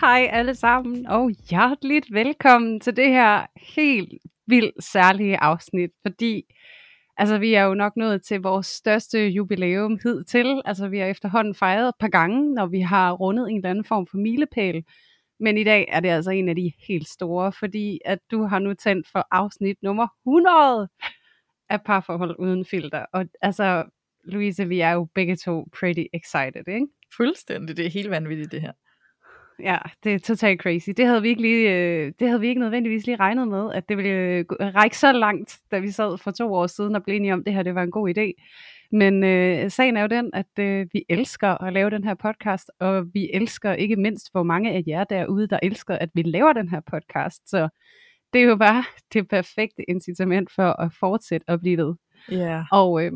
Hej alle sammen, og hjerteligt velkommen til det her helt vildt særlige afsnit, fordi altså, vi er jo nok nået til vores største jubilæum hidtil. Altså, vi har efterhånden fejret et par gange, når vi har rundet en eller anden form for milepæl. Men i dag er det altså en af de helt store, fordi at du har nu tændt for afsnit nummer 100 af parforhold uden filter. Og altså, Louise, vi er jo begge to pretty excited, ikke? Fuldstændig. Det er helt vanvittigt, det her. Ja, det er totalt crazy. Det havde vi ikke lige, øh, det havde vi ikke nødvendigvis lige regnet med, at det ville øh, række så langt, da vi sad for to år siden og blev enige om, at det her det var en god idé. Men øh, sagen er jo den, at øh, vi elsker at lave den her podcast, og vi elsker ikke mindst, hvor mange af jer derude, der elsker, at vi laver den her podcast. Så det er jo bare det perfekte incitament for at fortsætte at blive ved. Ja. Yeah. Og øh,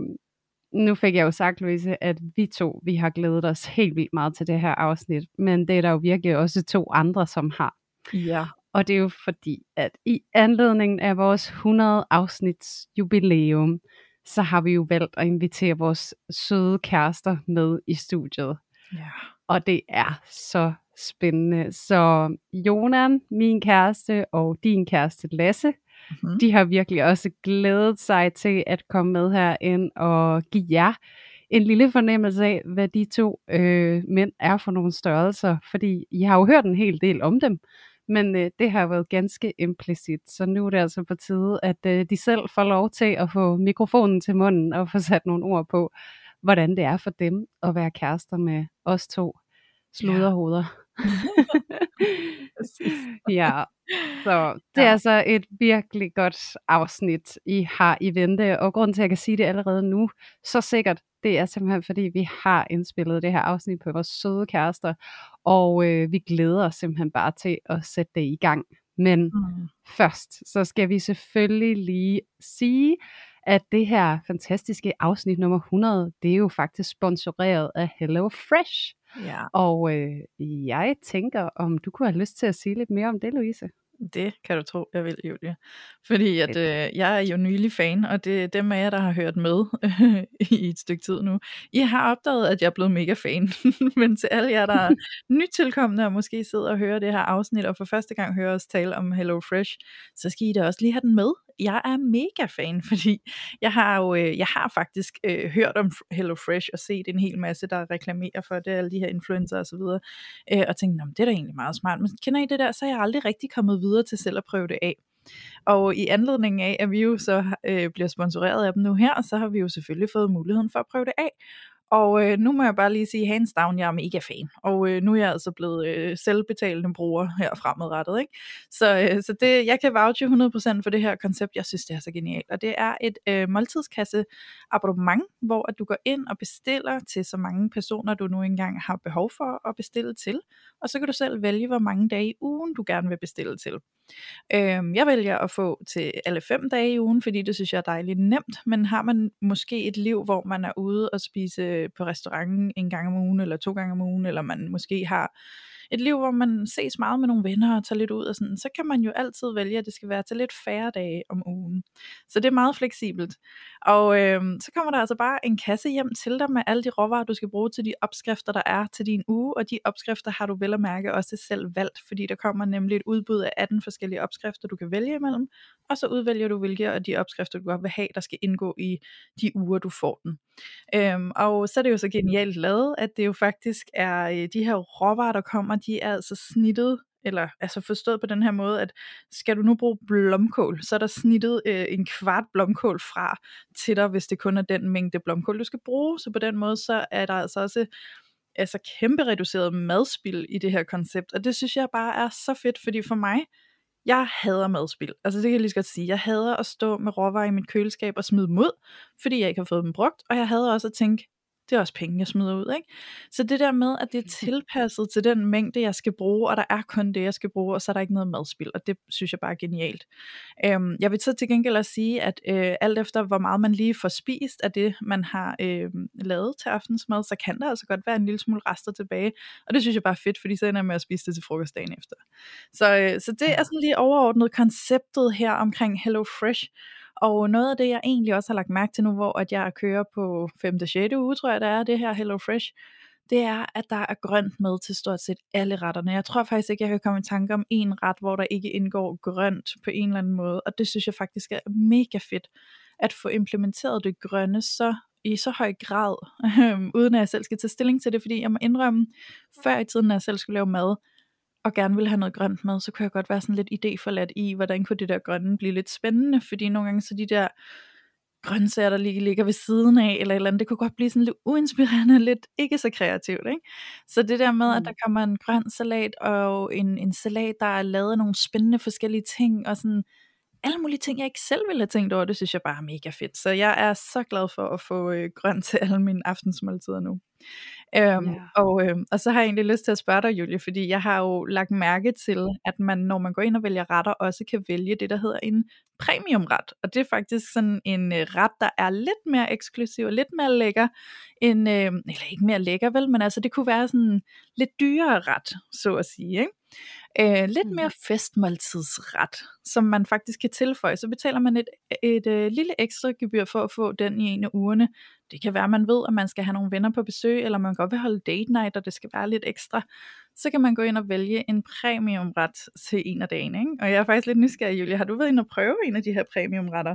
nu fik jeg jo sagt, Louise, at vi to, vi har glædet os helt vildt meget til det her afsnit, men det er der jo virkelig også to andre, som har. Ja. Og det er jo fordi, at i anledningen af vores 100 afsnits jubilæum, så har vi jo valgt at invitere vores søde kærester med i studiet. Ja. Og det er så spændende. Så Jonan, min kæreste, og din kæreste Lasse, mm-hmm. de har virkelig også glædet sig til at komme med herind og give jer en lille fornemmelse af, hvad de to øh, mænd er for nogle størrelser. Fordi I har jo hørt en hel del om dem, men øh, det har været ganske implicit. Så nu er det altså på tide, at øh, de selv får lov til at få mikrofonen til munden og få sat nogle ord på, hvordan det er for dem at være kærester med os to sluderhoveder. ja, så det er ja. altså et virkelig godt afsnit, I har i vente. Og grunden til, at jeg kan sige det allerede nu, så sikkert, det er simpelthen, fordi vi har indspillet det her afsnit på vores søde kærester. Og øh, vi glæder os simpelthen bare til at sætte det i gang. Men mm. først, så skal vi selvfølgelig lige sige, at det her fantastiske afsnit nummer 100, det er jo faktisk sponsoreret af Hello Fresh. Ja. Og øh, jeg tænker, om du kunne have lyst til at sige lidt mere om det, Louise? Det kan du tro, jeg vil, Julie. Fordi at, øh, jeg er jo nylig fan, og det er dem af jer, der har hørt med i et stykke tid nu. I har opdaget, at jeg er blevet mega fan. Men til alle jer, der er nytilkommende og måske sidder og hører det her afsnit, og for første gang hører os tale om Hello Fresh, så skal I da også lige have den med. Jeg er mega fan, fordi jeg har jo øh, jeg har faktisk øh, hørt om Hello Fresh og set en hel masse, der reklamerer for det, alle de her influencer og så videre, øh, og tænkte, det er da egentlig meget smart. Men kender I det der, så er jeg aldrig rigtig kommet videre til selv at prøve det af. Og i anledning af, at vi jo så øh, bliver sponsoreret af dem nu her, så har vi jo selvfølgelig fået muligheden for at prøve det af. Og øh, nu må jeg bare lige sige hands down, jeg er mega fan. Og øh, nu er jeg altså blevet øh, selvbetalende bruger her fremadrettet. Ikke? Så, øh, så det, jeg kan vouche 100% for det her koncept. Jeg synes, det er så genialt. Og det er et øh, måltidskasse abonnement, hvor at du går ind og bestiller til så mange personer, du nu engang har behov for at bestille til. Og så kan du selv vælge, hvor mange dage i ugen du gerne vil bestille til. Øhm, jeg vælger at få til alle fem dage i ugen, fordi det synes jeg er dejligt nemt, men har man måske et liv, hvor man er ude og spise på restauranten en gang om ugen, eller to gange om ugen, eller man måske har et liv, hvor man ses meget med nogle venner og tager lidt ud og sådan, så kan man jo altid vælge, at det skal være til lidt færre dage om ugen. Så det er meget fleksibelt. Og øh, så kommer der altså bare en kasse hjem til dig med alle de råvarer, du skal bruge til de opskrifter, der er til din uge, og de opskrifter har du vel at mærke også selv valgt, fordi der kommer nemlig et udbud af 18 forskellige opskrifter, du kan vælge imellem, og så udvælger du, hvilke af de opskrifter, du godt vil have, der skal indgå i de uger, du får den. Øhm, og så er det jo så genialt lavet, at det jo faktisk er øh, de her råvarer, der kommer, de er altså snittet eller altså forstået på den her måde, at skal du nu bruge blomkål, så er der snittet øh, en kvart blomkål fra til dig, hvis det kun er den mængde blomkål, du skal bruge. Så på den måde, så er der altså også altså kæmpe reduceret madspil i det her koncept, og det synes jeg bare er så fedt, fordi for mig, jeg hader madspil. Altså det kan jeg lige så godt sige. Jeg hader at stå med råvarer i mit køleskab og smide dem ud, fordi jeg ikke har fået dem brugt. Og jeg hader også at tænke, det er også penge, jeg smider ud. Ikke? Så det der med, at det er tilpasset til den mængde, jeg skal bruge, og der er kun det, jeg skal bruge, og så er der ikke noget madspil, og det synes jeg bare er genialt. Øhm, jeg vil så til gengæld også sige, at øh, alt efter hvor meget man lige får spist af det, man har øh, lavet til aftensmad, så kan der altså godt være en lille smule rester tilbage, og det synes jeg bare er fedt, fordi så ender jeg med at spise det til frokost dagen efter. Så, øh, så det er sådan lige overordnet konceptet her omkring Hello Fresh. Og noget af det, jeg egentlig også har lagt mærke til nu, hvor at jeg kører på 5. og 6. uge, tror jeg det er, det her Hello Fresh, det er, at der er grønt med til stort set alle retterne. Jeg tror faktisk ikke, jeg kan komme i tanke om en ret, hvor der ikke indgår grønt på en eller anden måde, og det synes jeg faktisk er mega fedt, at få implementeret det grønne så i så høj grad, øh, uden at jeg selv skal tage stilling til det, fordi jeg må indrømme, før i tiden, når jeg selv skulle lave mad, og gerne ville have noget grønt med, så kunne jeg godt være sådan lidt idéforladt i, hvordan kunne det der grønne blive lidt spændende, fordi nogle gange så de der grøntsager, der lige ligger ved siden af, eller et eller andet, det kunne godt blive sådan lidt uinspirerende, lidt ikke så kreativt, ikke? Så det der med, mm. at der kommer en grøn salat, og en, en salat, der er lavet af nogle spændende forskellige ting, og sådan alle mulige ting, jeg ikke selv ville have tænkt over, det synes jeg bare er mega fedt. Så jeg er så glad for at få øh, grønt til alle mine aftensmåltider nu. Øhm, yeah. og, øh, og så har jeg egentlig lyst til at spørge dig, Julie, fordi jeg har jo lagt mærke til, at man, når man går ind og vælger retter, også kan vælge det, der hedder en premiumret. Og det er faktisk sådan en øh, ret, der er lidt mere eksklusiv og lidt mere lækker, end, øh, eller ikke mere lækker vel, men altså det kunne være sådan lidt dyrere ret, så at sige. Ikke? Øh, lidt mere mm. festmåltidsret, som man faktisk kan tilføje. Så betaler man et, et, et øh, lille ekstra gebyr for at få den i en af ugerne. Det kan være, at man ved, at man skal have nogle venner på besøg, eller man godt vil holde date night, og det skal være lidt ekstra. Så kan man gå ind og vælge en premiumret til en af dagen. Ikke? Og jeg er faktisk lidt nysgerrig, Julia. Har du været inde og prøve en af de her premiumretter?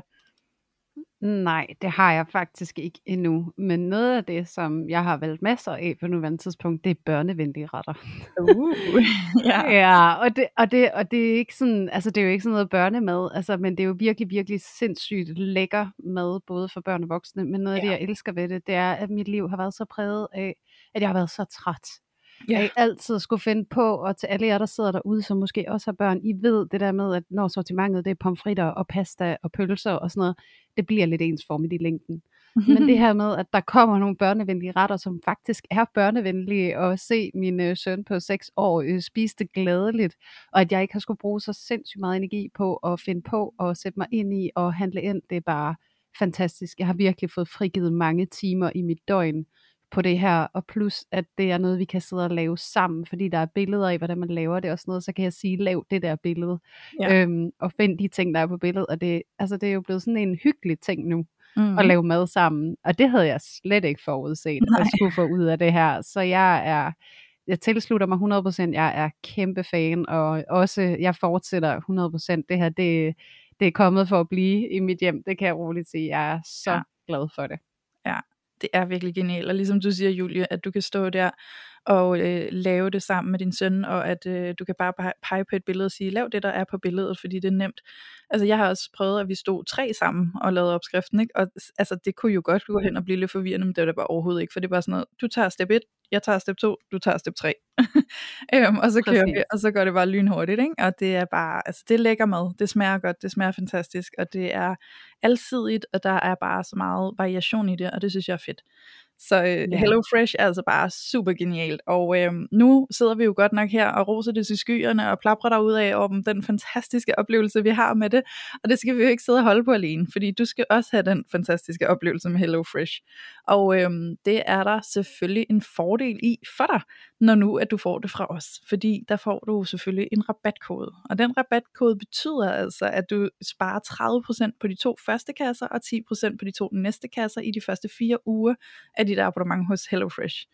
Nej, det har jeg faktisk ikke endnu. Men noget af det, som jeg har valgt masser af på nuværende tidspunkt, det er børnevenlige retter. Uh, ja. ja og, det, og, det, og det er ikke sådan, altså det er jo ikke sådan noget børnemad, altså, men det er jo virkelig, virkelig sindssygt lækker mad, både for børn og voksne. Men noget af ja. det, jeg elsker ved det, det er, at mit liv har været så præget af, at jeg har været så træt. Ja. Jeg altid skulle finde på, og til alle jer, der sidder derude, som måske også har børn, I ved det der med, at når sortimentet det er pomfritter og pasta og pølser og sådan noget, det bliver lidt ensformigt i længden. Men det her med, at der kommer nogle børnevenlige retter, som faktisk er børnevenlige, og se min øh, søn på 6 år øh, spise det glædeligt, og at jeg ikke har skulle bruge så sindssygt meget energi på at finde på og sætte mig ind i og handle ind, det er bare fantastisk. Jeg har virkelig fået frigivet mange timer i mit døgn på det her, og plus at det er noget, vi kan sidde og lave sammen, fordi der er billeder af, hvordan man laver det og sådan noget, så kan jeg sige, lav det der billede, ja. øhm, og find de ting, der er på billedet, og det, altså, det er jo blevet sådan en hyggelig ting nu, mm. at lave mad sammen, og det havde jeg slet ikke forudset, Nej. at skulle få ud af det her, så jeg er, jeg tilslutter mig 100%, jeg er kæmpe fan, og også, jeg fortsætter 100%, det her, det, det er kommet for at blive i mit hjem, det kan jeg roligt sige, jeg er så ja. glad for det. Ja, det er virkelig genialt, og ligesom du siger, Julie, at du kan stå der og øh, lave det sammen med din søn, og at øh, du kan bare pege på et billede og sige, lav det, der er på billedet, fordi det er nemt. Altså jeg har også prøvet, at vi stod tre sammen og lavede opskriften, ikke? og altså det kunne jo godt gå hen og blive lidt forvirrende, men det var det bare overhovedet ikke, for det var sådan noget, du tager step 1, jeg tager step 2, du tager step 3. øhm, og så kører Præcis. vi, og så går det bare lynhurtigt, ikke? og det er bare, altså det er lækker mad, det smager godt, det smager fantastisk, og det er alsidigt, og der er bare så meget variation i det, og det synes jeg er fedt. Så øh, yeah. Hello Fresh er altså bare super genialt. Og øh, nu sidder vi jo godt nok her og roser det til skyerne og plapper der ud af om den fantastiske oplevelse, vi har med det. Og det skal vi jo ikke sidde og holde på alene, fordi du skal også have den fantastiske oplevelse med Hello Fresh. Og øh, det er der selvfølgelig en fordel i for dig, når nu at du får det fra os. Fordi der får du selvfølgelig en rabatkode. Og den rabatkode betyder altså, at du sparer 30% på de to første kasser og 10% på de to næste kasser i de første fire uger af dit abonnement hos HelloFresh.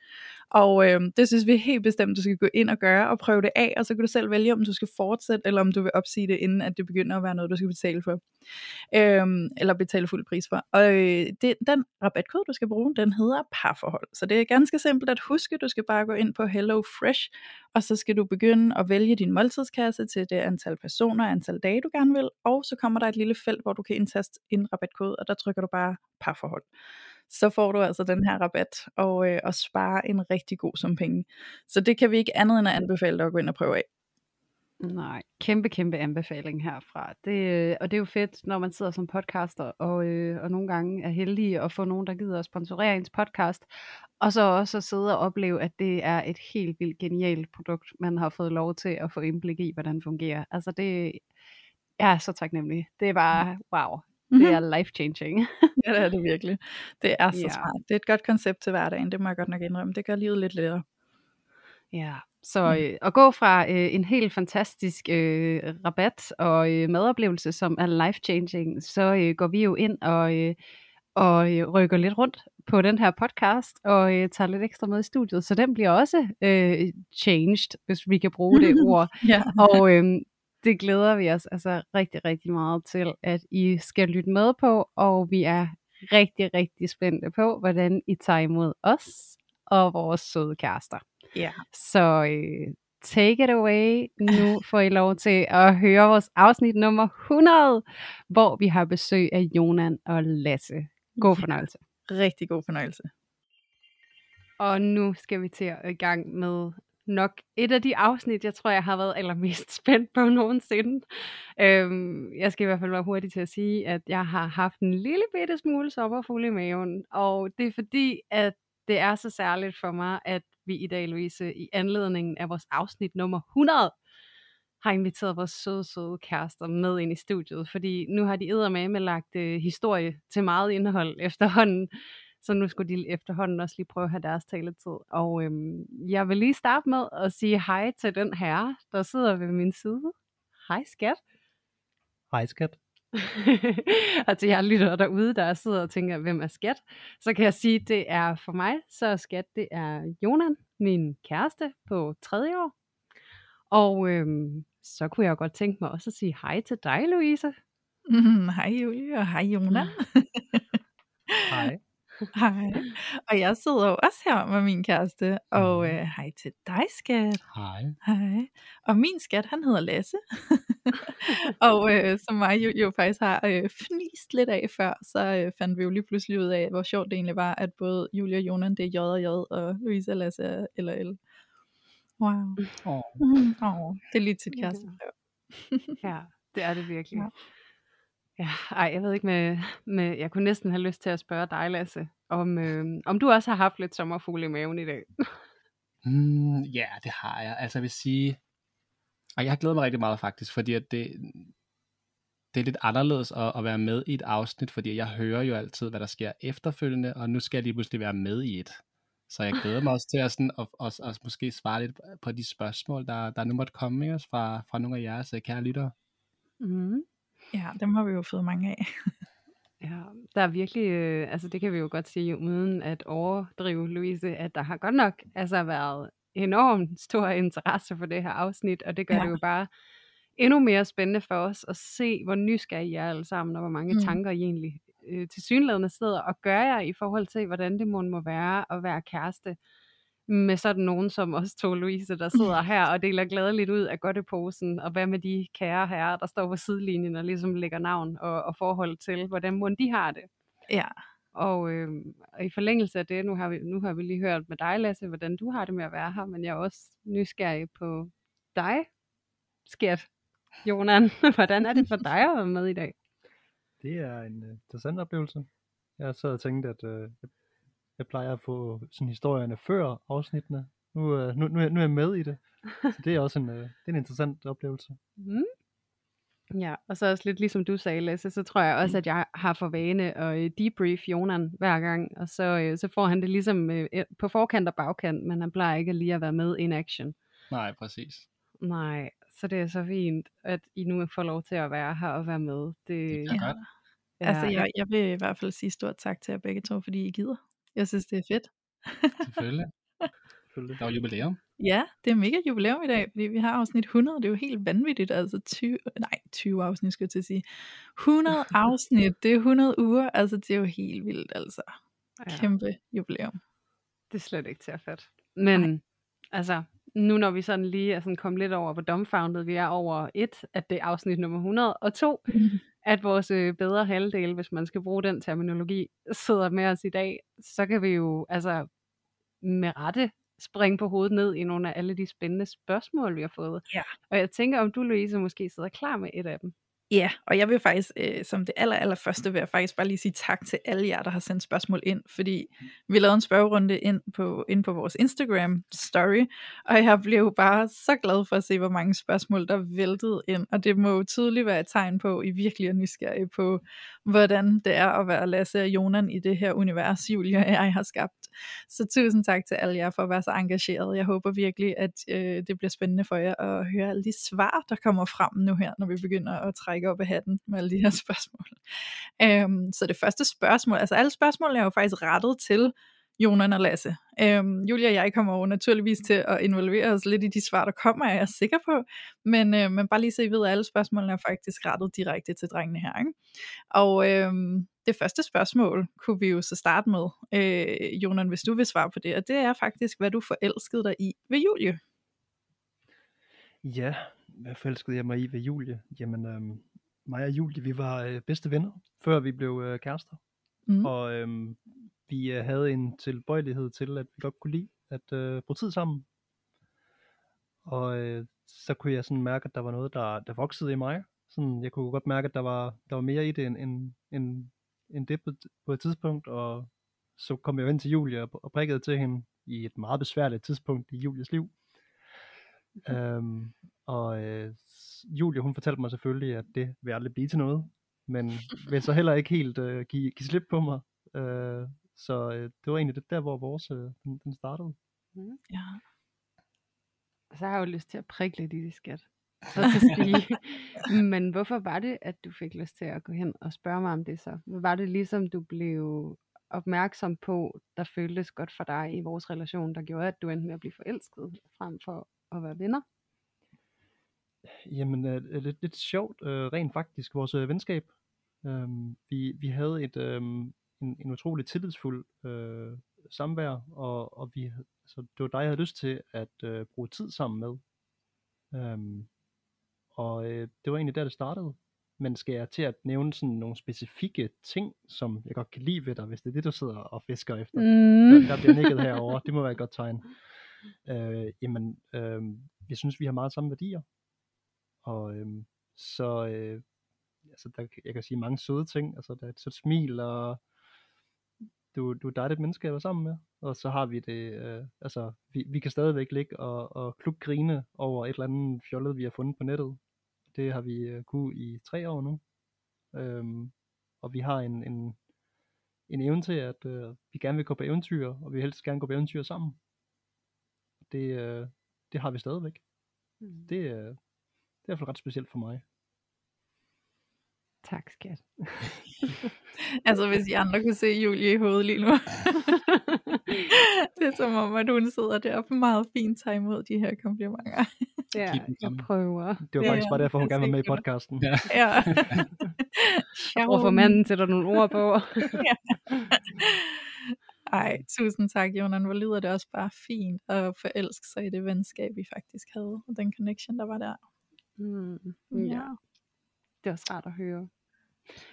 Og øh, det synes vi helt bestemt, du skal gå ind og gøre og prøve det af, og så kan du selv vælge, om du skal fortsætte, eller om du vil opsige det, inden at det begynder at være noget, du skal betale for. Øh, eller betale fuld pris for. Og øh, det, den rabatkode, du skal bruge, den hedder parforhold. Så det er ganske simpelt at huske, du skal bare gå ind på Hello Fresh, og så skal du begynde at vælge din måltidskasse til det antal personer, antal dage, du gerne vil, og så kommer der et lille felt, hvor du kan indtaste en rabatkode, og der trykker du bare parforhold så får du altså den her rabat og, øh, og spare en rigtig god sum penge. Så det kan vi ikke andet end at anbefale dig at gå ind og prøve af. Nej, kæmpe, kæmpe anbefaling herfra. Det, øh, og det er jo fedt, når man sidder som podcaster, og, øh, og nogle gange er heldige at få nogen, der gider at sponsorere ens podcast, og så også at sidde og opleve, at det er et helt vildt genialt produkt, man har fået lov til at få indblik i, hvordan det fungerer. Altså det, jeg er så taknemmelig. Det er bare, wow, det er life-changing. ja, det er det virkelig. Det er så Ja. smart. Det er et godt koncept til hverdagen, det må jeg godt nok indrømme. Det gør livet lidt lettere. Ja, så øh, at gå fra øh, en helt fantastisk øh, rabat og øh, madoplevelse, som er life-changing, så øh, går vi jo ind og, øh, og øh, rykker lidt rundt på den her podcast, og øh, tager lidt ekstra med i studiet, så den bliver også øh, changed, hvis vi kan bruge det ord. Ja. Og øhm, det glæder vi os altså rigtig, rigtig meget til, at I skal lytte med på, og vi er rigtig, rigtig spændte på, hvordan I tager imod os og vores søde kærester. Ja. Så øh, take it away. Nu får I lov til at høre vores afsnit nummer 100, hvor vi har besøg af Jonan og Lasse. God fornøjelse. Rigtig god fornøjelse. Og nu skal vi til at i gang med nok et af de afsnit, jeg tror, jeg har været allermest spændt på nogensinde. Øhm, jeg skal i hvert fald være hurtig til at sige, at jeg har haft en lille bitte smule sommerfugl i maven, og det er fordi, at det er så særligt for mig, at vi i dag, Louise, i anledningen af vores afsnit nummer 100, har inviteret vores søde, søde kærester med ind i studiet, fordi nu har de med lagt øh, historie til meget indhold efterhånden, så nu skulle de efterhånden også lige prøve at have deres taletid. Og øhm, jeg vil lige starte med at sige hej til den herre, der sidder ved min side. Hej skat. Hej skat. og til jer lytter derude, der sidder og tænker, hvem er skat? Så kan jeg sige, at det er for mig, så er skat, det er Jonan, min kæreste på tredje år. Og øhm, så kunne jeg godt tænke mig også at sige hej til dig, Louise. Mm, hej Julie, og hej Jonas. Hej. hej. Og jeg sidder jo også her med min kæreste, og Mhm. øh, hej til dig, skat. Hej. Hej. Og min skat, han hedder Lasse. og øh, som mig jo, jo faktisk har øh, fnist lidt af før, så øh, fandt vi jo lige pludselig ud af, hvor sjovt det egentlig var, at både Julie og Jonan, det er J og J, og Louise og Lasse er L og L. Wow. Åh, Mm, oh, det er lige til et Ja. Ja, det er det virkelig. Ja. Ja. Ej, jeg ved ikke med, med, jeg kunne næsten have lyst til at spørge dig, Lasse, om, øh, om du også har haft lidt sommerfugle i maven i dag. Mm, ja, det har jeg. Altså jeg vil sige, og jeg har glædet mig rigtig meget faktisk, fordi at det, det er lidt anderledes at, at være med i et afsnit, fordi jeg hører jo altid, hvad der sker efterfølgende, og nu skal jeg lige pludselig være med i et. Så jeg glæder mig også til at, sådan, at, at, at, at måske svare lidt på de spørgsmål, der, der nu måtte komme ikke, fra, fra nogle af jeres kære lyttere. Mm. Ja, dem har vi jo fået mange af. Ja, der er virkelig, øh, altså det kan vi jo godt sige, uden at overdrive, Louise, at der har godt nok altså været enormt stor interesse for det her afsnit, og det gør Ja. det jo bare endnu mere spændende for os at se, hvor nysgerrige I er alle sammen, og hvor mange Mm. tanker I egentlig øh, til synlædende sidder og gør jer i forhold til, hvordan det må, må være at være kæreste med sådan nogen som os to, Louise, der sidder her og deler gladeligt ud af godteposen, og hvad med de kære herrer, der står på sidelinjen og ligesom lægger navn og, og forhold til, hvordan må de har det. Ja, Og, øh, og i forlængelse af det, nu har, vi, nu har vi lige hørt med dig, Lasse, hvordan du har det med at være her, men jeg er også nysgerrig på dig, Skært. Jonan, hvordan er det for dig at være med i dag? Det er en uh, interessant oplevelse. Jeg sad og tænkte, at uh, jeg, plejer at få sådan historierne før afsnittene. Nu, uh, nu, nu, er, nu er jeg med i det. Så det er også en, uh, det er en interessant oplevelse. Mm. Ja, og så også lidt ligesom du sagde, Lasse, så tror jeg også, at jeg har for vane at øh, debrief Jonan hver gang, og så, øh, så får han det ligesom øh, på forkant og bagkant, men han plejer ikke lige at være med in action. Nej, præcis. Nej, så det er så fint, at I nu får lov til at være her og være med. Det, Det er ja. godt. ja, Altså, jeg, jeg vil i hvert fald sige stort tak til jer begge to, fordi I gider. Jeg synes, det er fedt. Selvfølgelig. Selvfølgelig. Der var jubilæum. Ja, det er mega jubilæum i dag, fordi vi har afsnit 100. Det er jo helt vanvittigt. Altså 20, nej, 20 afsnit skal jeg til at sige. 100 afsnit, det er 100 uger. Altså, det er jo helt vildt, altså. ja. Kæmpe jubilæum. Det er slet ikke til at fatte. Men Nej. altså, nu når vi sådan lige er sådan kommet lidt over, hvor dumbfounded vi er over et, at det er afsnit nummer 100, og to, at vores øh, bedre halvdel, hvis man skal bruge den terminologi, sidder med os i dag, så kan vi jo altså med rette springe på hovedet ned i nogle af alle de spændende spørgsmål, vi har fået. Ja. Og jeg tænker, om du, Louise, måske sidder klar med et af dem. Ja, og jeg vil faktisk, øh, som det aller, aller første, vil jeg faktisk bare lige sige tak til alle jer, der har sendt spørgsmål ind, fordi vi lavede en spørgerunde ind på, ind på vores Instagram story, og jeg blev bare så glad for at se, hvor mange spørgsmål, der væltede ind, og det må jo tydeligt være et tegn på, I virkelig er nysgerrige på, hvordan det er at være Lasse og Jonan i det her univers, Julia og jeg har skabt. Så tusind tak til alle jer for at være så engageret. Jeg håber virkelig, at øh, det bliver spændende for jer at høre alle de svar, der kommer frem nu her, når vi begynder at trække op af hatten med alle de her spørgsmål. Øhm, så det første spørgsmål, altså alle spørgsmål er jo faktisk rettet til Jonan og Lasse. Øhm, Julia og jeg kommer jo naturligvis til at involvere os lidt i de svar, der kommer, er jeg sikker på. Men, øh, men bare lige så I ved, at alle spørgsmålene er faktisk rettet direkte til drengene her. Ikke? Og øh, det første spørgsmål kunne vi jo så starte med, øh, Jonan, hvis du vil svare på det. Og det er faktisk, hvad du forelskede dig i ved Julie. Ja, hvad forelskede jeg mig i ved Julie? Jamen, øhm, mig og Julie, vi var øh, bedste venner, før vi blev øh, kærester. Mm. Og øhm, vi øh, havde en tilbøjelighed til, at vi godt kunne lide at øh, bruge tid sammen. Og øh, så kunne jeg sådan mærke, at der var noget, der, der voksede i mig. Sådan, jeg kunne godt mærke, at der var, der var mere i det, end, end, end, end det på, på et tidspunkt. Og så kom jeg jo ind til Julie og, og prikkede til hende i et meget besværligt tidspunkt i Julies liv. Øhm, og øh, Julie, hun fortalte mig selvfølgelig, at det vil aldrig blive til noget, men vil så heller ikke helt øh, give, give slip på mig. Øh, så øh, det var egentlig det der, hvor vores, øh, den, den startede. Ja. Så har jeg jo lyst til at prikke lidt i det, skat. Så sige, men hvorfor var det, at du fik lyst til at gå hen og spørge mig om det så? Hvad var det ligesom, du blev opmærksom på, der føltes godt for dig i vores relation, der gjorde, at du endte med at blive forelsket, frem for at være venner? Jamen, øh, lidt, lidt sjovt, øh, rent faktisk, vores øh, venskab. Øhm, vi, vi havde et, øh, en, en utrolig tillidsfuld øh, samvær, og, og vi, altså, det var dig, jeg havde lyst til at øh, bruge tid sammen med. Øhm, og øh, det var egentlig der, det startede. Men skal jeg til at nævne sådan nogle specifikke ting, som jeg godt kan lide ved dig, hvis det er det, du sidder og fisker efter? Mm. Der, der bliver nikket herover. Det må være et godt tegn. Øh, jamen, øh, jeg synes, vi har meget samme værdier. Og øh, så, øh, altså, der, jeg kan sige mange søde ting. Altså, der er et sødt smil, og du, du er et dejligt menneske at være sammen med. Og så har vi det, øh, altså, vi, vi kan stadigvæk ligge og, og kluk grine over et eller andet fjollet, vi har fundet på nettet. Det har vi øh, kunne i tre år nu. Øhm, og vi har en, en, en evne til, at øh, vi gerne vil gå på eventyr, og vi helst gerne gå på eventyr sammen. Det, øh, det har vi stadigvæk. Mm. Det, øh, det er i hvert fald ret specielt for mig. Tak, skat. Altså hvis I andre kunne se Julie i hovedet lige nu. det er som om, at hun sidder deroppe meget fint tager imod de her komplimenter. Ja, jeg prøver. Det var faktisk ja, bare derfor, hun er gerne var med i podcasten. Ja. ja. Og for manden sætter nogle ord på. Ej, tusind tak, Jonan. Hvor lyder det også bare fint at forelske sig i det venskab, vi faktisk havde, og den connection, der var der. Mm. Ja, det er også rart at høre.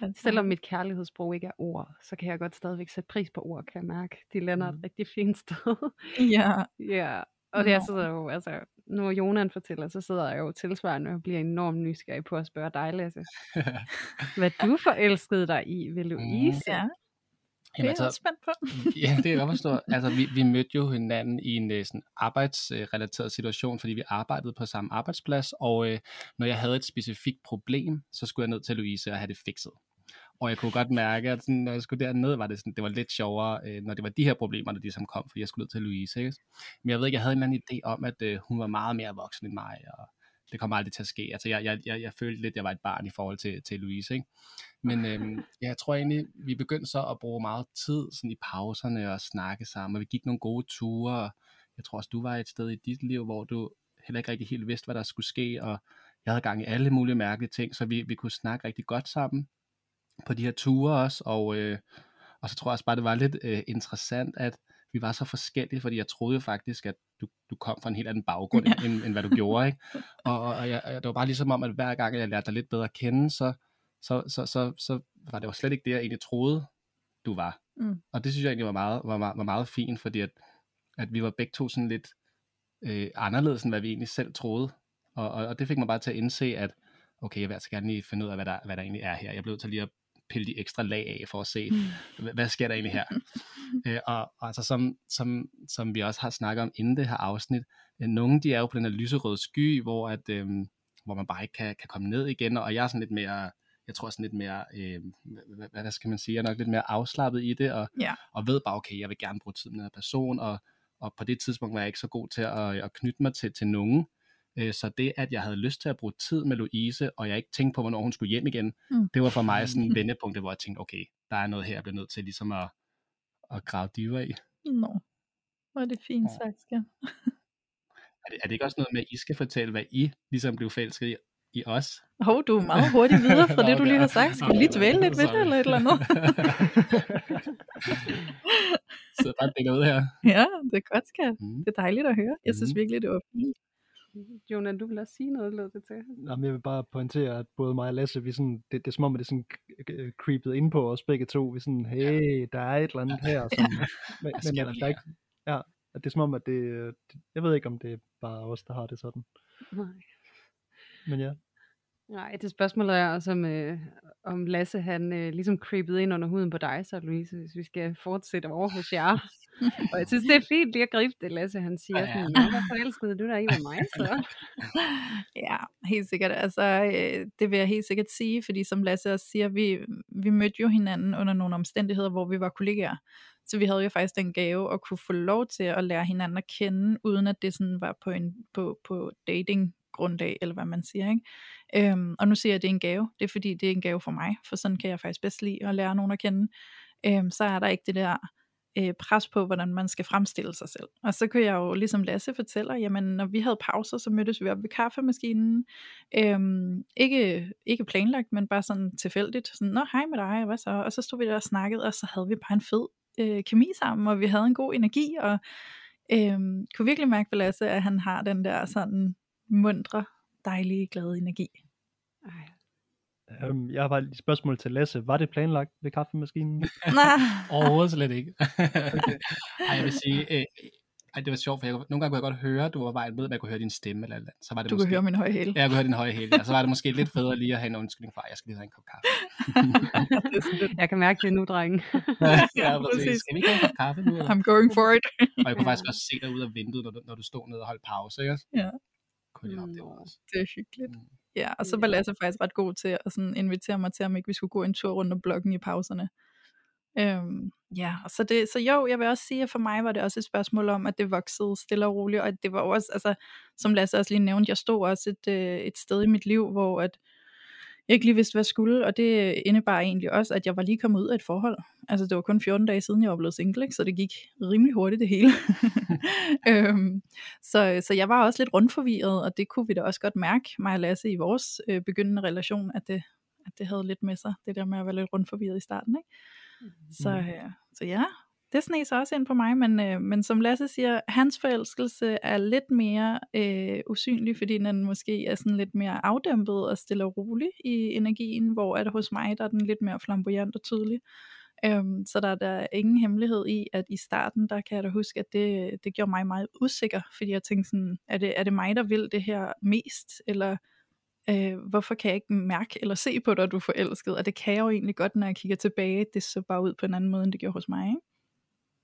Altså, Selvom mit kærlighedssprog ikke er ord, så kan jeg godt stadigvæk sætte pris på ord, kan jeg mærke. De lander et rigtig fint sted. Ja, ja, og det Nå. sidder jo, altså, når Jonan fortæller, så sidder jeg jo tilsvarende og bliver enormt nysgerrig på at spørge dig, Lasse. Hvad du forelskede dig i ved Louise? ja. Det Jamen, er jeg også spændt på. ja, det kan jeg forstå. Altså, vi, vi mødte jo hinanden i en øh, sådan arbejdsrelateret situation, fordi vi arbejdede på samme arbejdsplads, og øh, når jeg havde et specifikt problem, så skulle jeg ned til Louise og have det fikset. Og jeg kunne godt mærke, at sådan, når jeg skulle derned, var det, sådan, det var lidt sjovere, øh, når det var de her problemer, der ligesom kom, fordi jeg skulle ned til Louise. Ikke? Men jeg ved ikke, jeg havde en eller anden idé om, at øh, hun var meget mere voksen end mig, og det kommer aldrig til at ske. Altså, jeg, jeg, jeg, jeg følte lidt, at jeg var et barn i forhold til, til Louise. Ikke? Men øhm, jeg tror egentlig, vi begyndte så at bruge meget tid sådan i pauserne og snakke sammen, og vi gik nogle gode ture, og jeg tror også, du var et sted i dit liv, hvor du heller ikke rigtig helt vidste, hvad der skulle ske, og jeg havde gang i alle mulige mærkelige ting, så vi, vi kunne snakke rigtig godt sammen på de her ture også, og, øh, og så tror jeg også bare, det var lidt øh, interessant, at vi var så forskellige, fordi jeg troede jo faktisk, at du, du kom fra en helt anden baggrund, Ja. end, end hvad du gjorde, ikke? Og, og, jeg, det var bare ligesom om, at hver gang jeg lærte dig lidt bedre at kende, så, så, så, så, så var det jo slet ikke det, jeg egentlig troede, du var. Mm. Og det synes jeg egentlig var meget, var, meget- var meget fint, fordi at, at vi var begge to sådan lidt øh, anderledes, end hvad vi egentlig selv troede. Og, og, og det fik mig bare til at indse, at okay, jeg vil altså gerne lige finde ud af, hvad der, hvad der egentlig er her. Jeg blev til lige at pille de ekstra lag af for at se, mm. hvad, hvad sker der egentlig her. øh, og, og altså som, som, som vi også har snakket om inden det her afsnit, øh, nogle de er jo på den her lyserøde sky, hvor, at, øh, hvor man bare ikke kan, kan komme ned igen, og jeg er sådan lidt mere jeg tror sådan lidt mere, øh, hvad, hvad skal man sige, jeg er nok lidt mere afslappet i det, og, Ja. og ved bare, okay, jeg vil gerne bruge tid med den her person, og, og på det tidspunkt var jeg ikke så god til at, at knytte mig til, til nogen, så det, at jeg havde lyst til at bruge tid med Louise, og jeg ikke tænkte på, hvornår hun skulle hjem igen, Mm. det var for mig sådan en vendepunkt, hvor jeg tænkte, okay, der er noget her, jeg bliver nødt til ligesom at, at grave dybere i. Nå, hvor er det fint Åh. sagt, Skær. Er det, er det ikke også noget med, at I skal fortælle, hvad I ligesom blev forelsket i, i os? Hov, du er meget hurtigt videre fra det, du lige har sagt. Skal vi lige dvæle lidt ved det, eller et eller andet? Så bare dækker ud her. ja, det er godt, skat. Mm. Det er dejligt at høre. Jeg synes Mm. virkelig, det var fint. Jonas, du vil også sige noget, lød det til. Jamen, jeg vil bare pointere, at både mig og Lasse, vi sådan, det, det er som om, at det sådan creepet ind på os begge to. Vi sådan, hey, der er et eller andet her. Som, men, sker men der der er ikke, ja, at det er som om, at det, det, jeg ved ikke, om det er bare os, der har det sådan. Nej. Men ja, Nej, det spørgsmål er også, om, øh, om Lasse han øh, ligesom creepede ind under huden på dig, så Louise, hvis vi skal fortsætte over hos jer. og jeg synes, det er fint lige at gribe det, Lasse han siger. Ja. Sådan, hvorfor elskede forelsket, du dig der med mig, så. Ja, helt sikkert. Altså, øh, det vil jeg helt sikkert sige, fordi som Lasse også siger, vi, vi mødte jo hinanden under nogle omstændigheder, hvor vi var kollegaer. Så vi havde jo faktisk den gave at kunne få lov til at lære hinanden at kende, uden at det sådan var på, en, på, på dating grundlag, eller hvad man siger. Ikke? Øhm, og nu siger jeg, at det er en gave. Det er fordi, det er en gave for mig, for sådan kan jeg faktisk bedst lide at lære nogen at kende. Øhm, så er der ikke det der øh, pres på, hvordan man skal fremstille sig selv. Og så kunne jeg jo, ligesom Lasse fortæller, jamen når vi havde pauser, så mødtes vi op ved kaffemaskinen. Øhm, ikke, ikke planlagt, men bare sådan tilfældigt. Sådan, Nå, hej med dig, hvad så? Og så stod vi der og snakkede, og så havde vi bare en fed øh, kemi sammen, og vi havde en god energi, og øhm, kunne virkelig mærke på Lasse, at han har den der sådan mundre, dejlige, glade energi. Ej, øhm, jeg har bare et spørgsmål til Lasse. Var det planlagt ved kaffemaskinen? Nej. Overhovedet slet ikke. Ej, jeg vil sige, øh, ej, det var sjovt, for jeg, kunne- nogle gange kunne jeg godt høre, at du var vejen med, men jeg kunne høre din stemme eller, eller andet. Så var det Du måske, kan høre min høje hæle. Ja, jeg kunne høre din høje hæle. Og så var det måske lidt federe lige at have en undskyldning for, at jeg skal lige have en kop kaffe. jeg kan mærke det nu, drenge. ja, præcis. præcis. Skal vi ikke have en kop kaffe nu? I'm going for it. Og jeg kunne faktisk også se dig ud af vinduet, når du, når du stod nede og holdt pause, ikke? Ja. Kunne jeg op det Nå. også. Det er hyggeligt. Mm. Ja, og så var. Lasse faktisk ret god til at sådan invitere mig til, om ikke vi skulle gå en tur rundt om blokken i pauserne. Øhm, ja, og så, det, så jo, jeg vil også sige, at for mig var det også et spørgsmål om, at det voksede stille og roligt, og at det var også, altså, som Lasse også lige nævnte, jeg stod også et, øh, et sted i mit liv, hvor at ikke lige vidste, hvad jeg skulle, og det indebar egentlig også, at jeg var lige kommet ud af et forhold. Altså, det var kun 14 dage siden, jeg var blevet single, ikke? så det gik rimelig hurtigt det hele. øhm, så, så jeg var også lidt rundforvirret, og det kunne vi da også godt mærke, mig og Lasse, i vores øh, begyndende relation, at det, at det havde lidt med sig, det der med at være lidt rundforvirret i starten. Ikke? Så, øh, så ja, det sneg sig også ind på mig, men, øh, men som Lasse siger, hans forelskelse er lidt mere øh, usynlig, fordi den måske er sådan lidt mere afdæmpet og stille og rolig i energien, hvor at hos mig, der er den lidt mere flamboyant og tydelig. Øhm, så der er der ingen hemmelighed i, at i starten, der kan jeg da huske, at det, det gjorde mig meget usikker, fordi jeg tænkte sådan, er det, er det mig, der vil det her mest, eller øh, hvorfor kan jeg ikke mærke eller se på dig, at du er forelsket? Og det kan jeg jo egentlig godt, når jeg kigger tilbage, det så bare ud på en anden måde, end det gjorde hos mig. Ikke?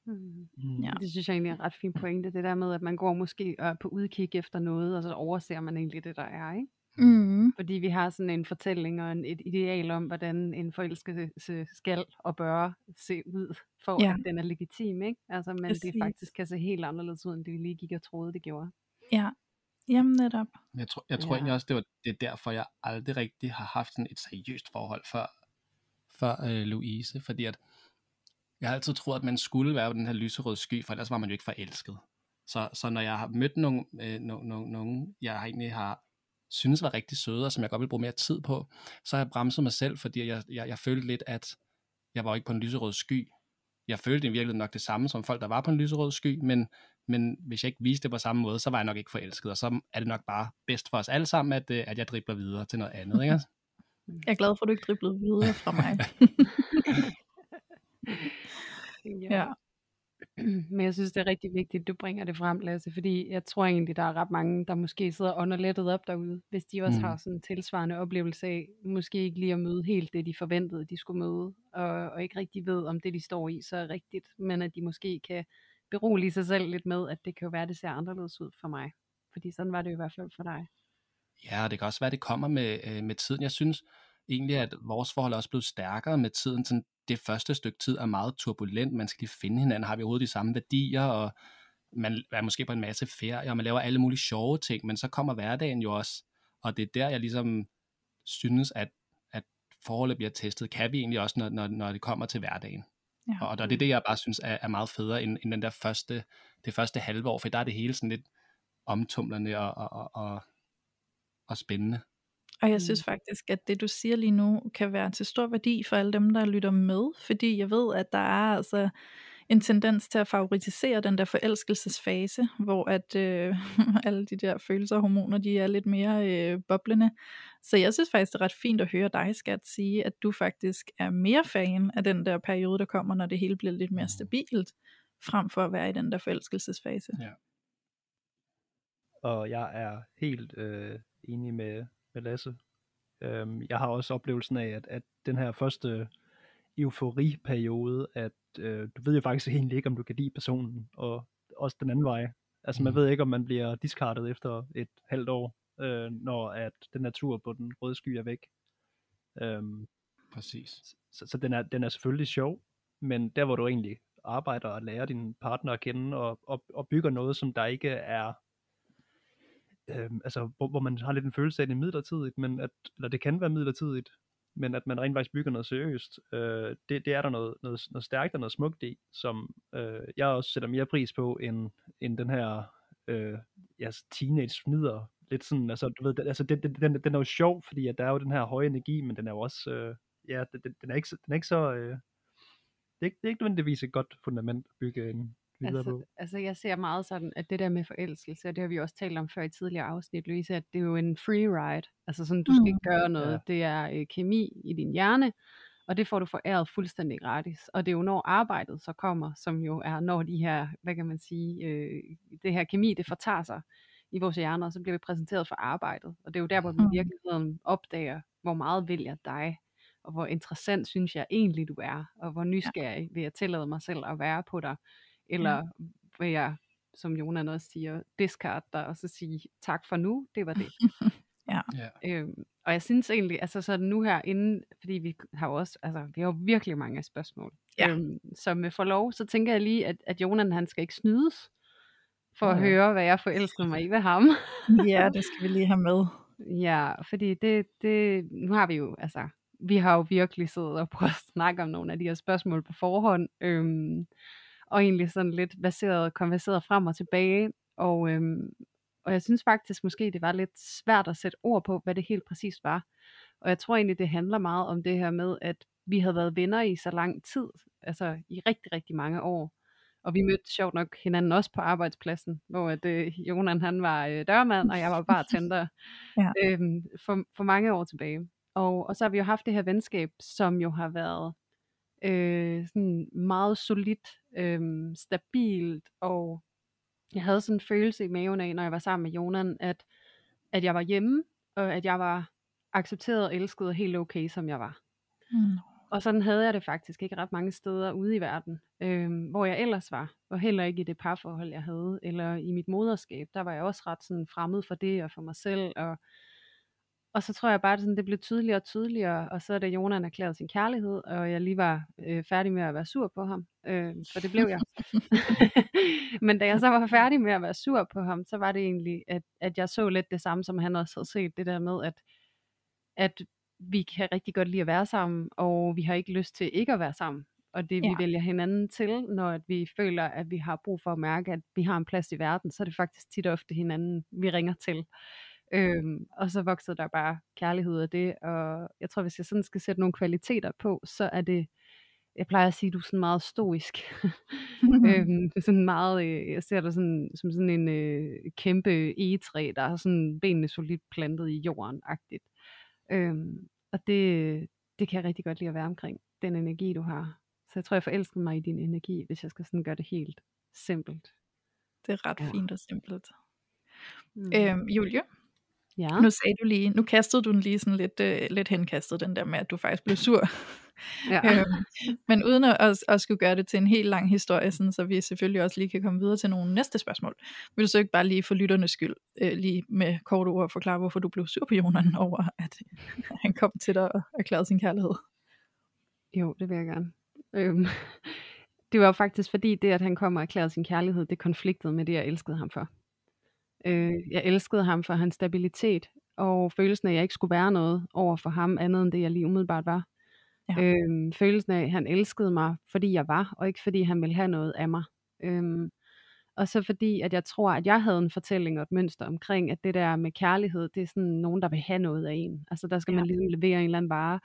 Mm. Mm. Ja. Det synes jeg egentlig er en ret fin pointe, det der med, at man går måske øh, på udkig efter noget, og så overser man egentlig det, der er, ikke? Mm. Fordi vi har sådan en fortælling og en, et ideal om, hvordan en forelskelse skal og bør se ud, for Ja. at den er legitim, ikke? Altså, men Præcis. det faktisk kan se helt anderledes ud, end det vi lige gik og troede, det gjorde. Ja, jamen netop. Jeg tror, jeg tror Ja. egentlig også, det, var, det er derfor, jeg aldrig rigtig har haft sådan et seriøst forhold før, før øh, Louise, fordi at jeg har altid troet, at man skulle være på den her lyserøde sky, for ellers var man jo ikke forelsket. Så, så når jeg har mødt nogen, øh, nogen, nogen, nogen, jeg egentlig har synes var rigtig søde, og som jeg godt vil bruge mere tid på, så har jeg bremset mig selv, fordi jeg, jeg, jeg følte lidt, at jeg var ikke på en lyserød sky. Jeg følte i virkeligheden nok det samme som folk, der var på en lyserød sky, men, men hvis jeg ikke viste det på samme måde, så var jeg nok ikke forelsket, og så er det nok bare bedst for os alle sammen, at, øh, at jeg dribler videre til noget andet. Ikke? Jeg er glad for, at du ikke driblede videre fra mig. ja. Men jeg synes, det er rigtig vigtigt, du bringer det frem, Lasse, fordi jeg tror egentlig, der er ret mange, der måske sidder underlettet op derude, hvis de også mm. har sådan en tilsvarende oplevelse af, måske ikke lige at møde helt det, de forventede, de skulle møde, og, og ikke rigtig ved, om det, de står i, så er rigtigt, men at de måske kan berolige sig selv lidt med, at det kan jo være, det ser anderledes ud for mig. Fordi sådan var det i hvert fald for dig. Ja, og det kan også være, at det kommer med, øh, med tiden. Jeg synes egentlig, at vores forhold er også blevet stærkere med tiden. Sådan, det første stykke tid er meget turbulent. Man skal lige finde hinanden. Har vi overhovedet de samme værdier? Og man er måske på en masse ferie, og man laver alle mulige sjove ting, men så kommer hverdagen jo også. Og det er der, jeg ligesom synes, at, at forholdet bliver testet. Kan vi egentlig også, når, når, når det kommer til hverdagen? Ja. Og, og det er det, jeg bare synes er, er meget federe end, end den der første, det første halve år, for der er det hele sådan lidt omtumlende og, og, og, og, og spændende. Og jeg synes faktisk, at det du siger lige nu, kan være til stor værdi for alle dem, der lytter med, fordi jeg ved, at der er altså en tendens til at favoritisere den der forelskelsesfase, hvor at øh, alle de der følelser og hormoner, de er lidt mere øh, boblende. Så jeg synes faktisk, det er ret fint at høre dig, skat, sige, at du faktisk er mere fan af den der periode, der kommer, når det hele bliver lidt mere stabilt, frem for at være i den der forelskelsesfase. Ja. Og jeg er helt øh, enig med, med Lasse. Øhm, jeg har også oplevelsen af, at, at den her første euforiperiode, at øh, du ved jo faktisk egentlig ikke, om du kan lide personen, og også den anden vej. Altså man mm. ved ikke, om man bliver diskartet efter et halvt år, øh, når at den natur på den røde sky er væk. Øhm, Præcis. Så, så den, er, den er selvfølgelig sjov, men der hvor du egentlig arbejder og lærer din partner at kende, og, og, og bygger noget, som der ikke er øh, altså, hvor, hvor man har lidt en følelse af, at det er midlertidigt, men at, eller det kan være midlertidigt, men at man rent faktisk bygger noget seriøst, øh, det, det er der noget, noget, noget stærkt og noget smukt i, som øh, jeg også sætter mere pris på, end, end den her øh, ja, altså teenage fnider. Lidt sådan, altså, du ved, altså, den, den, den, den er jo sjov, fordi at der er jo den her høje energi, men den er jo også, øh, ja, den, den, er ikke, den er ikke så, øh, det, er ikke, det er ikke nødvendigvis et godt fundament at bygge en, videre altså, på? Altså jeg ser meget sådan, at det der med forelskelse, og det har vi også talt om før i tidligere afsnit, Louise, at det er jo en free ride. Altså sådan, du skal ikke mm. gøre noget. Ja. Det er øh, kemi i din hjerne, og det får du foræret fuldstændig gratis. Og det er jo når arbejdet så kommer, som jo er når de her, hvad kan man sige, øh, det her kemi, det fortager sig i vores hjerner, så bliver vi præsenteret for arbejdet. Og det er jo der, hvor vi i mm. virkeligheden opdager, hvor meget vil jeg dig, og hvor interessant synes jeg egentlig du er, og hvor nysgerrig vil jeg tillade mig selv at være på dig. Eller mm. vil jeg, som Jonan også siger, discard dig og så sige tak for nu, det var det. ja. Øhm, og jeg synes egentlig, altså så nu her inden, fordi vi har jo også, altså vi har jo virkelig mange spørgsmål. Ja. Øhm, så med forlov, så tænker jeg lige, at, at Jonan han skal ikke snydes, for at høre, hvad jeg forelsker mig i ved ham. ja, det skal vi lige have med. Ja, fordi det, det, nu har vi jo, altså, vi har jo virkelig siddet og prøvet at snakke om nogle af de her spørgsmål på forhånd. Øhm, og egentlig sådan lidt baseret, konverseret frem og tilbage. Og, øhm, og jeg synes faktisk måske, det var lidt svært at sætte ord på, hvad det helt præcist var. Og jeg tror egentlig, det handler meget om det her med, at vi havde været venner i så lang tid, altså i rigtig, rigtig mange år. Og vi mødte sjovt nok hinanden også på arbejdspladsen, hvor at, øh, Jonan han var øh, dørmand, og jeg var bare tænder ja. øhm, for, for mange år tilbage. Og, og så har vi jo haft det her venskab, som jo har været øh, sådan meget solidt, øh, stabilt, og jeg havde sådan en følelse i maven af, når jeg var sammen med Jonan, at, at jeg var hjemme, og at jeg var accepteret og elsket og helt okay, som jeg var. Mm. Og sådan havde jeg det faktisk ikke ret mange steder ude i verden, øh, hvor jeg ellers var, og heller ikke i det parforhold, jeg havde, eller i mit moderskab, der var jeg også ret sådan fremmed for det og for mig selv, og og så tror jeg bare, at det, sådan, det blev tydeligere og tydeligere, og så er det Jonan erklæret sin kærlighed, og jeg lige var øh, færdig med at være sur på ham, øh, for det blev jeg. Men da jeg så var færdig med at være sur på ham, så var det egentlig, at, at jeg så lidt det samme, som han også havde set, det der med, at, at vi kan rigtig godt lide at være sammen, og vi har ikke lyst til ikke at være sammen. Og det vi ja. vælger hinanden til, når at vi føler, at vi har brug for at mærke, at vi har en plads i verden, så er det faktisk tit og ofte hinanden, vi ringer til. Øhm, og så voksede der bare kærlighed af det, og jeg tror, hvis jeg sådan skal sætte nogle kvaliteter på, så er det, jeg plejer at sige, du er sådan meget stoisk. øhm, sådan meget, øh, jeg ser dig sådan, som sådan en øh, kæmpe egetræ, der har sådan benene solidt plantet i jorden-agtigt. Øhm, og det, det kan jeg rigtig godt lide at være omkring, den energi, du har. jeg tror, jeg forelskede mig i din energi, hvis jeg skal sådan gøre det helt simpelt. Det er ret Ja. fint og simpelt. Mm. Øhm, Julie, ja. nu sagde du lige, nu kastede du den lige sådan lidt, øh, lidt henkastet, den der med, at du faktisk blev sur. ja. øhm, men uden at, at, at skulle gøre det til en helt lang historie, sådan, så vi selvfølgelig også lige kan komme videre til nogle næste spørgsmål. Vil du så ikke bare lige for lytternes skyld, øh, lige med korte ord forklare, hvorfor du blev sur på Jonan over, at han kom til dig og erklærede sin kærlighed? Jo, det vil jeg gerne. Øhm, det var faktisk fordi det, at han kom og erklærede sin kærlighed, det konfliktede med det, jeg elskede ham for. Øh, jeg elskede ham for hans stabilitet, og følelsen af, at jeg ikke skulle være noget over for ham, andet end det, jeg lige umiddelbart var. Ja. Øhm, følelsen af, at han elskede mig, fordi jeg var, og ikke fordi han ville have noget af mig. Øhm, og så fordi, at jeg tror, at jeg havde en fortælling og et mønster omkring, at det der med kærlighed, det er sådan nogen, der vil have noget af en. Altså der skal Ja. man ligesom levere en eller anden vare.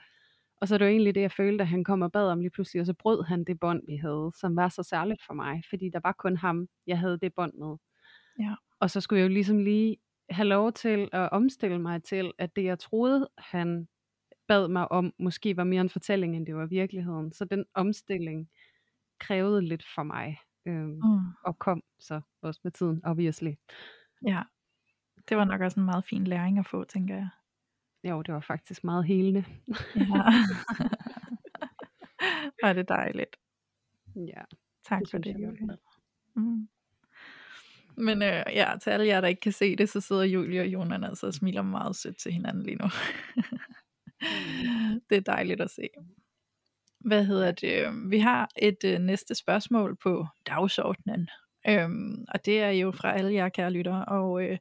Og så er det jo egentlig det, jeg følte, at han kom og bad om lige pludselig, og så brød han det bånd, vi havde, som var så særligt for mig, fordi der var kun ham, jeg havde det bånd med. Ja. Og så skulle jeg jo ligesom lige have lov til at omstille mig til, at det jeg troede, han bad mig om, måske var mere en fortælling, end det var virkeligheden. Så den omstilling krævede lidt for mig, øhm, Mm. og kom så også med tiden, obviously. Ja, det var nok også en meget fin læring at få, tænker jeg. Jo, det var faktisk meget helende. Ja. Var det dejligt. Ja, Tak det for det, jeg fald. Mm. Men øh, ja, til alle jer, der ikke kan se det, så sidder Julie og Jonan altså og smiler meget sødt til hinanden lige nu. det er dejligt at se. Hvad hedder det? Vi har et øh, næste spørgsmål på dagsordenen. Øhm, og det er jo fra alle jer kære lyttere. Og øh,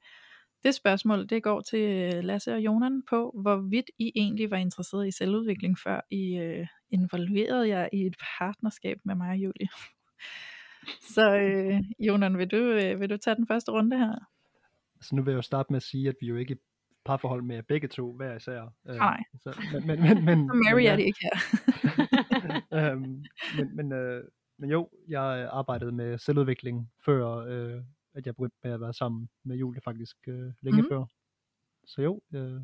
det spørgsmål, det går til øh, Lasse og Jonan på, hvorvidt I egentlig var interesseret i selvudvikling, før I øh, involverede jer i et partnerskab med mig og Julie. Så øh, Jonan, vil du, øh, vil du tage den første runde her? Så nu vil jeg jo starte med at sige, at vi jo ikke er parforhold med begge to hver især. Øh, Nej. Så, men, men, men, men, Så Mary men, er det ikke her. øhm, men, men, øh, men jo, jeg arbejdede med selvudvikling før, øh, at jeg begyndte med at være sammen med Julie faktisk øh, længe mm. før. Så jo, jeg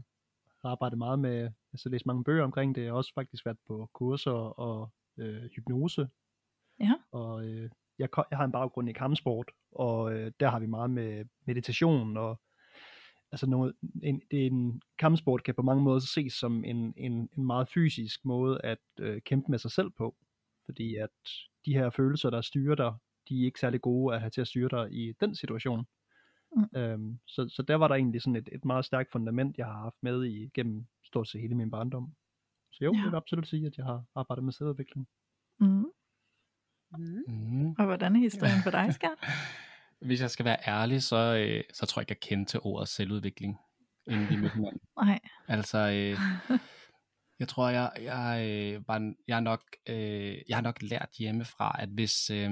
har arbejdet meget med, altså læst mange bøger omkring det. Jeg har også faktisk været på kurser og øh, hypnose. Ja. Og øh, jeg, jeg har en baggrund i kampsport, og øh, der har vi meget med meditation og altså noget, en, det er en kampsport kan på mange måder ses som en, en, en meget fysisk måde at øh, kæmpe med sig selv på. Fordi at de her følelser, der styrer dig, de er ikke særlig gode at have til at styre dig i den situation. Mm. Øhm, så, så der var der egentlig sådan et, et meget stærkt fundament, jeg har haft med i gennem stort set hele min barndom. Så jo, ja. jeg vil absolut sige, at jeg har arbejdet med selvudvikling. Mm. Mm. Mm. Og hvordan er historien for dig, skat? Hvis jeg skal være ærlig, så, øh, så tror jeg ikke, jeg kendte til ordet selvudvikling, inden vi mødte hinanden. Nej. Altså, øh, jeg tror, jeg, jeg, øh, var, jeg, nok, øh, jeg har nok lært hjemmefra, at hvis, øh,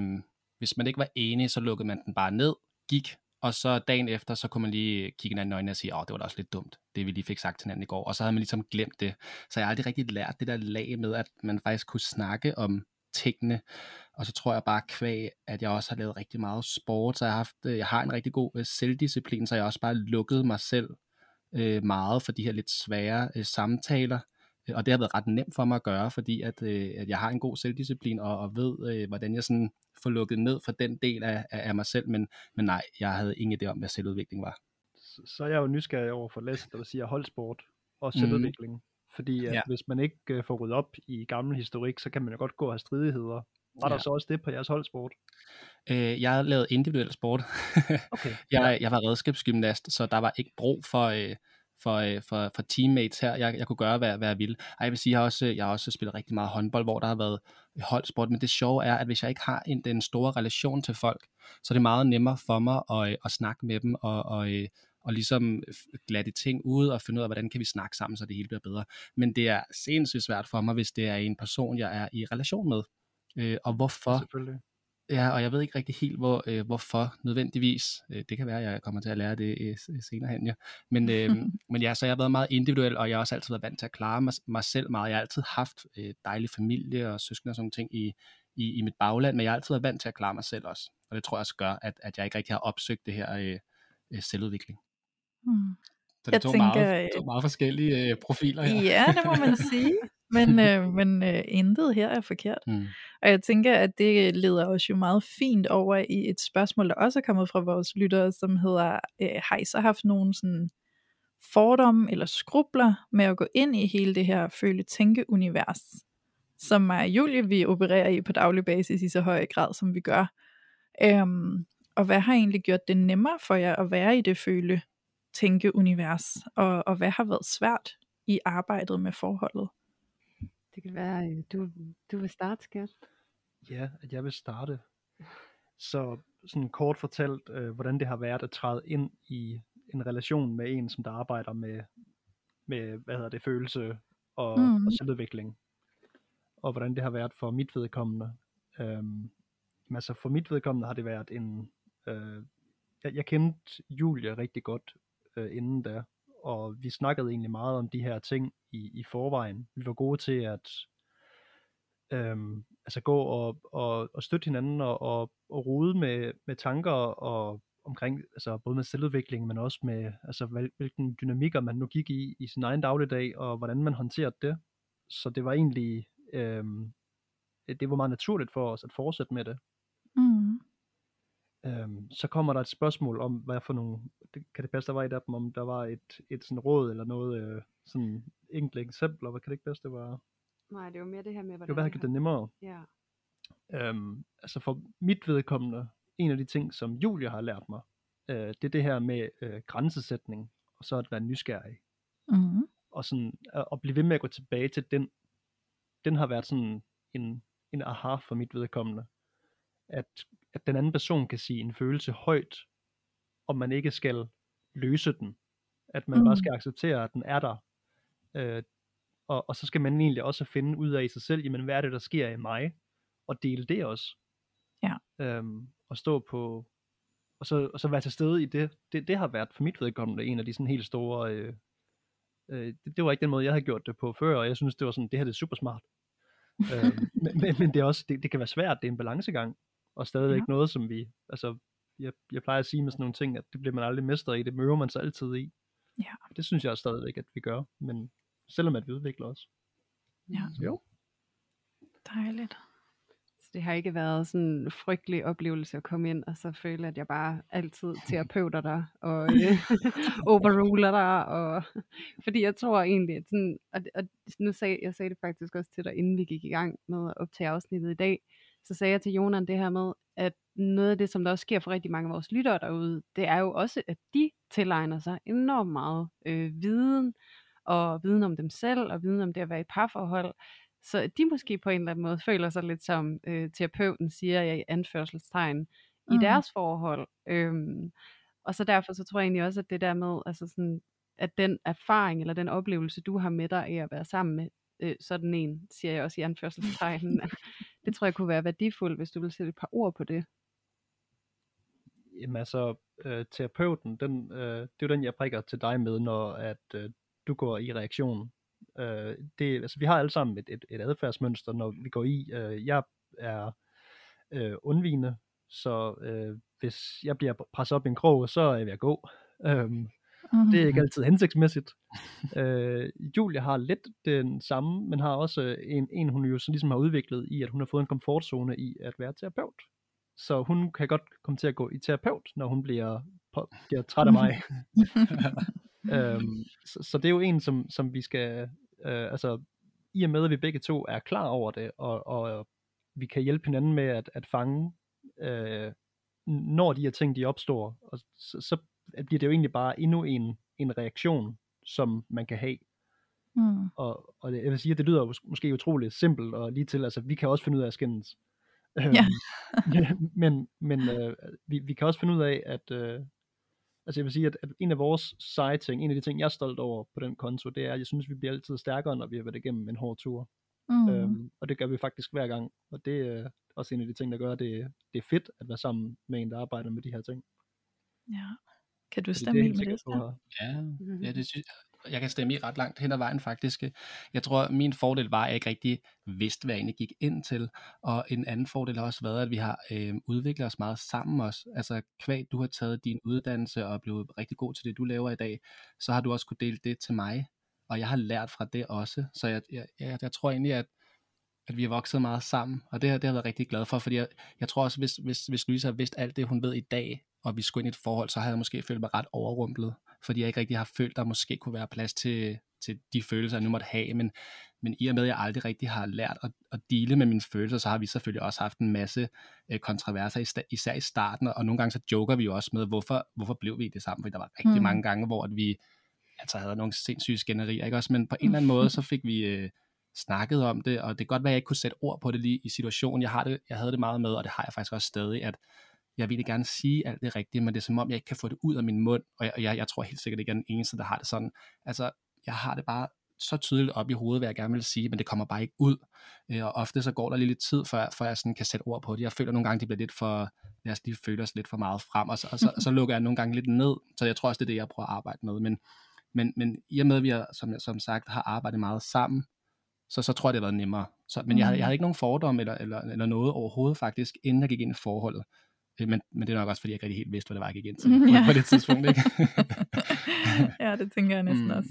hvis man ikke var enig, så lukkede man den bare ned, gik, og så dagen efter, så kunne man lige kigge hinanden i øjnene og sige, åh, det var da også lidt dumt, det vi lige fik sagt til hinanden i går. Og så havde man ligesom glemt det. Så jeg har aldrig rigtig lært det der lag med, at man faktisk kunne snakke om tingene. Og så tror jeg bare kvæg, at jeg også har lavet rigtig meget sport, så jeg har, haft, øh, jeg har en rigtig god øh, selvdisciplin, så jeg også bare lukket mig selv øh, meget for de her lidt svære øh, samtaler. Øh, Og det har været ret nemt for mig at gøre, fordi at, øh, at jeg har en god selvdisciplin og, og ved, øh, hvordan jeg sådan får lukket ned for den del af, af, mig selv. Men, men nej, jeg havde ingen idé om, hvad selvudvikling var. Så, så er jeg jo nysgerrig over for Lasse, der siger holdsport og selvudvikling. Mm. Fordi at Ja. hvis man ikke øh, får ryddet op i gammel historik, så kan man jo godt gå og have stridigheder. Var der Ja. så også det på jeres holdsport? Øh, jeg lavet individuel sport. Okay. jeg, jeg var redskabsgymnast, så der var ikke brug for, øh, for, øh, for, for teammates her. Jeg, jeg kunne gøre, hvad, hvad jeg ville. Ej, jeg vil sige, jeg har, også, jeg har også spillet rigtig meget håndbold, hvor der har været holdsport. Men det sjove er, at hvis jeg ikke har en, den store relation til folk, så er det meget nemmere for mig at, øh, at snakke med dem og, og, og ligesom glatte ting ud og finde ud af, hvordan kan vi snakke sammen, så det hele bliver bedre. Men det er sindssygt svært for mig, hvis det er en person, jeg er i relation med. Øh, og hvorfor? Selvfølgelig. Ja, og jeg ved ikke rigtig helt, hvor, øh, hvorfor nødvendigvis. Øh, det kan være, at jeg kommer til at lære det øh, senere hen, ja. Men, øh, men ja, så jeg har været meget individuel, og jeg har også altid været vant til at klare mig, mig selv meget. Jeg har altid haft øh, dejlig familie og søskende og sådan ting i, i, i mit bagland, men jeg har altid været vant til at klare mig selv også. Og det tror jeg også gør, at, at jeg ikke rigtig har opsøgt det her øh, øh, selvudvikling. Hmm. Så det Jeg to, tænker, meget, øh, to meget forskellige øh, profiler her. Ja, det må man sige. men, øh, men øh, intet her er forkert. Mm. Og jeg tænker, at det leder os jo meget fint over i et spørgsmål, der også er kommet fra vores lyttere, som hedder, øh, har I så haft nogen sådan fordomme eller skrubler med at gå ind i hele det her føle-tænke-univers, som mig og Julie, vi opererer i på daglig basis i så høj grad, som vi gør. Øhm, og hvad har egentlig gjort det nemmere for jer at være i det føle-tænke-univers, og, og hvad har været svært i arbejdet med forholdet? Det kan være, øh, du, du vil starte, skat. Ja, at jeg vil starte. Så sådan kort fortalt, øh, hvordan det har været at træde ind i en relation med en, som der arbejder med, med hvad hedder det, følelse og, Mhm. mm. og selvudvikling. Og hvordan det har været for mit vedkommende. Øhm, men altså for mit vedkommende har det været en... Øh, jeg, jeg kendte Julie rigtig godt øh, inden da, og vi snakkede egentlig meget om de her ting i, i forvejen. Vi var gode til at øhm, altså gå og, og, og støtte hinanden og, og, og rode med, med tanker og omkring, altså både med selvudvikling, men også med, altså hvil, hvilken dynamikker man nu gik i, i sin egen dagligdag, og hvordan man håndterede det. Så det var egentlig, øhm, det var meget naturligt for os at fortsætte med det. Mm. Øhm, så kommer der et spørgsmål om, hvad for nogle, det, kan det passe, der var et af dem, om der var et, et sådan råd, eller noget, øh, sådan enkelt eksempler, hvad kan det ikke passe, det var, Nej, det var mere det her med, det hvordan var, hvad har gjort det nemmere. Ja. Øhm, altså for mit vedkommende, en af de ting, som Julia har lært mig, øh, det er det her med øh, grænsesætning, og så at være nysgerrig. Mm. Og sådan at, at blive ved med at gå tilbage til den, den har været sådan en, en aha for mit vedkommende. At, at den anden person kan sige en følelse højt, og man ikke skal løse den. At man mm. bare skal acceptere, at den er der. Øh, og, og så skal man egentlig også finde ud af i sig selv, jamen hvad er det, der sker i mig? Og dele det også. Ja. Øhm, og stå på, og så, og så være til stede i det. det. Det har været for mit vedkommende en af de sådan helt store, øh, øh, det, det var ikke den måde, jeg havde gjort det på før, og jeg synes, det var sådan, det her det er super smart. øhm, men, men, men det er også, det, det kan være svært, det er en balancegang, og stadigvæk Ja. noget, som vi, altså, jeg, jeg plejer at sige med sådan nogle ting, at det bliver man aldrig mester i, det møder man sig altid i. Ja. Det synes jeg stadigvæk, at vi gør, men selvom at vi udvikler os. Ja. Så jo. Dejligt. Så det har ikke været sådan en frygtelig oplevelse at komme ind og så føle, at jeg bare altid terapeuter dig og øh, overruler dig. Og, fordi jeg tror egentlig, at sådan, og, og nu sagde, jeg sagde det faktisk også til dig, inden vi gik i gang med at optage afsnittet i dag, så sagde jeg til Jonan det her med, at noget af det, som der også sker for rigtig mange af vores lyttere derude, det er jo også, at de tilegner sig enormt meget øh, viden, og viden om dem selv, og viden om det at være i parforhold, så de måske på en eller anden måde føler sig lidt som øh, terapeuten siger jeg i anførselstegn mm. i deres forhold. Øhm, og så derfor så tror jeg egentlig også, at det der med, altså sådan, at den erfaring eller den oplevelse, du har med dig af at være sammen med øh, sådan en, siger jeg også i anførselstegn, det tror jeg kunne være værdifuldt, hvis du vil sætte et par ord på det. Jamen altså, øh, terapeuten, den, øh, det er jo den, jeg prikker til dig med, når at øh, du går i reaktion. Øh, det, altså, vi har alle sammen et, et, et adfærdsmønster, når vi går i. Øh, jeg er øh, undvigende, så øh, hvis jeg bliver presset op i en krog, så er jeg ved at gå. Øhm, Mm. det er ikke altid hensigtsmæssigt. øh, Julia har lidt den samme, men har også en, en, hun jo ligesom har udviklet i, at hun har fået en komfortzone i at være terapeut. Så hun kan godt komme til at gå i terapeut, når hun bliver, bliver træt af mig. øhm, så, så det er jo en, som, som vi skal, øh, altså i og med, at vi begge to er klar over det, og, og vi kan hjælpe hinanden med at, at fange, øh, når de her ting, de opstår, og så, så bliver det jo egentlig bare endnu en, en reaktion, som man kan have. Mm. Og, og jeg vil sige, at det lyder måske utroligt simpelt og lige til, altså vi kan også finde ud af at skændes. Ja. Øhm, men men øh, vi, vi kan også finde ud af, at øh, altså jeg vil sige, at, at en af vores seje ting, en af de ting, jeg er stolt over på den konto, det er, at jeg synes, vi bliver altid stærkere, når vi har været igennem en hård tur. Mm. Øhm, og det gør vi faktisk hver gang. Og det er også en af de ting, der gør, at det, det er fedt at være sammen med en, der arbejder med de her ting. Ja. Kan du stemme jeg i helt med det? Ja, ja det synes, jeg kan stemme i ret langt hen ad vejen faktisk. Jeg tror, min fordel var, at jeg ikke rigtig vidste, hvad jeg egentlig gik ind til. Og en anden fordel har også været, at vi har øh, udviklet os meget sammen også. Altså kvæg, du har taget din uddannelse og er blevet rigtig god til det, du laver i dag, så har du også kunne dele det til mig. Og jeg har lært fra det også. Så jeg, jeg, jeg, jeg tror egentlig, at, at vi har vokset meget sammen, og det, det har jeg været rigtig glad for, fordi jeg, jeg tror også, hvis, hvis, hvis Louise har vidst alt det, hun ved i dag, og vi skulle ind i et forhold, så havde jeg måske følt mig ret overrumplet, fordi jeg ikke rigtig har følt, der måske kunne være plads til, til de følelser, jeg nu måtte have, men, men i og med, at jeg aldrig rigtig har lært at, at dele med mine følelser, så har vi selvfølgelig også haft en masse øh, kontroverser, især i starten, og nogle gange så joker vi jo også med, hvorfor, hvorfor blev vi det sammen, fordi der var rigtig mm. mange gange, hvor at vi altså havde nogle sindssyge skænderier, ikke også, men på en eller anden måde, så fik vi øh, snakket om det, og det kan godt være, at jeg ikke kunne sætte ord på det lige i situationen, jeg, har det, jeg havde det meget med, og det har jeg faktisk også stadig, at jeg vil gerne sige alt det rigtige, men det er som om, jeg ikke kan få det ud af min mund, og jeg, jeg, jeg tror helt sikkert ikke, at den eneste, der har det sådan. Altså, jeg har det bare så tydeligt op i hovedet, hvad jeg gerne vil sige, men det kommer bare ikke ud. Øh, og ofte så går der lige lidt tid, før, før jeg sådan kan sætte ord på det. Jeg føler nogle gange, de bliver lidt for, jeg de føler sig lidt for meget frem, og så, og så, og så lukker jeg nogle gange lidt ned. Så jeg tror også, det er det, jeg prøver at arbejde med. Men, men, men i og med, at vi har, som, som sagt har arbejdet meget sammen, så, så tror jeg, det har været nemmere. Så, men jeg, havde, jeg havde ikke nogen fordom eller, eller, eller noget overhovedet faktisk, inden jeg gik ind i forholdet. Øh, men, men det er nok også, fordi jeg ikke rigtig helt vidste, hvad det var, jeg gik ind til ja. på det tidspunkt. Ikke? ja, det tænker jeg næsten mm. også.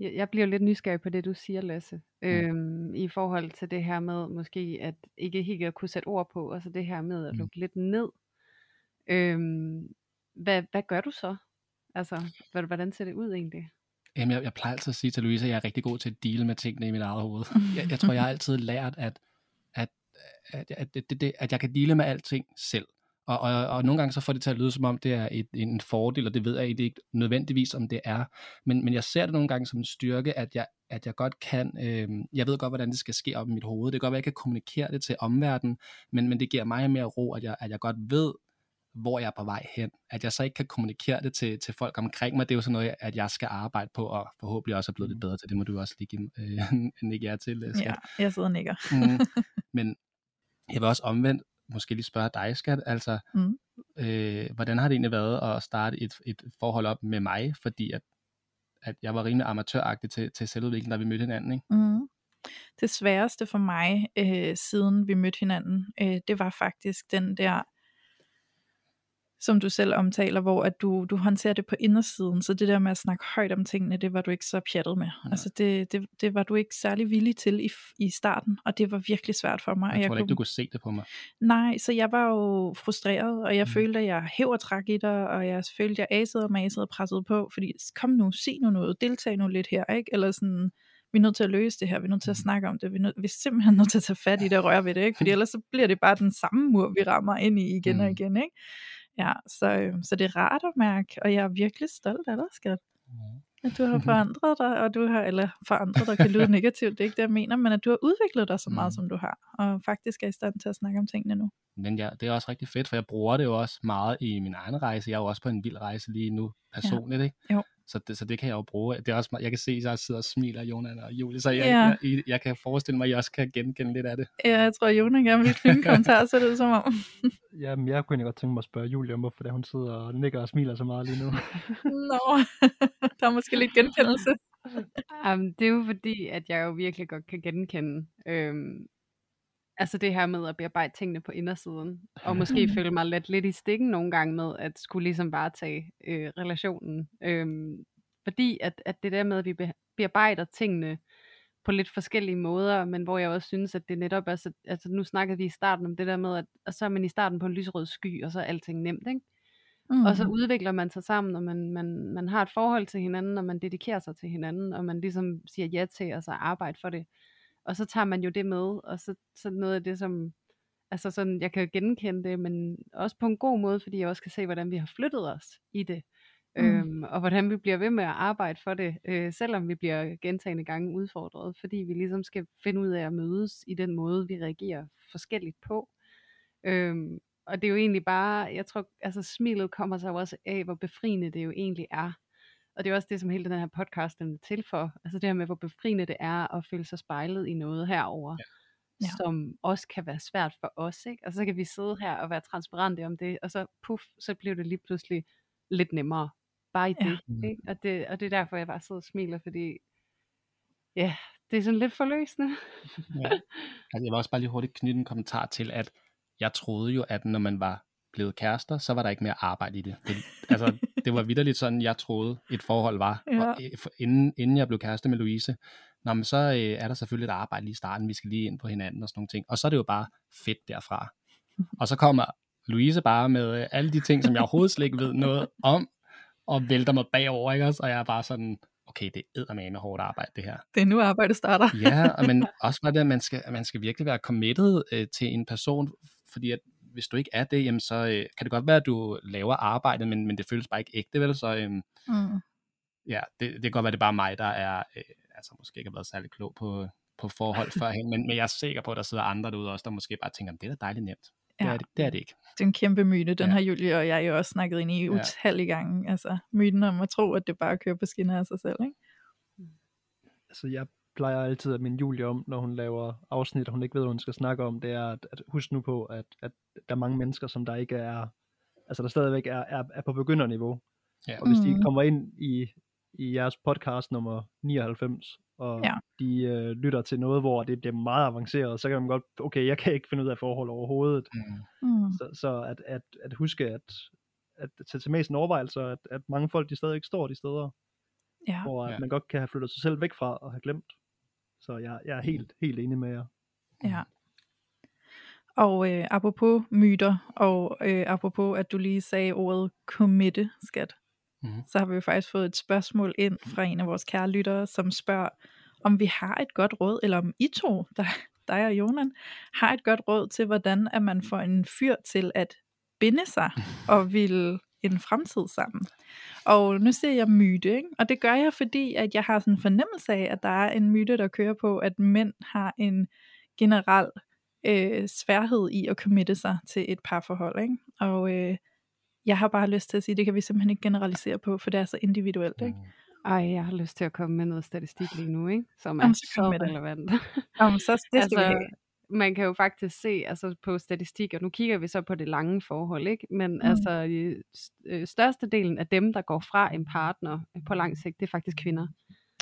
Jeg, jeg bliver lidt nysgerrig på det, du siger, Lasse. Mm. Øhm, I forhold til det her med måske at ikke helt at kunne sætte ord på, og så det her med at mm. lukke mm. lidt ned. Øhm, hvad, hvad gør du så? Altså, hvordan ser det ud egentlig? Jamen, jeg, jeg plejer altid at sige til Louise, at jeg er rigtig god til at deal med tingene i mit eget hoved. Jeg, jeg tror, jeg har altid lært, at, at, at, at, det, det, at jeg kan dele med alting selv. Og, og, og nogle gange så får det til at lyde som om, det er et, en fordel, og det ved jeg det ikke nødvendigvis, om det er. Men, men jeg ser det nogle gange som en styrke, at jeg, at jeg godt kan, øh, jeg ved godt, hvordan det skal ske op i mit hoved. Det kan godt være, at jeg kan kommunikere det til omverdenen, men, men det giver mig mere ro, at jeg, at jeg godt ved, hvor jeg er på vej hen. At jeg så ikke kan kommunikere det til, til folk omkring mig, det er jo sådan noget, at jeg skal arbejde på, og forhåbentlig også er blevet lidt bedre til. Det må du også lige give øh, nikke jer til. Skat. Ja, jeg sidder og nikker. mm, men jeg vil også omvendt måske lige spørge dig, Skat, altså, mm. øh, hvordan har det egentlig været at starte et, et forhold op med mig, fordi at, at jeg var rimelig amatøragtig til, til selvudvikling, da vi mødte hinanden, ikke? Mm. Det sværeste for mig, øh, siden vi mødte hinanden, øh, det var faktisk den der som du selv omtaler, hvor at du, du håndterer det på indersiden, så det der med at snakke højt om tingene, det var du ikke så pjattet med. Ja. Altså det, det, det var du ikke særlig villig til i, i starten, og det var virkelig svært for mig. Jeg, jeg tror jeg ikke, du kunne se det på mig. Nej, så jeg var jo frustreret, og jeg mm. følte, at jeg hæver træk i dig, og jeg følte, at jeg asede og masede og pressede på, fordi kom nu, sig nu noget, deltag nu lidt her, ikke? Eller sådan, vi er nødt til at løse det her, vi er nødt til at mm. snakke om det, vi er, nødt, vi er simpelthen nødt til at tage fat i det og røre ved det, ikke? fordi ellers så bliver det bare den samme mur, vi rammer ind i igen og mm. igen. Ikke? Ja, så, øh, så det er rart at mærke, og jeg er virkelig stolt af dig, skat. At du har forandret dig, og du har, eller forandret dig kan lyde negativt, det er ikke det, jeg mener, men at du har udviklet dig så meget, mm. som du har, og faktisk er i stand til at snakke om tingene nu. Men ja, det er også rigtig fedt, for jeg bruger det jo også meget i min egen rejse. Jeg er jo også på en vild rejse lige nu, personligt, ja. ikke? Jo. Så det, så det kan jeg jo bruge. Det er også, jeg kan se, at jeg sidder og smiler, Jonas og Julie, så jeg, ja. jeg, jeg, kan forestille mig, at I også kan genkende lidt af det. Ja, jeg tror, Jonas gerne vil finde kommentar, så det er som om. Jamen, jeg kunne godt tænke mig at spørge Julie om, hvorfor hun sidder og nikker og smiler så meget lige nu. Nå, der er måske lidt genkendelse. Um, det er jo fordi, at jeg jo virkelig godt kan genkende øhm, Altså det her med at bearbejde tingene på indersiden, og måske føle mig lidt, lidt i stikken nogle gange med, at skulle ligesom bare tage øh, relationen. Øhm, fordi at, at det der med, at vi bearbejder tingene på lidt forskellige måder, men hvor jeg også synes, at det netop er, så, altså nu snakkede vi i starten om det der med, at, at så er man i starten på en lysrød sky, og så er alting nemt, ikke? Mm. Og så mm. udvikler man sig sammen, og man, man, man har et forhold til hinanden, og man dedikerer sig til hinanden, og man ligesom siger ja til at så arbejde for det. Og så tager man jo det med, og så, så noget af det, som, altså sådan, jeg kan genkende det, men også på en god måde, fordi jeg også kan se, hvordan vi har flyttet os i det. Mm. Øhm, og hvordan vi bliver ved med at arbejde for det, øh, selvom vi bliver gentagende gange udfordret, fordi vi ligesom skal finde ud af at mødes i den måde, vi reagerer forskelligt på. Øhm, og det er jo egentlig bare, jeg tror, altså smilet kommer sig jo også af, hvor befriende det jo egentlig er, og det er også det, som hele den her podcast er til for. Altså det her med, hvor befriende det er at føle sig spejlet i noget herover, ja. Ja. som også kan være svært for os. Ikke? Og så kan vi sidde her og være transparente om det, og så puff, så bliver det lige pludselig lidt nemmere. Bare i det. Ja. Mm. Ikke? Og det. Og det er derfor, jeg bare sidder og smiler, fordi ja, det er sådan lidt forløsende. ja. Altså, jeg vil også bare lige hurtigt knytte en kommentar til, at jeg troede jo, at når man var blevet kærester, så var der ikke mere arbejde i det. det altså, det var vidderligt sådan, jeg troede, et forhold var. Ja. Og, øh, for- inden, inden jeg blev kæreste med Louise, Nå, men så øh, er der selvfølgelig et arbejde lige i starten, vi skal lige ind på hinanden og sådan nogle ting. Og så er det jo bare fedt derfra. Og så kommer Louise bare med øh, alle de ting, som jeg overhovedet slet ikke ved noget om, og vælter mig bagover, ikke også? Og jeg er bare sådan, okay, det er eddermame hårdt arbejde, det her. Det er nu arbejdet starter. Ja, og men også bare det, at man skal, man skal virkelig være committed øh, til en person, fordi at hvis du ikke er det, jamen så øh, kan det godt være, at du laver arbejdet, men, men det føles bare ikke ægte, vel? Så øh, Mm. ja, det, det kan godt være, det er bare mig, der er, øh, altså måske ikke har været særlig klog på, på forhold førhen, men, men jeg er sikker på, at der sidder andre derude også, der måske bare tænker, det er da dejligt nemt. Det, Ja. er, det, det er det ikke. Det er en kæmpe myte, den Ja. har Julie og jeg jo også snakket ind i Ja. utallige gange. Altså myten om at tro, at det bare kører på skinner af sig selv, ikke? Altså, jeg plejer altid at minde Julie om, når hun laver afsnit, og hun ikke ved, hvad hun skal snakke om, det er at, at huske nu på, at, at der er mange mennesker, som der ikke er, altså der stadigvæk er, er, er på begynderniveau. Ja. Og hvis de Mhm. kommer ind i, i jeres podcast nummer 99, og Ja. de øh, lytter til noget, hvor det, det er meget avanceret, så kan man godt, okay, jeg kan ikke finde ud af forhold overhovedet. Mm. Mm. Så, så at, at, at huske, at, at tage til mest en overvejelse, at, at mange folk, de stadig ikke står de steder, Ja. hvor at Ja. man godt kan have flyttet sig selv væk fra og have glemt. Så jeg, jeg er helt, helt enig med jer. Ja. Og øh, apropos myter, og øh, apropos at du lige sagde ordet committe, skat, Mhm. så har vi jo faktisk fået et spørgsmål ind fra en af vores kære lyttere, som spørger, om vi har et godt råd, eller om I to, der, dig og Jonan, har et godt råd til, hvordan at man får en fyr til at binde sig og vil en fremtid sammen. Og nu ser jeg myte, ikke? og det gør jeg, fordi at jeg har sådan en fornemmelse af, at der er en myte, der kører på, at mænd har en generel øh, sværhed i at committe sig til et parforhold. Ikke? Og øh, jeg har bare lyst til at sige, det kan vi simpelthen ikke generalisere på, for det er så individuelt. Ikke? Ej, jeg har lyst til at komme med noget statistik lige nu, ikke? som er Jamen, så så relevant. Om, så det skal altså, vi have. Man kan jo faktisk se altså på statistik, og nu kigger vi så på det lange forhold, ikke? men Mm. altså øh, størstedelen af dem, der går fra en partner øh, på lang sigt, det er faktisk kvinder.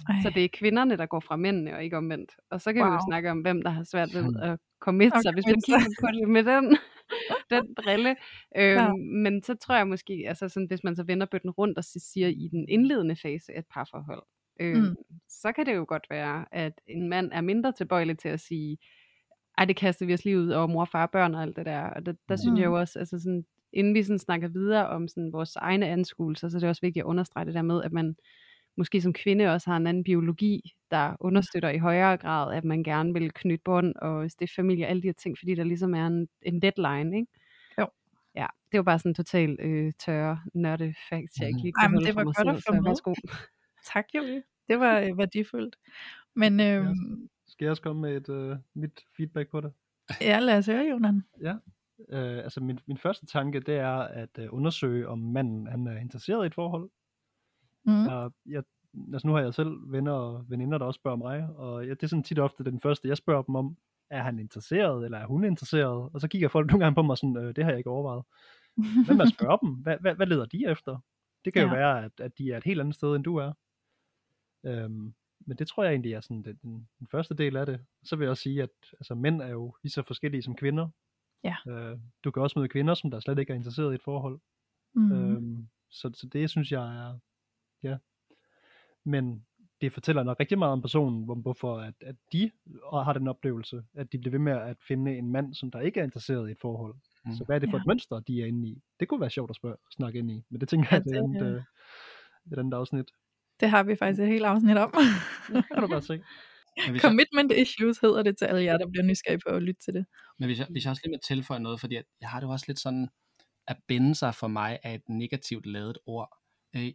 Ej, Så det er kvinderne, der går fra mændene, og ikke omvendt. Og så kan wow. vi jo snakke om, hvem der har svært ved at commit At sig, hvis man kigger på det med den, den brille. Øhm, Ja. Men så tror jeg måske, altså sådan, hvis man så vender bøtten rundt og siger i den indledende fase et parforhold, Mm. mm. så kan det jo godt være, at en mand er mindre tilbøjelig til at sige, ej, det kaster vi os lige ud over mor, far, børn og alt det der. Og der, der synes jeg Mm. jo også, altså sådan, inden vi sådan snakker videre om sådan vores egne anskuelser, så er det også vigtigt at understrege det der med, at man måske som kvinde også har en anden biologi, der understøtter i højere grad, at man gerne vil knytte bånd og stifte familie og alle de her ting, fordi der ligesom er en, en deadline, ikke? Jo. Ja, det var bare sådan en total øh, tørre nørde fact, jeg ikke lige Ej, kunne det var godt at selv, få så med. Tak, Julie. Det var øh, værdifuldt. Men øhm, Skal jeg også komme med et øh, mit feedback på det? ja, lad os høre, Jonan. Øh, altså min, min første tanke, det er at øh, undersøge, om manden han er interesseret i et forhold. Mm. Jeg, jeg, altså nu har jeg selv venner og veninder, der også spørger mig, og jeg, det er sådan tit ofte den første, jeg spørger dem om, er han interesseret, eller er hun interesseret? Og så kigger folk nogle gange på mig sådan, øh, det har jeg ikke overvejet. Hvem er spørge dem? Hvad, hvad, hvad leder de efter? Det kan ja. jo Ja. være, at, at de er et helt andet sted, end du er. Øhm, men det tror jeg egentlig er sådan den, den, den første del af det. Så vil jeg også sige, at altså, mænd er jo lige så forskellige som kvinder. Ja. Øh, du kan også møde kvinder, som der slet ikke er interesseret i et forhold. Mm. Øhm, så, så det synes jeg er, ja. Men det fortæller nok rigtig meget om personen, hvor- hvorfor at, at de har den oplevelse, at de bliver ved med at finde en mand, som der ikke er interesseret i et forhold. Mm. Så hvad er det for Ja. et mønster, de er inde i? Det kunne være sjovt at spørge, snakke ind i, men det tænker Ja, jeg, det er det, et, øh, øh, et andet afsnit. Det har vi faktisk et helt afsnit om. Kan du bare se. Men hvis, jeg, Commitment issues hedder det til alle jer, der bliver nysgerrige på at lytte til det. men hvis, jeg, hvis jeg også lige må tilføje noget, fordi at jeg har det jo også lidt sådan, at binde sig for mig af et negativt lavet ord. Øh,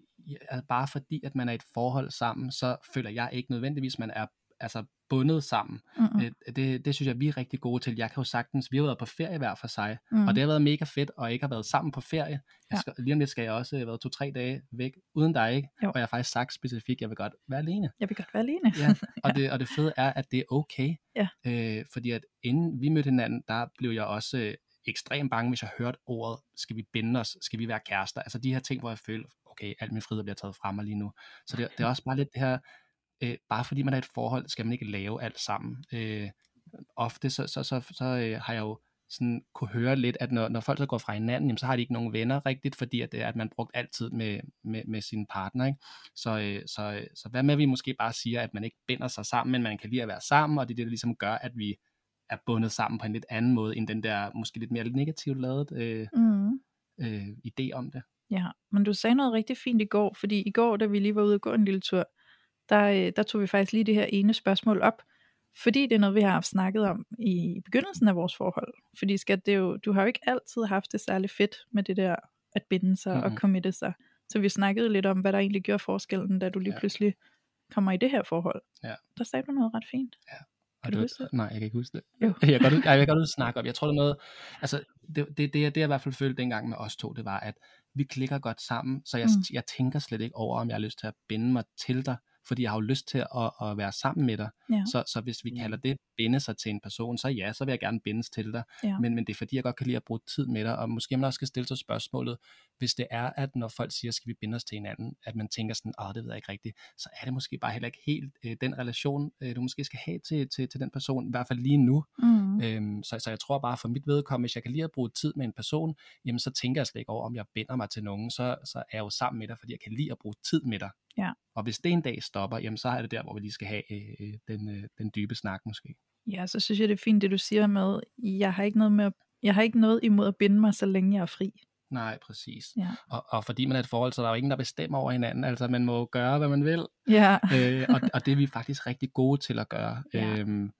bare fordi, at man er i et forhold sammen, så føler jeg ikke nødvendigvis, man er altså bundet sammen. Mm-mm. Øh, det, det synes jeg, vi er rigtig gode til. Jeg kan jo sagtens, vi har været på ferie hver for sig, Mm. og det har været mega fedt, og ikke har været sammen på ferie. Jeg Ja. skal, lige om lidt skal jeg også have været to-tre dage væk uden dig, ikke? Jo. Og jeg har faktisk sagt specifikt, jeg vil godt være alene. Jeg vil godt være alene. Ja, og det, og det fede er, at det er okay. Ja. Øh, fordi at inden vi mødte hinanden, der blev jeg også øh, ekstremt bange, hvis jeg hørte ordet, skal vi binde os, skal vi være kærester? Altså de her ting, hvor jeg føler, okay, alt min frihed bliver taget fra mig lige nu. Så det, det er også bare lidt det her, øh, bare fordi man er et forhold, skal man ikke lave alt sammen. Øh, ofte så, så, så, så øh, har jeg jo sådan kunne høre lidt, at når, når folk så går fra hinanden, jamen, så har de ikke nogen venner rigtigt, fordi at, det er, at man brugt altid med, med, med sin partner. Ikke? Så, øh, så, øh, så hvad med, at vi måske bare siger, at man ikke binder sig sammen, men man kan lide at være sammen, og det er det, der ligesom gør, at vi er bundet sammen på en lidt anden måde, end den der måske lidt mere negativt lavet øh, Mm. øh, idé om det. Ja, men du sagde noget rigtig fint i går, fordi i går, da vi lige var ude og gå en lille tur, der, øh, der tog vi faktisk lige det her ene spørgsmål op, fordi det er noget, vi har haft snakket om i begyndelsen af vores forhold. Fordi skat, det er jo, du har jo ikke altid haft det særlig fedt med det der at binde sig mm-hmm. og committe sig. Så vi snakkede lidt om, hvad der egentlig gjorde forskellen, da du lige Ja. pludselig kommer i det her forhold. Ja. Der sagde du noget ret fint. Og Kan du det- huske det? Nej, jeg kan ikke huske det. Jo. Jeg kan godt, jeg kan godt snakke om. Jeg tror, det er noget... Altså, det, det, det, jeg- det, jeg i hvert fald følte dengang med os to, det var, at vi klikker godt sammen, så jeg, mm. jeg tænker slet ikke over, om jeg har lyst til at binde mig til dig, fordi jeg har jo lyst til at, at være sammen med dig. Ja. Så, så hvis vi kalder det binde sig til en person, så ja, så vil jeg gerne bindes til dig. Ja. Men, men det er fordi, jeg godt kan lide at bruge tid med dig, og måske man også skal stille sig spørgsmålet, hvis det er, at når folk siger, skal vi binde os til hinanden, at man tænker sådan, åh, det ved jeg ikke rigtigt, så er det måske bare heller ikke helt øh, den relation, øh, du måske skal have til, til, til den person, i hvert fald lige nu. Mm. Øhm, så, så jeg tror bare for mit vedkommende, hvis jeg kan lide at bruge tid med en person, jamen så tænker jeg slet ikke over, om jeg binder mig til nogen, så, så er jeg jo sammen med dig, fordi jeg kan lide at bruge tid med dig. Ja. Og hvis det en dag stopper, jamen så er det der, hvor vi lige skal have øh, den, øh, den dybe snak måske. Ja, så synes jeg, det er fint, det du siger med, jeg har ikke noget, med at, jeg har ikke noget imod at binde mig, så længe jeg er fri. Nej, præcis. Ja. Og, og fordi man er et forhold, så er der jo ingen, der bestemmer over hinanden. Altså man må gøre, hvad man vil. Ja, øh, og, og det er vi faktisk rigtig gode til at gøre. Ja. Øhm,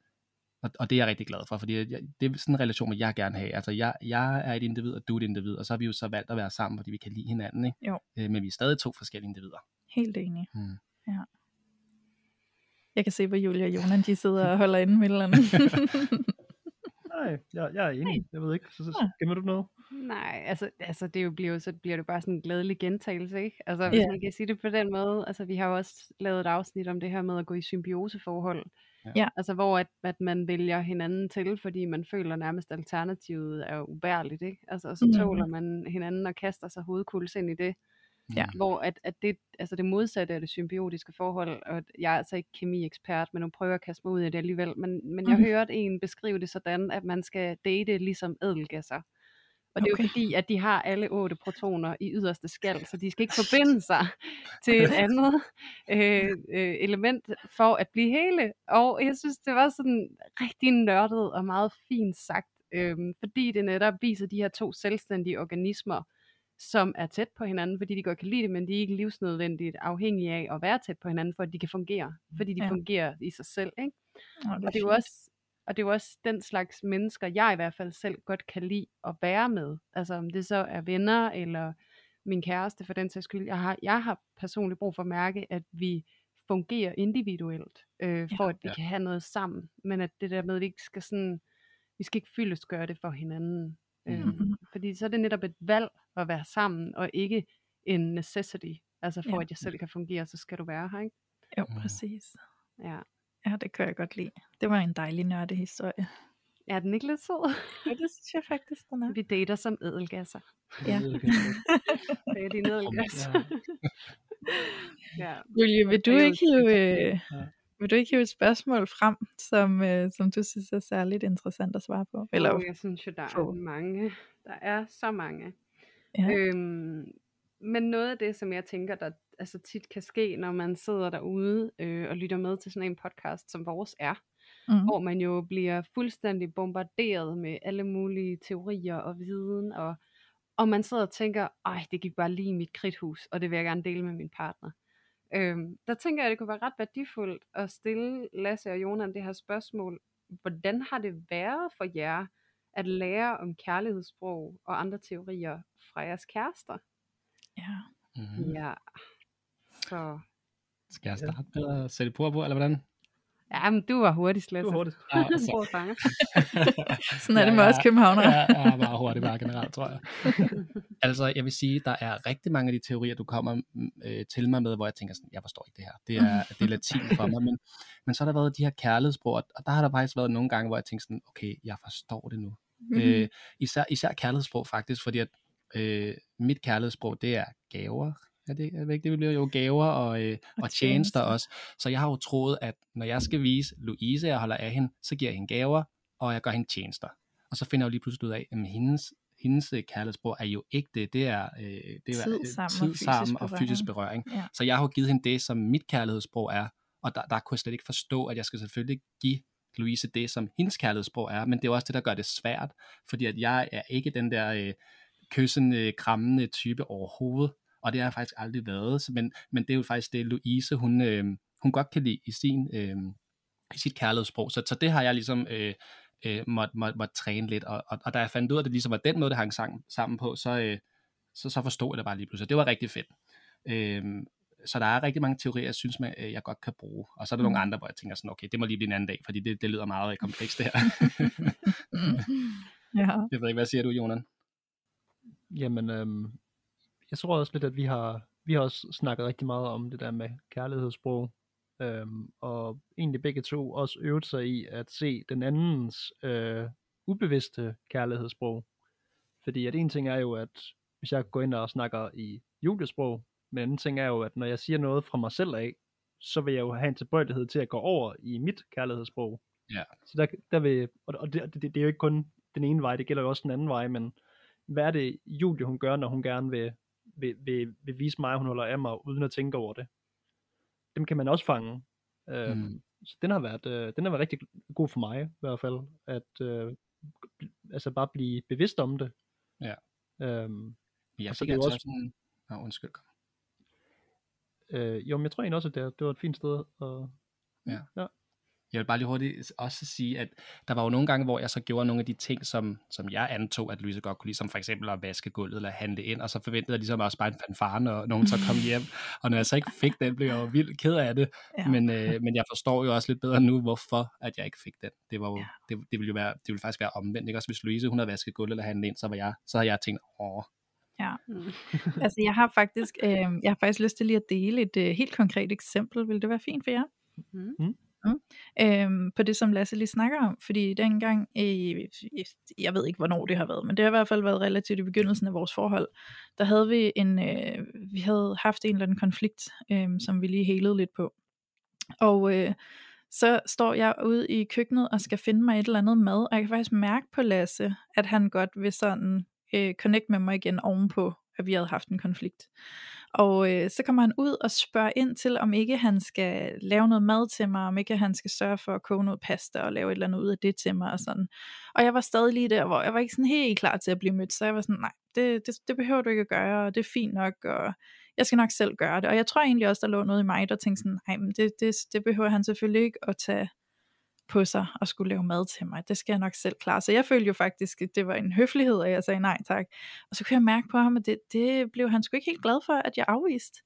og, og det er jeg rigtig glad for, fordi jeg, det er sådan en relation, jeg gerne have. Altså jeg, jeg er et individ, og du er et individ, og så har vi jo så valgt at være sammen, fordi vi kan lide hinanden. Ikke? Jo. Øh, men vi er stadig to forskellige individer. Helt enig. Mm. Ja. Jeg kan se, hvor Julia og Jonan, de sidder og holder inde med eller. Nej, jeg, jeg er enig. Jeg ved ikke, så, så gemmer du noget? Nej, altså, altså det jo bliver jo, så bliver det bare sådan en glædelig gentagelse, ikke? Altså, hvis Ja. man kan sige det på den måde, altså vi har jo også lavet et afsnit om det her med at gå i symbioseforhold. Ja. Altså, hvor at, at man vælger hinanden til, fordi man føler nærmest alternativet er ubærligt, ikke? Altså, og så Mhm. tåler man hinanden og kaster sig hovedkuls ind i det. Ja. Hvor at, at det, altså det modsatte af det symbiotiske forhold, og jeg er altså ikke kemiekspert, men nu prøver jeg at kaste mig ud i det alligevel, men, men jeg Mhm. hørte en beskrive det sådan, at man skal date ligesom ædelgasser. Og det er Okay. jo fordi, at de har alle otte protoner i yderste skal, så de skal ikke forbinde sig til et andet øh, øh, element for at blive hele. Og jeg synes, det var sådan rigtig nørdet og meget fint sagt, øh, fordi det netop viser de her to selvstændige organismer, som er tæt på hinanden, fordi de godt kan lide det, men de er ikke livsnødvendigt afhængige af at være tæt på hinanden, for at de kan fungere. Fordi de Ja. ja. fungerer i sig selv. Ikke? Nå, Og det er jo også og det er jo også den slags mennesker, jeg i hvert fald selv godt kan lide at være med. Altså om det så er venner, eller min kæreste for den sags skyld. Jeg har, jeg har personligt brug for at mærke, at vi fungerer individuelt, øh, for at vi Ja. kan have noget sammen. Men at det der med, at vi ikke skal sådan, vi skal ikke fyldes gøre det for hinanden. Øh, Mhm. Fordi så er det netop et valg at være sammen, og ikke en necessity. Altså for Ja. at jeg selv kan fungere, så skal du være her, ikke? Jo, Mm. præcis. Ja. Ja, det kan jeg godt lide. Det var en dejlig nørdehistorie. Er den ikke lidt sød? Ja, det synes jeg faktisk, den er. Vi dater som ædelgasser. Ja. Det er din ædelgas. Ja. Julie, vil du ikke hive, øh, vil du ikke hive et spørgsmål frem, som, øh, som du synes er særligt interessant at svare på? Eller, oh, jeg synes jo, der er mange. Der er så mange. Ja. Øhm, men noget af det, som jeg tænker, der altså tit kan ske, når man sidder derude øh, og lytter med til sådan en podcast, som vores er, Mm. hvor man jo bliver fuldstændig bombarderet med alle mulige teorier og viden, og, og man sidder og tænker, ej, det gik bare lige i mit kridthus, og det vil jeg gerne dele med min partner. Øhm, der tænker jeg, at det kunne være ret værdifuldt at stille Lasse og Jonan det her spørgsmål. Hvordan har det været for jer at lære om kærlighedssprog og andre teorier fra jeres kærester? ja. Mm. Ja. Så, Skal jeg starte med at sætte på på, eller hvordan? ja, men du var hurtigst, Lasse. Du er hurtigt. Ja, Du så- bruger fanger. Sådan er det med os københavnere. Ja, jeg er meget hurtigt bare generelt, tror jeg. altså, jeg vil sige, der er rigtig mange af de teorier, du kommer mm, øh, til mig med, hvor jeg tænker sådan, jeg forstår ikke det her. Det er, det er latin for mig. Men, men så har der været de her kærlighedssprog, og der har der faktisk været nogle gange, hvor jeg tænker sådan, okay, jeg forstår det nu. Mhm. Øh, især, især kærlighedssprog faktisk, fordi at øh, mit kærlighedssprog, det er gaver. Er det, er det ikke det, vi bliver jo gaver og, øh, og, tjenester også. Så jeg har jo troet, at når jeg skal vise Louise, at jeg holder af hende, så giver jeg hende gaver, og jeg gør hende tjenester. Og så finder jeg jo lige pludselig ud af, at hendes, hendes øh, kærlighedsbrug er jo ikke det, det er, øh, det er Tid øh, sammen tid og fysisk sammen og fysisk berøring. Ja. Så jeg har jo givet hende det, som mit kærlighedssprog er, og der, der kunne jeg slet ikke forstå, at jeg skal selvfølgelig give Louise det, som hendes kærlighedssprog er, men det er også det, der gør det svært, fordi at jeg er ikke den der øh, kyssende, krammende type overhovedet, og det har jeg faktisk aldrig været, Så- men, men det er jo faktisk det, Louise, hun, øh, hun godt kan lide i, sin, øh, i sit kærlighedssprog, så, så det har jeg ligesom øh, øh, måtte må, må træne lidt, og, og, og da jeg fandt ud af, at det ligesom var den måde, det hang sammen, sammen på, så, øh, så, så forstod jeg det bare lige pludselig. Det var rigtig fedt. Øhm, så der er rigtig mange teorier, jeg synes, man, øh, jeg godt kan bruge. Og så er der mm. nogle andre, hvor jeg tænker sådan, okay, det må lige blive en anden dag, fordi det, det lyder meget øh, komplekst det her. ja. jeg ved ikke, hvad siger du, Jonan? Jamen, øhm, jeg tror også lidt, at vi har, vi har også snakket rigtig meget om det der med kærlighedssprog, øhm, og egentlig begge to også øvet sig i at se den andens øh, ubevidste kærlighedssprog. Fordi at en ting er jo, at hvis jeg går ind og snakker i julesprog, men en anden ting er jo, at når jeg siger noget fra mig selv af, så vil jeg jo have en tilbøjelighed til at gå over i mit kærlighedssprog. Ja. Så der, der vil, og og det, det, det er jo ikke kun den ene vej, det gælder jo også den anden vej, men hvad er det Julie hun gør, når hun gerne vil, vil, vil, vil vise mig, at hun holder af mig, uden at tænke over det. Dem kan man også fange. Øhm, Mm. Så den har, været, øh, den har været rigtig god for mig, i hvert fald, at øh, altså bare blive bevidst om det. Ja. Øhm, Jeg fik altså også-. Sådan... Nå, undskyld. øh, jo, men jeg tror egentlig også, at det, det var et fint sted. Og, Ja. ja. Jeg vil bare lige hurtigt også sige, at der var jo nogle gange, hvor jeg så gjorde nogle af de ting, som, som jeg antog, at Louise godt kunne lide, som for eksempel at vaske gulvet eller handle ind, og så forventede jeg ligesom også bare en fanfare, når nogen så kom hjem. Og når jeg så ikke fik den, blev jeg jo vildt ked af det. Ja. Men, øh, men jeg forstår jo også lidt bedre nu, hvorfor at jeg ikke fik den. Det, var jo, Ja. det, det ville jo være, det ville faktisk være omvendt. Ikke? Også hvis Louise hun havde vasket gulvet eller handlet ind, så, var jeg, så havde jeg tænkt, åh, Mm. Altså, jeg har faktisk, øh, jeg har faktisk lyst til lige at dele et øh, helt konkret eksempel. Vil det være fint for jer? Mm. Mm. Øhm, på det, som Lasse lige snakker om. Fordi dengang, øh, jeg ved ikke, hvornår det har været, men det har i hvert fald været relativt i begyndelsen af vores forhold, der havde vi en, øh, vi havde haft en eller anden konflikt, øh, som vi lige helede lidt på. Og øh, så står jeg ude i køkkenet og skal finde mig et eller andet mad, og jeg kan faktisk mærke på Lasse, at han godt vil sådan øh, connect med mig igen ovenpå, at vi havde haft en konflikt. Og øh, så kommer han ud og spørger ind til, om ikke han skal lave noget mad til mig, om ikke han skal sørge for at koge noget pasta og lave et eller andet ud af det til mig og sådan. Og jeg var stadig lige der, hvor jeg var ikke sådan helt klar til at blive mødt, så jeg var sådan, nej, det, det, det behøver du ikke at gøre, og det er fint nok, og jeg skal nok selv gøre det. Og jeg tror egentlig også, der lå noget i mig, der tænkte sådan, nej, men det, det, det behøver han selvfølgelig ikke at tage på sig og skulle lave mad til mig. Det skal jeg nok selv klare. Så jeg følte jo faktisk, at det var en høflighed, og jeg sagde nej tak. Og så kunne jeg mærke på ham, at det, det blev han sgu ikke helt glad for, at jeg afviste.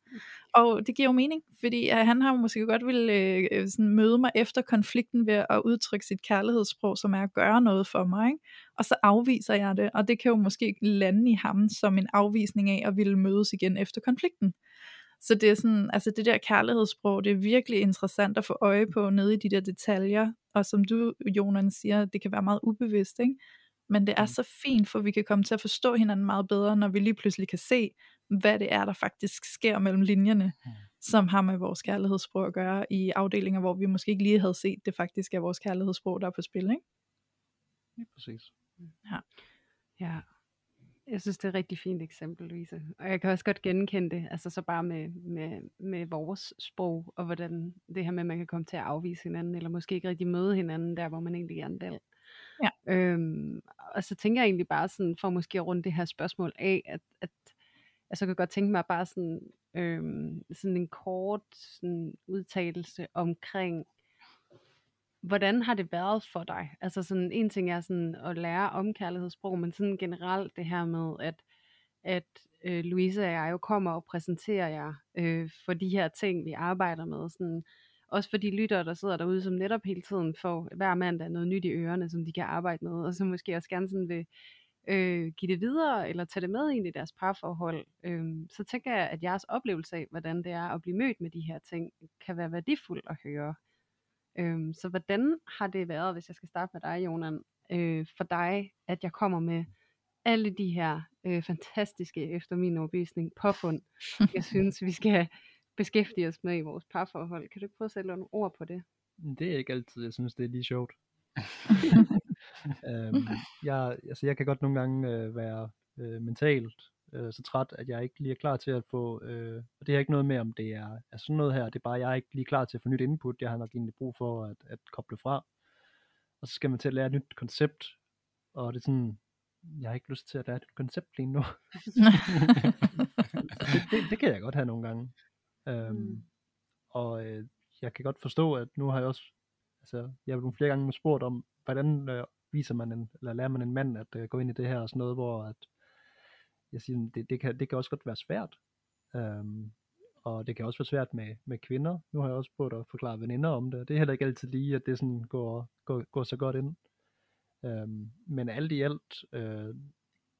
Og det giver jo mening, fordi han har måske godt ville øh, sådan møde mig efter konflikten ved at udtrykke sit kærlighedssprog, som er at gøre noget for mig. Ikke? Og så afviser jeg det, og det kan jo måske lande i ham som en afvisning af at ville mødes igen efter konflikten. Så det er sådan, altså det der kærlighedssprog, det er virkelig interessant at få øje på nede i de der detaljer, og som du, Jonan, siger, det kan være meget ubevidst, ikke? Men det er så fint, for vi kan komme til at forstå hinanden meget bedre, når vi lige pludselig kan se, hvad det er, der faktisk sker mellem linjerne, som har med vores kærlighedssprog at gøre i afdelinger, hvor vi måske ikke lige havde set, det faktisk er vores kærlighedssprog, der er på spil, ikke? Lige præcis. Ja, jeg synes, det er et rigtig fint eksempel, Louise. Og jeg kan også godt genkende det, altså så bare med, med, med vores sprog, og hvordan det her med, at man kan komme til at afvise hinanden, eller måske ikke rigtig møde hinanden der, hvor man egentlig gerne vil. Ja. Øhm, og så tænker jeg egentlig bare sådan, for måske at runde det her spørgsmål af, at, at altså, jeg kan godt tænke mig bare sådan, øhm, sådan en kort sådan udtalelse omkring, hvordan har det været for dig? Altså sådan, en ting er sådan at lære om kærlighedssprog, men sådan generelt det her med, at, at øh, Louise og jeg jo kommer og præsenterer jer øh, for de her ting, vi arbejder med. Sådan, også for de lyttere, der sidder derude, som netop hele tiden får hver mandag noget nyt i ørerne, som de kan arbejde med, og som måske også gerne sådan vil øh, give det videre, eller tage det med ind i deres parforhold, øh, så tænker jeg, at jeres oplevelse af, hvordan det er at blive mødt med de her ting, kan være værdifuld at høre. Øhm, så hvordan har det været, hvis jeg skal starte med dig, Jonan, øh, for dig, at jeg kommer med alle de her øh, fantastiske, efter min overbevisning, påfund, jeg synes, vi skal beskæftige os med i vores parforhold. Kan du ikke prøve at sætte nogle ord på det? Det er ikke altid, jeg synes, det er lige sjovt. øhm, jeg, altså, jeg kan godt nogle gange øh, være øh, mentalt øh, så træt, at jeg ikke lige er klar til at få, øh, og det har ikke noget med, om det er, er sådan noget her, det er bare, jeg er ikke lige klar til at få nyt input, jeg har nok egentlig brug for at, at koble fra, og så skal man til at lære et nyt koncept, og det er sådan, jeg har ikke lyst til at lære et nyt koncept lige nu. det, det, det kan jeg godt have nogle gange. Øhm, mm. Og øh, jeg kan godt forstå, at nu har jeg også, altså jeg har nogle flere gange spurgt om, hvordan øh, viser man en, eller lærer man en mand at øh, gå ind i det her og sådan noget, hvor at, jeg siger, det, det, kan, det kan også godt være svært. Øhm, og det kan også være svært med, med kvinder. Nu har jeg også prøvet at forklare veninder om det. Det er heller ikke altid lige, at det sådan går, går, går så godt ind. Øhm, men alt i alt, øh,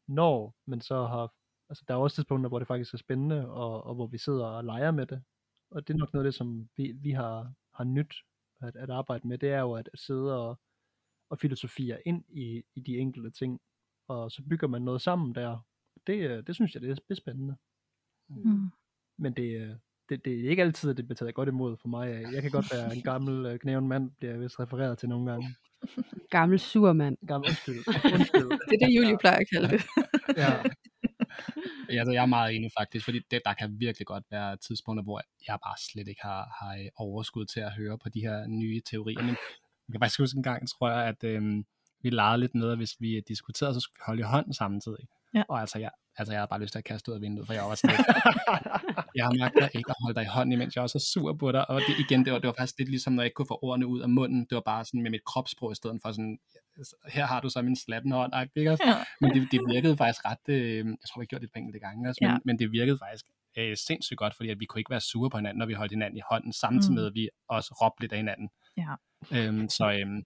når man så har, altså der er også tidspunkter, hvor det faktisk er spændende, og, og hvor vi sidder og leger med det. Og det er nok noget af det, som vi, vi har, har nyt at, at arbejde med, det er jo at, at sidde og, og filosofere ind i, i de enkelte ting, og så bygger man noget sammen der. Det, øh, det synes jeg, det er, det er spændende. Mm. Men det, øh, det, det er ikke altid, at det bliver taget godt imod for mig. Jeg kan godt være en gammel øh, knæven mand, bliver jeg vist refereret til nogle gange. Gammel surmand. Gammel, undskyld. undskyld. Det er det, Julie plejer at kalde det. Ja, Ja, altså, jeg er meget enig faktisk, fordi det, der kan virkelig godt være tidspunkter, hvor jeg bare slet ikke har, har overskud til at høre på de her nye teorier. Men jeg kan faktisk huske en gang, tror jeg, at øhm, vi legede lidt med, at hvis vi diskuterede, så skulle vi holde i hånden samtidig. Ja. Og altså, jeg, altså, jeg havde bare lyst til at kaste ud af vinduet, for jeg var sådan jeg magter ikke at holde dig i hånden, imens jeg også er sur på dig. Og det, igen, det var, det var faktisk lidt ligesom, når jeg ikke kunne få ordene ud af munden. Det var bare sådan med mit kropssprog i stedet for sådan, her har du så min slatten hånd, ikke? Ja. Men det, det virkede faktisk ret, øh, jeg tror, vi gjorde det et par enkelte gange, også, men, Ja. men det virkede faktisk øh, sindssygt godt, fordi at vi kunne ikke være sure på hinanden, når vi holdt hinanden i hånden, samtidig Mm. med, at vi også råbte lidt af hinanden. Ja. Øhm, så, øhm,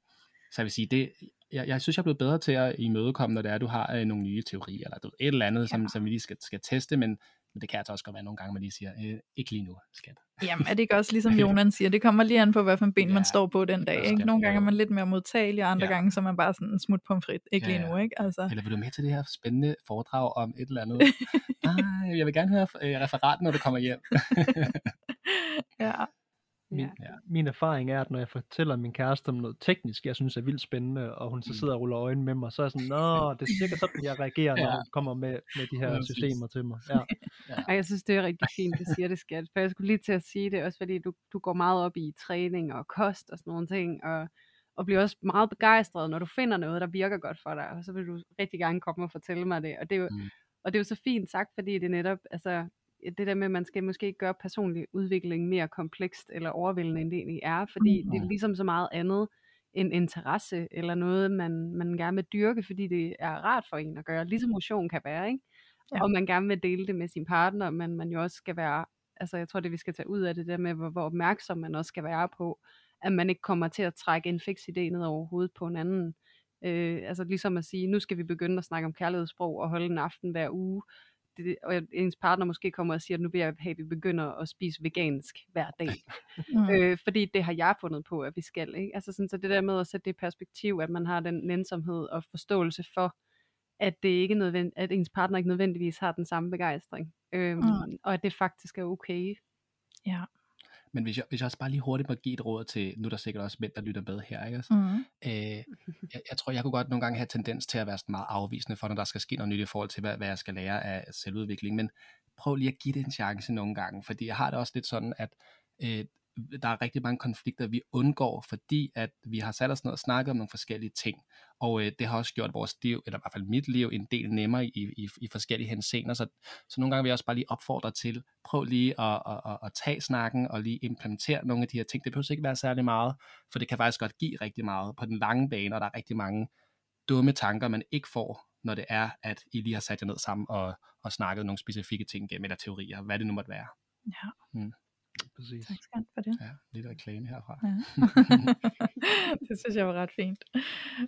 så jeg vil sige, det, jeg, jeg synes, jeg er blevet bedre til at imødekomme, når det er, at du har øh, nogle nye teorier, eller du, et eller andet, ja. som, som vi lige skal, skal teste, men, men det kan altså også godt være nogle gange, man lige siger, øh, ikke lige nu, skat. Jamen er det ikke også ligesom Jonan siger, det kommer lige an på, hvad for en ben man Ja, står på den dag. bestemt, Ikke? Nogle gange er man lidt mere modtagelig, og andre Ja. gange så er man bare sådan en smut pomfrit. Ikke Ja, lige nu, ikke? Altså. Eller vil du med til det her spændende foredrag om et eller andet? Nej, jeg vil gerne høre øh, referaten, når du kommer hjem. Ja. Min, Ja. Ja. min erfaring er, at når jeg fortæller min kæreste om noget teknisk, jeg synes er vildt spændende, og hun så Mm. sidder og ruller øjnene med mig, så er jeg sådan, nå, det er cirka sådan, jeg reagerer, når Ja. hun kommer med, med de her Præcis. systemer til mig. Ja. Og jeg synes, det er rigtig fint, du siger det, skat. For jeg skulle lige til at sige det, også fordi du, du går meget op i træning og kost og sådan nogle ting, og, og bliver også meget begejstret, når du finder noget, der virker godt for dig, og så vil du rigtig gerne komme og fortælle mig det. Og det er jo, mm. og det er jo så fint sagt, fordi det netop, altså, det der med, at man skal måske ikke gøre personlig udvikling mere komplekst eller overvældende, end det egentlig er, fordi Mm. det er ligesom så meget andet en interesse, eller noget, man, man gerne vil dyrke, fordi det er rart for en at gøre, ligesom motion kan være, ikke? Ja. Ja. Og man gerne vil dele det med sin partner, men man jo også skal være, altså jeg tror det vi skal tage ud af det der med, hvor, hvor opmærksom man også skal være på, at man ikke kommer til at trække en fix idé ned over hovedet på en anden. Øh, altså ligesom at sige, nu skal vi begynde at snakke om kærlighedssprog og holde en aften hver uge, det, og ens partner måske kommer og siger, at nu vil jeg have, at vi begynder at spise vegansk hver dag. Mm. Øh, fordi det har jeg fundet på, at vi skal. Ikke? Altså sådan, så det der med at sætte det i perspektiv, at man har den nænsomhed og forståelse for, at, det ikke nødvend- at ens partner ikke nødvendigvis har den samme begejstring. Øhm, Mm. Og at det faktisk er okay. Ja. Men hvis jeg, hvis jeg også bare lige hurtigt må give et råd til, nu er der sikkert også mænd, der lytter med her, ikke? Mm. Øh, jeg, jeg tror, jeg kunne godt nogle gange have tendens til at være sådan meget afvisende for, når der skal ske noget nyt i forhold til, hvad, hvad jeg skal lære af selvudvikling. Men prøv lige at give det en chance nogle gange, fordi jeg har det også lidt sådan, at øh, der er rigtig mange konflikter, vi undgår, fordi at vi har sat os ned og snakket om nogle forskellige ting. Og øh, det har også gjort vores liv, eller i hvert fald mit liv, en del nemmere i, i, i forskellige henseender. Så, så nogle gange vil jeg også bare lige opfordre til, prøv lige at, at, at, at tage snakken og lige implementere nogle af de her ting. Det behøver ikke være særlig meget, for det kan faktisk godt give rigtig meget på den lange bane, og der er rigtig mange dumme tanker, man ikke får, når det er, at I lige har sat jer ned sammen og, og snakket nogle specifikke ting gennem, eller teorier, hvad det nu måtte være. Ja, Præcis. tak skal for det. Ja, lidt reklame herfra. Ja. det synes jeg var ret fint.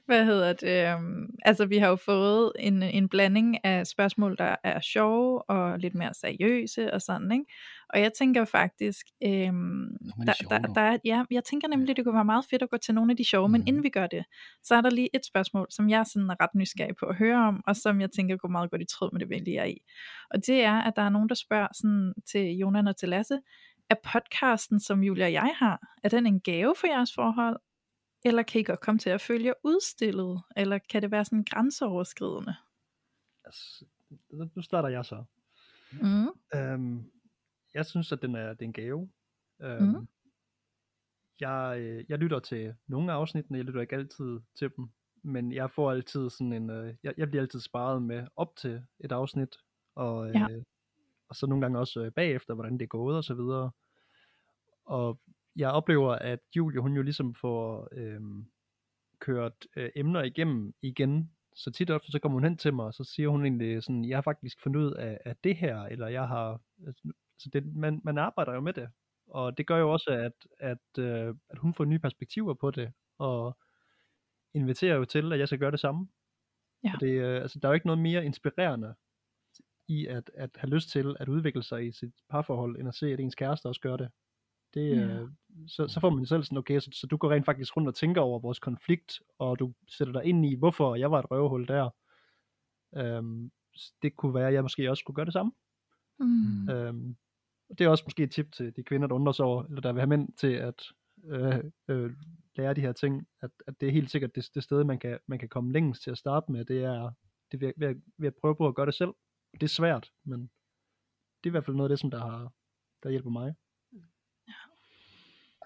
Hvad hedder det? øhm, Altså, vi har jo fået en, en blanding af spørgsmål, der er sjove og lidt mere seriøse og sådan, ikke? Og jeg tænker faktisk, øhm, der, der, der er, ja, jeg tænker nemlig, det kunne være meget fedt at gå til nogle af de sjove, men Mhm. inden vi gør det, så er der lige et spørgsmål, som jeg sådan er ret nysgerrig på at høre om, og som jeg tænker går meget godt i tråd med det, vi lige er i. Og det er, at der er nogen, der spørger sådan til Jonan og til Lasse, er podcasten, som Julia og jeg har, er den en gave for jeres forhold? Eller kan I godt komme til at føle jer udstillet? Eller kan det være sådan grænseoverskridende? Altså, nu starter jeg så. Mm. Øhm, jeg synes, at den er, det er en gave. Øhm, Mhm. jeg, øh, jeg lytter til nogle af afsnittene, jeg lytter ikke altid til dem, men jeg får altid sådan en, øh, jeg, jeg bliver altid sparet med op til et afsnit, og, øh, Ja. Og så nogle gange også øh, bagefter, hvordan det er gået og så videre. Og jeg oplever, at Julie, hun jo ligesom får øh, kørt øh, emner igennem igen, så tit og ofte, så kommer hun hen til mig, og så siger hun egentlig sådan, jeg har faktisk fundet ud af, af det her, eller jeg har, altså, så det, man, man arbejder jo med det, og det gør jo også, at, at, øh, at hun får nye perspektiver på det, og inviterer jo til, at jeg skal gøre det samme. Ja. For det, øh, altså, der er jo ikke noget mere inspirerende i at, at have lyst til at udvikle sig i sit parforhold, end at se, at ens kæreste også gør det. det Ja. øh, så, så får man selv sådan, okay, så, så du går rent faktisk rundt og tænker over vores konflikt, og du sætter dig ind i, hvorfor jeg var et røvehul der. Øhm, det kunne være, at jeg måske også skulle gøre det samme. Mm. Øhm, det er også måske et tip til de kvinder, der undrer sig over, eller der vil have mænd til at øh, øh, lære de her ting, at, at det er helt sikkert det, det sted, man kan, man kan komme længst til at starte med, det er, det ved, ved, ved at prøve på at gøre det selv. Det er svært, men det er i hvert fald noget af det, som der, har, der hjælper mig.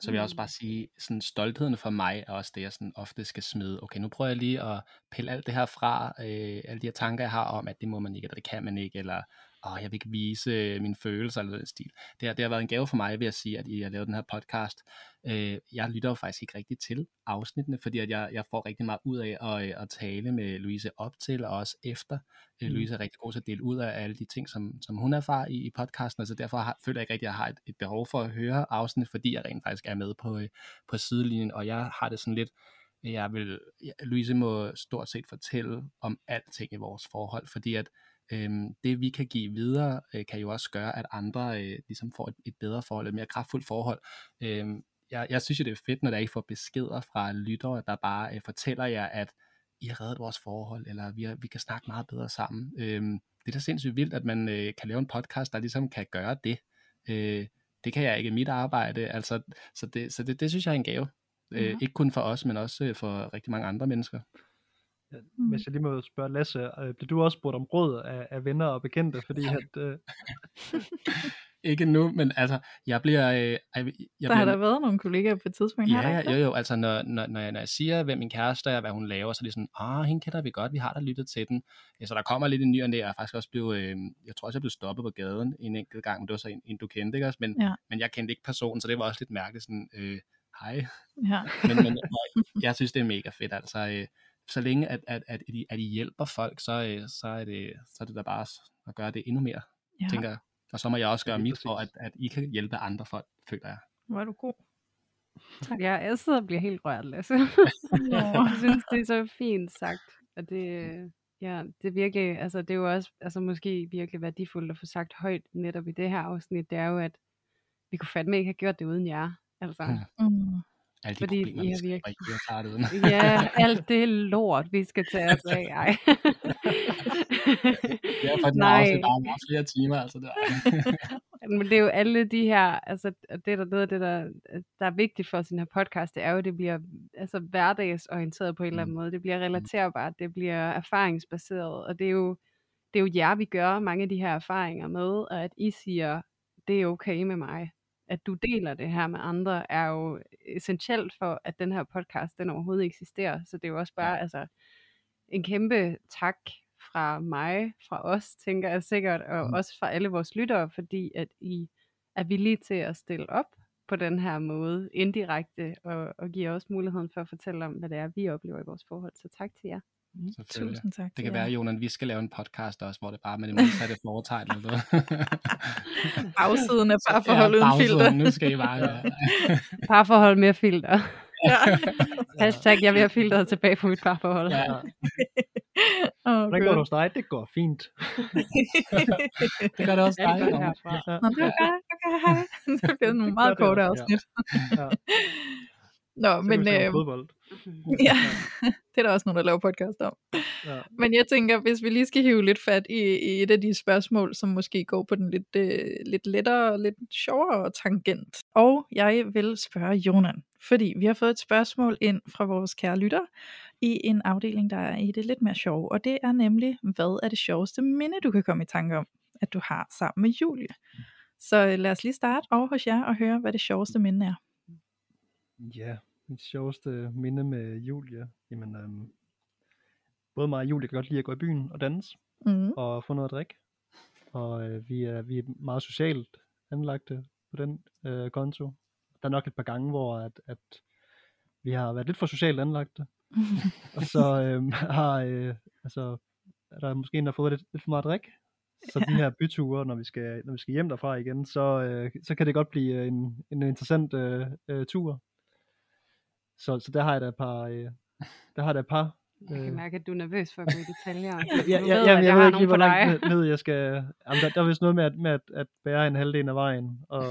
Så vil jeg også bare sige, sådan stoltheden for mig er også det, jeg sådan ofte skal smide. Okay, nu prøver jeg lige at pille alt det her fra, øh, alle de her tanker, jeg har om, at det må man ikke, eller det kan man ikke, eller åh, jeg vil ikke vise øh, mine følelser, eller den stil. Det har, det har været en gave for mig, ved at sige, at I har lavet den her podcast. Øh, jeg lytter jo faktisk ikke rigtig til afsnittene, fordi at jeg, jeg får rigtig meget ud af at, øh, at tale med Louise op til, og også efter. Øh, Mm. Louise er rigtig god til at dele ud af alle de ting, som, som hun erfarer i, i podcasten, og så derfor har, føler jeg ikke rigtig, at jeg har et, et behov for at høre afsnit, fordi jeg rent faktisk er med på, på sidelinjen, og jeg har det sådan lidt, jeg vil, jeg, Louise må stort set fortælle om alting i vores forhold, fordi at øhm, det vi kan give videre, øh, kan jo også gøre, at andre øh, ligesom får et, et bedre forhold, et mere kraftfuldt forhold. Øhm, jeg, jeg synes jo, det er fedt, når der I får beskeder fra lyttere, der bare øh, fortæller jer, at I har reddet vores forhold, eller vi, har, vi kan snakke meget bedre sammen. Øhm, det er da sindssygt vildt, at man øh, kan lave en podcast, der ligesom kan gøre det. Øh, det kan jeg ikke i mit arbejde, altså, så, det, så det, det synes jeg er en gave. Øh, Ja. ikke kun for os, men også for rigtig mange andre mennesker. Mm. Hvis jeg lige må spørge Lasse, øh, blev du også spurgt om råd af, af venner og bekendte, fordi at, øh, Ikke nu, men altså, jeg bliver... Øh, jeg, jeg Der bliver har der været nogle kollegaer på et tidspunkt. Ja, ikke jo jo, altså når, når, når, jeg, når jeg siger, hvem min kæreste er, hvad hun laver, så er det sådan, ah, hende kender vi godt, vi har da lyttet til den. Ja, så der kommer lidt en ny og jeg er faktisk også blevet, øh, jeg tror også, jeg blev stoppet på gaden en enkelt gang, men det var så en, en du kendte, ikke også? Men, Ja. men jeg kendte ikke personen, så det var også lidt mærkeligt, sådan, øh, hej. Ja. Men, men jeg, jeg synes, det er mega fedt, altså, øh, så længe at, at, at, at, I, at I hjælper folk, så, øh, så, er det, så er det da bare at gøre det endnu mere, ja. tænker jeg. Og så må jeg også gøre mit for, at, at I kan hjælpe andre folk, føler jeg. Hvor er du god. Ja, jeg sidder og bliver helt rørt, Lasse. Nå. jeg synes, det er så fint sagt. Og det, ja, det er virkelig, altså det er jo også altså måske virkelig værdifuldt at få sagt højt netop i det her afsnit, det er jo, at vi kunne fandme ikke have gjort det uden jer. Altså, Mm. Mm. Alle de Fordi problemer, I har virkelig- vi har klaret uden. ja, alt det lort, vi skal tage os af. Ej. Ja, for den Nej. afsnit bare meget flere timer, altså der. Men det er jo alle de her, altså det er der noget af det, der, der er vigtigt for sin her podcast, det er jo, at det bliver altså, hverdagsorienteret på en eller anden Mm. måde. Det bliver relaterbart, det bliver erfaringsbaseret, og det er jo, det er jo jer, vi gør mange af de her erfaringer med, og at I siger, det er okay med mig. At du deler det her med andre, er jo essentielt for, at den her podcast, den overhovedet eksisterer. Så det er jo også bare, altså, en kæmpe tak fra mig, fra os, tænker jeg sikkert, og Mm. også fra alle vores lyttere, fordi at I er villige til at stille op på den her måde, indirekte, og, og giver os muligheden for at fortælle om, hvad det er, vi oplever i vores forhold. Så tak til jer. Tusind tak. Det kan jer. være, Jonan, vi skal lave en podcast også, hvor det bare med det modsatte foretegn. Eller noget. Bagsiden af parforhold uden bagsiden. filter. Nu skal I bare... Ja. Parforhold med filter. Ja. Hashtag, jeg vil have filteret tilbage på mit parforhold. Ja. ja. Åh, hvordan går det hos dig? Det går fint. Det gør det også Ja, dig. det. Ja. Nå, det var godt. Okay, hej. Det bliver nogle meget korte også, ja. afsnit. Ja. Nå, men øh, fodbold. Ja, det er der også nogen, der laver podcast om. Ja. Men jeg tænker, hvis vi lige skal hive lidt fat i, i et af de spørgsmål, som måske går på den lidt, øh, lidt lettere og lidt sjovere tangent. Og jeg vil spørge Jonan, fordi vi har fået et spørgsmål ind fra vores kære lytter i en afdeling, der er i det lidt mere sjov, og det er nemlig, hvad er det sjoveste minde, du kan komme i tanke om, at du har sammen med Julie? Så øh, lad os lige starte over hos jer og høre, hvad det sjoveste minde er. Ja, mit sjoveste minde med Julie. Jamen, øhm, både mig og Julie kan godt lide at gå i byen og danse Mm. og få noget at drikke. Og øh, vi, er, vi er meget socialt anlagte på den øh, konto. Der er nok et par gange, hvor at, at vi har været lidt for socialt anlagte. og så øh, har øh, altså, er der måske en, der har fået lidt, lidt for meget drik. Så de her byture, når vi skal, når vi skal hjem derfra igen, så, øh, så kan det godt blive øh, en, en interessant øh, øh, tur. Så, så der har jeg da et par, øh, der har jeg da et par Jeg kan øh, mærke, at du er nervøs for at gå i detaljer. Ja, ja, ved, ja, at jeg, jeg ved ikke lige, hvor langt dig. ned, jeg skal... Jamen, der, der er vist noget med at, med at, at bære en halvdel af vejen, og,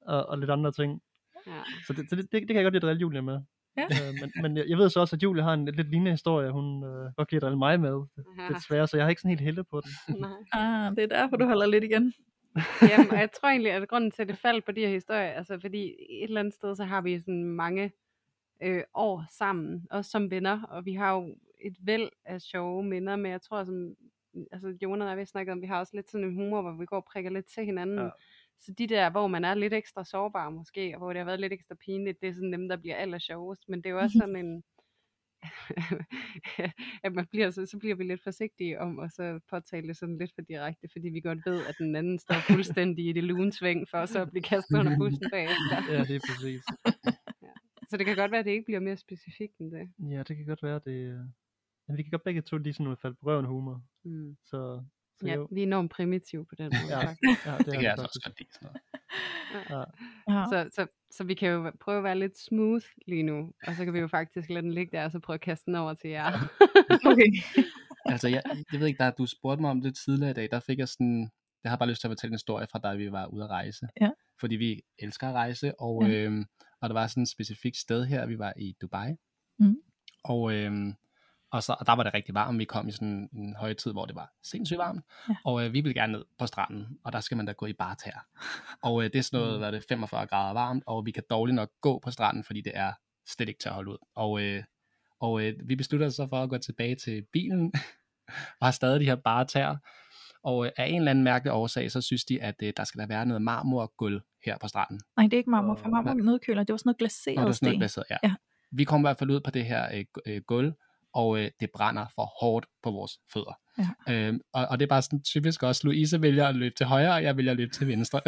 og, og lidt andre ting. Ja. Så det, så det, det, det kan jeg godt lide at drille Julie med. Ja. Øh, men, men jeg, jeg ved så også, at Julie har en lidt lignende historie, hun øh, godt kan drille mig med. Ja. Desværre, så jeg har ikke sådan helt hælde på den. Nej. Ah, det er derfor, du holder lidt igen. Jamen, og jeg tror egentlig, at grunden til, at det faldt på de her historier, altså fordi et eller andet sted, så har vi sådan mange øh, år sammen, også som venner, og vi har jo et væld af sjove minder, men jeg tror, som, altså Jonas og jeg vi snakket om, vi har også lidt sådan en humor, hvor vi går og prikker lidt til hinanden. Ja. Så de der, hvor man er lidt ekstra sårbar måske, og hvor det har været lidt ekstra pinligt, det er sådan dem, der bliver aller sjovest. Men det er jo også sådan en, at man bliver, så, så bliver vi lidt forsigtige om at så påtale det sådan lidt for direkte, fordi vi godt ved, at den anden står fuldstændig i det lunsving, for så at blive kastet under bussen bagefter. Ja, det er præcis. Så det kan godt være, at det ikke bliver mere specifikt end det. Ja, det kan godt være, det... øh, Men vi kan godt begge to lige sådan noget falde på røven humor. Mm. Så, så Ja, jo. vi er enormt primitive på den måde. Ja, faktisk. ja, det, Det er kan jeg altså også godt lide. Sådan noget. Ja. Ja. Så, så, så vi kan jo prøve at være lidt smooth lige nu, og så kan vi jo faktisk lade den ligge der, og så prøve at kaste den over til jer. Okay. Altså, jeg, jeg ved ikke, da du spurgte mig om det tidligere i dag, der fik jeg sådan, jeg har bare lyst til at fortælle en historie fra, da vi var ude at rejse. Ja. Fordi vi elsker at rejse, og, Ja. ja. Og der var sådan et specifikt sted her, vi var i Dubai. Mhm. Og, øhm, og, så, og der var det rigtig varmt, vi kom i sådan en højtid, hvor det var sindssygt varmt. Ja. Og øh, vi ville gerne ned på stranden, og der skal man da gå i barter. Og øh, det er sådan noget, Mm. hvad det, 45 grader varmt, og vi kan dårligt nok gå på stranden, fordi det er slet ikke til at holde ud. Og, øh, og øh, vi beslutter os så for at gå tilbage til bilen, og har stadig de her bare tær. Og øh, af en eller anden mærkelig årsag, så synes de, at øh, der skal der være noget marmorgulv her på stranden. Nej, det er ikke marmor, for marmor nedkøler. Det var sådan noget Nå, glaseret det er sådan noget sten. glaseret, ja. Ja. Vi kom i hvert fald ud på det her øh, øh, gulv, og øh, det brænder for hårdt på vores fødder. Ja. Øhm, og, og det er bare sådan typisk også, Louise vælger at løbe til højre, og jeg vælger at løbe til venstre.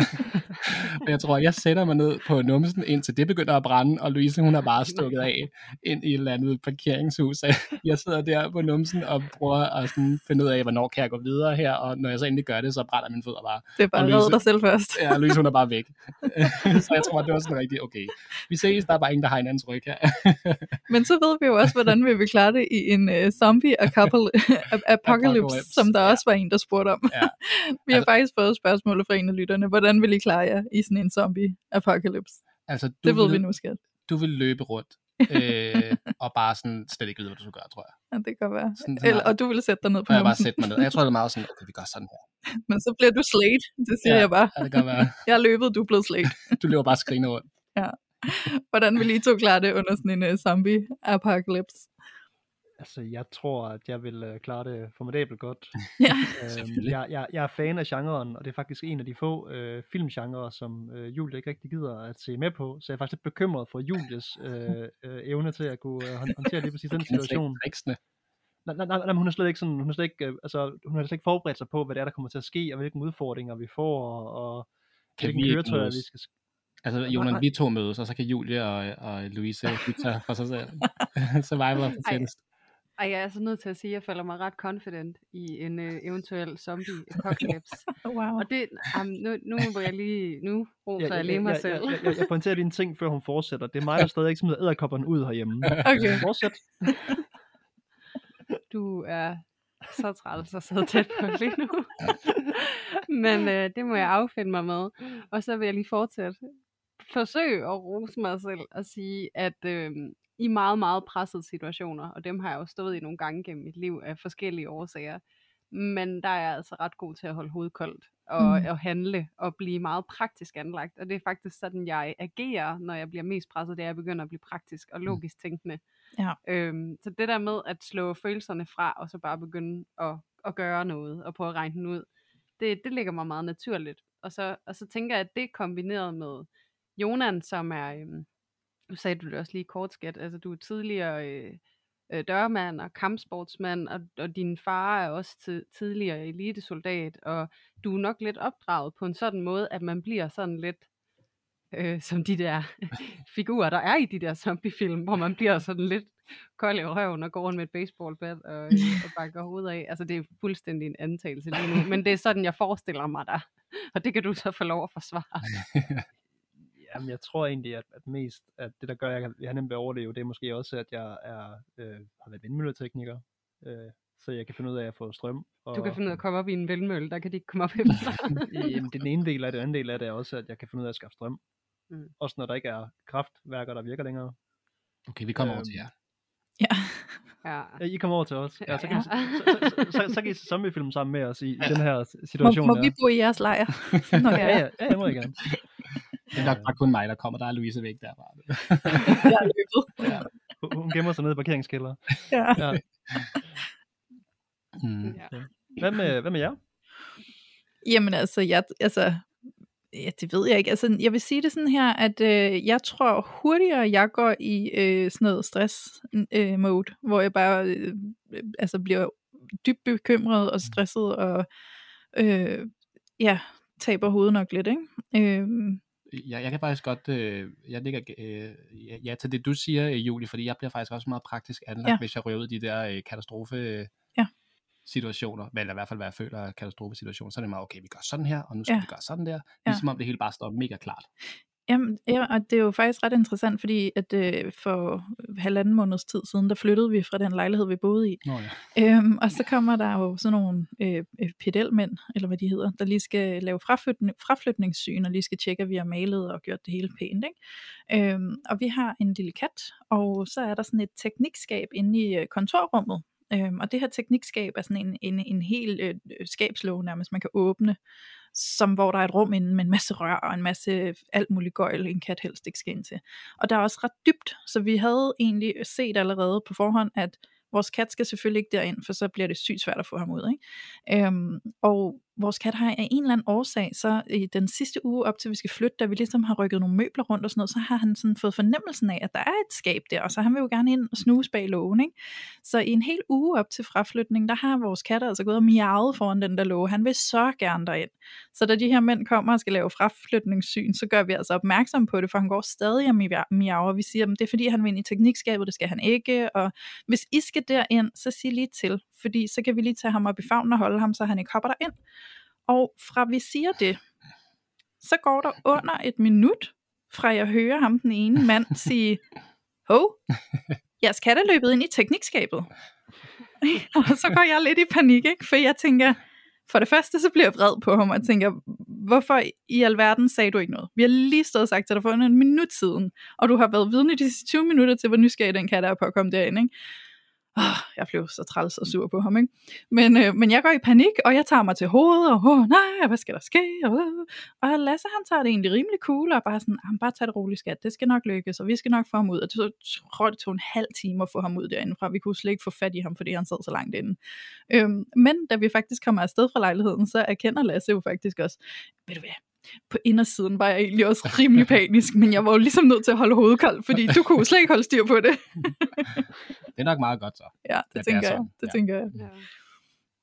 og jeg tror, jeg sætter mig ned på numsen, indtil det begynder at brænde, og Louise hun er bare stukket af ind i et eller andet parkeringshus. jeg sidder der på numsen og prøver at sådan finde ud af, hvornår kan jeg gå videre her, og når jeg så endelig gør det, så brænder mine fødder bare. Det er bare Louise- dig selv først. Ja, Louise hun er bare væk. så jeg tror, det var sådan rigtig, okay. Vi ses, der er bare ingen, der har hinandens ryg her. Men så ved vi jo også, hvordan vi vil klare det i en uh, zombie apocalypse, apocalypse, Apocalypse, som der ja. også var en, der spurgte om. Ja. vi har Altså- faktisk fået spørgsmålet fra en af lytterne. Hvordan vil I klare jer i sådan en zombie apocalypse? altså, du Det ved vil, vi nu, skat. Du vil løbe rundt, øh, og bare sådan slet ikke vide, hvad du skal gøre, tror jeg. Ja, det kan være. Sådan, sådan Eller, og du ville sætte dig ned på jeg bare sætte mig ned. Jeg tror, det er meget sådan, okay, vi gør sådan her. Men så bliver du slægt. Det siger Ja. jeg bare. Ja, det kan være. Jeg er løbet, du er blevet slægt. Du løber bare skrigende rundt. Hvordan vil I to klare det under sådan en uh, zombie apocalypse? Altså, jeg tror, at jeg vil øh, klare det formidabelt godt. Ja. Øhm, jeg, jeg, jeg er fan af genren, og det er faktisk en af de få øh, filmgenre, som øh, Julie ikke rigtig gider at se med på. Så jeg er faktisk lidt bekymret for Julies øh, øh, evne til at kunne øh, hånd- håndtere lige præcis den situation. Nej, nej, nej, nej, men hun er slet ikke sådan, hun er slet ikke, øh, altså, hun har slet ikke forberedt sig på, hvad det er, der kommer til at ske, og hvilke udfordringer vi får, og, og Kan hvilke vi køretøjer vi skal Altså. Jonas, vi to mødes, og så kan Julie og, og Louise tage for sig selv. Survivor for Ej. jeg er altså nødt til at sige, at jeg føler mig ret confident i en øh, eventuel zombie apocalypse. Wow. Og det, um, nu, nu må jeg lige, nu roser jeg lige mig jeg, selv. jeg, jeg, jeg, jeg pointerer lige en ting, før hun fortsætter. Det er mig, der stadig ikke smider æderkopperne ud herhjemme. Okay. Fortsæt. Du er så træls at sidde tæt på lige nu. Men øh, det må jeg affinde mig med. Og så vil jeg lige fortsætte. Forsøg at rose mig selv og sige, at øh, i meget, meget pressede situationer, og dem har jeg jo stået i nogle gange gennem mit liv af forskellige årsager, men der er jeg altså ret god til at holde hovedet koldt og, Mm. og handle og blive meget praktisk anlagt. Og det er faktisk sådan, jeg agerer, når jeg bliver mest presset, det er, at jeg begynder at blive praktisk og logisk tænkende. Ja. Øhm, så det der med at slå følelserne fra, og så bare begynde at, at gøre noget, og prøve at regne den ud, det, det ligger mig meget naturligt. Og så, og så tænker jeg, at det kombineret med Jonan, som er, øhm, nu sagde du det også lige kort, skat, altså du er tidligere øh, øh, dørmand og kampsportsmand, og, og din far er også tid, tidligere elitesoldat, og du er nok lidt opdraget på en sådan måde, at man bliver sådan lidt øh, som de der figurer, der er i de der zombiefilm, hvor man bliver sådan lidt kold i røven og går rundt med et baseballbat og, øh, og banker hovedet af. Altså det er fuldstændig en antagelse lige nu, men det er sådan, jeg forestiller mig dig. Og det kan du så få lov at forsvare. Jamen, jeg tror egentlig, at, at mest, at det der gør, at jeg, kan- jeg nemt vil overleve, det er måske også, at jeg er, øh, har været vindmølletekniker, øh, så jeg kan finde ud af at få strøm. Og, Du kan finde ud af at komme op i en vindmølle, der kan de ikke komme op efter. Jamen, den ene del af det, den anden del af det er også, at jeg kan finde ud af at skaffe strøm. Mm. Også når der ikke er kraftværker, der virker længere. Okay, vi kommer over Øhm, til jer. Ja. ja. Ja, I kommer over til os. Ja, så, kan Ja. I, så, så, så, så, så kan I se zombiefilm sammen med os i, i den her Må, situation. må der. vi bo i jeres lejr? Nå, Ja, ja, ja, det må I gerne. Det er nok bare kun mig, der kommer. Der er Louise væk derfra. jeg er løbet. Hun- Hun gemmer sig nede i parkeringskælder. Ja. Ja. Mm. Ja. Hvad med, hvad med jer? Jamen altså, jeg, altså, ja, det ved jeg ikke. Altså, jeg vil sige det sådan her, at øh, jeg tror hurtigere, jeg går i øh, sådan noget stress-mode, øh, mode, hvor jeg bare øh, altså bliver dybt bekymret og stresset og øh, ja, taber hovedet nok lidt, ikke? Øh, Jeg, jeg kan faktisk godt, øh, jeg ligger øh, ja, ja til det du siger, øh, Julie, fordi jeg bliver faktisk også meget praktisk anlagt, Ja. ja. hvis jeg røver ud i de der øh, katastrofe øh, Ja. situationer, eller i hvert fald hvad jeg føler er katastrofesituationer, så er det meget, okay, vi gør sådan her, og nu skal Ja. ja. vi gøre sådan der, Ja. ligesom om det hele bare står mega klart. Jamen, ja, og det er jo faktisk ret interessant, fordi at øh, for halvanden måneds tid siden, der flyttede vi fra den lejlighed, vi boede i. Nå ja. Øhm, og så kommer der jo sådan nogle øh, øh, pedelmænd, eller hvad de hedder, der lige skal lave fraflytning, fraflytningssyn, og lige skal tjekke, at vi har malet og gjort det hele pænt. Ikke? Øhm, og vi har en lille kat, og så er der sådan et teknikskab inde i øh, kontorrummet. Øhm, og det her teknikskab er sådan en, en, en hel øh, øh, skabslåge nærmest, man kan åbne, som hvor der er et rum inden med en masse rør og en masse alt muligt gøjl, en kat helst ikke skal ind til. Og der er også ret dybt, så vi havde egentlig set allerede på forhånd, at vores kat skal selvfølgelig ikke derind, for så bliver det sygt svært at få ham ud. Ikke? Øhm, og vores kat har af en eller anden årsag, så i den sidste uge op til vi skal flytte, da vi ligesom har rykket nogle møbler rundt og sådan noget, så har han sådan fået fornemmelsen af, at der er et skab der, og så han vil jo gerne ind og snuse bag lågen. Ikke? Så i en hel uge op til fraflytning, der har vores kat altså gået og miavet foran den der låge. Han vil så gerne derind. Så da de her mænd kommer og skal lave fraflytningssyn, så gør vi altså opmærksom på det, for han går stadig og miaver. Vi siger, at det er fordi, han vil ind i teknikskabet, det skal han ikke, og hvis I skal derind, så sig lige til, fordi så kan vi lige tage ham op i favnen og holde ham, så han ikke hopper derind. Og fra vi siger det, så går der under et minut, fra jeg hører ham, den ene mand, sige, hov, jeres kat er løbet ind i teknikskabet. og så går jeg lidt i panik, ikke? for jeg tænker, for det første så bliver jeg vred på ham, og tænker, hvorfor i alverden sagde du ikke noget? Vi har lige stået og sagt til dig for en minut siden, og du har været vidne de sidste 20 minutter til, hvor nysgerrig den kat er på at komme derind. Ikke? Oh, jeg blev så træls og sur på ham, ikke? Men, øh, men jeg går i panik, og jeg tager mig til hovedet, og oh, nej, hvad skal der ske? Og, og Lasse, han tager det egentlig rimelig cool, og bare sådan, ah, bare tag det roligt, skat, det skal nok lykkes, og vi skal nok få ham ud. Og det tror det tog en halv time at få ham ud derindefra. Vi kunne slet ikke få fat i ham, fordi han sad så langt inde. Øhm, men da vi faktisk kommer afsted fra lejligheden, så erkender Lasse jo faktisk også, ved du hvad, på indersiden var jeg egentlig også rimelig panisk, men jeg var jo ligesom nødt til at holde hovedet koldt, fordi du kunne slet ikke holde styr på det. Det er nok meget godt så. Ja, det, det er tænker jeg. sådan, Det ja. tænker jeg. Ja.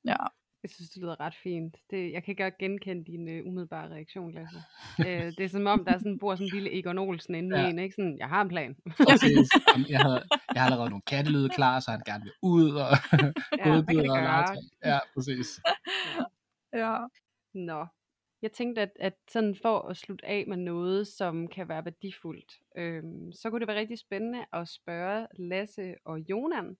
Ja. Jeg synes, det lyder ret fint. Det, jeg kan godt genkende din uh, umiddelbare reaktion, Lasse. uh, det er som om, der er sådan, bor sådan en lille Egon Olsen inde ja. Ja. i en, ikke? Sådan, jeg har en plan. Præcis. Jamen, jeg, havde, jeg har allerede nogle kattelyde klar, så han gerne vil ud og ja, det godbidder og legetøj. Ja, præcis. Ja. Nå. Jeg tænkte, at, at sådan for at slutte af med noget, som kan være værdifuldt, øhm, så kunne det være rigtig spændende at spørge Lasse og Jonan,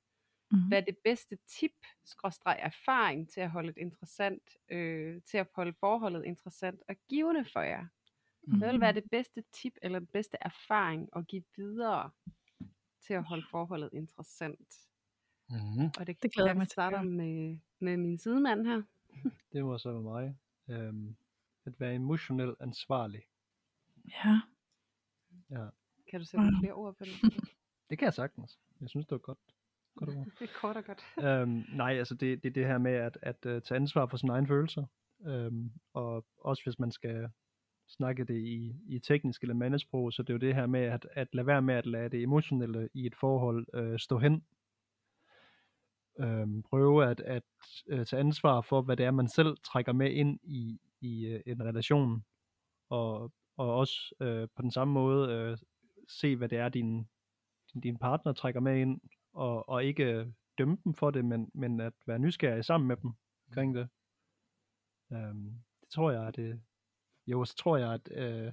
Mm-hmm. hvad det bedste tip, skråstreg erfaring til at holde et interessant, øh, til at holde forholdet interessant og givende for jer? Hvad vil være det bedste tip eller den bedste erfaring at give videre til at holde forholdet interessant? Mm-hmm. Og det, Det glæder jeg jeg mig til starter med, med min sidemand her. Det må så være mig. Øhm, at være emotionelt ansvarlig. Ja. Ja, Kan du sætte wow. flere ord på det? det kan jeg sagtens. Jeg synes, det var godt. godt ord. det er kort og godt. øhm, nej, altså det, det er det her med at, at uh, tage ansvar for sine egne følelser. Øhm, og også hvis man skal snakke det i, i teknisk eller mandesprog, så det er jo det her med at, at lade være med at lade det emotionelle i et forhold øh, stå hen. Øhm, prøve at, at øh, tage ansvar for, hvad det er, man selv trækker med ind i, i øh, en relation. Og, og også øh, på den samme måde øh, se, hvad det er, din, din, din partner trækker med ind, og, og ikke dømme dem for det, men, men at være nysgerrig sammen med dem omkring det. Øhm, det tror jeg, at det, jo, så tror jeg, at øh,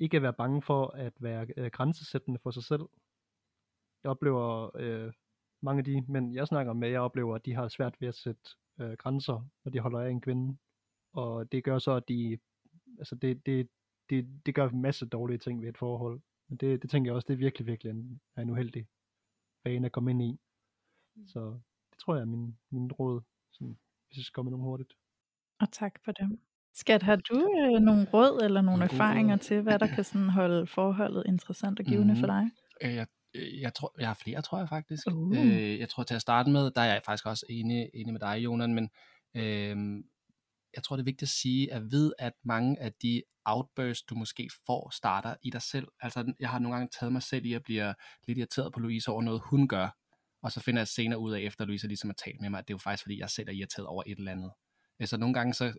ikke at være bange for at være øh, grænsesættende for sig selv. Jeg oplever øh, mange af de mænd, jeg snakker med, jeg oplever, at de har svært ved at sætte øh, grænser, når de holder af en kvinde. Og det gør så, at de, altså det, det, det, det gør en masse dårlige ting ved et forhold. Men det, det tænker jeg også, det er virkelig, virkelig en, er en uheldig bane at komme ind i. Så det tror jeg er min, min råd, sådan, hvis jeg skal komme med nogen hurtigt. Og tak for det. Skat, har du øh, nogle råd eller nogle Nogle gode erfaringer råd. til, hvad der kan sådan holde forholdet interessant og givende Mhm. for dig? Øh, Jeg, øh, jeg, tror, jeg har flere, tror jeg faktisk. Uh. Øh, jeg tror til at starte med, der er jeg faktisk også enig, enig med dig, Jonan, men øh, jeg tror, det er vigtigt at sige, at ved, at mange af de outbursts, du måske får, starter i dig selv. Altså, jeg har nogle gange taget mig selv i at blive lidt irriteret på Louise over noget, hun gør. Og så finder jeg senere ud af, efter Louise ligesom har talt med mig, at det er jo faktisk, fordi jeg selv er irriteret over et eller andet. Øh, så nogle gange så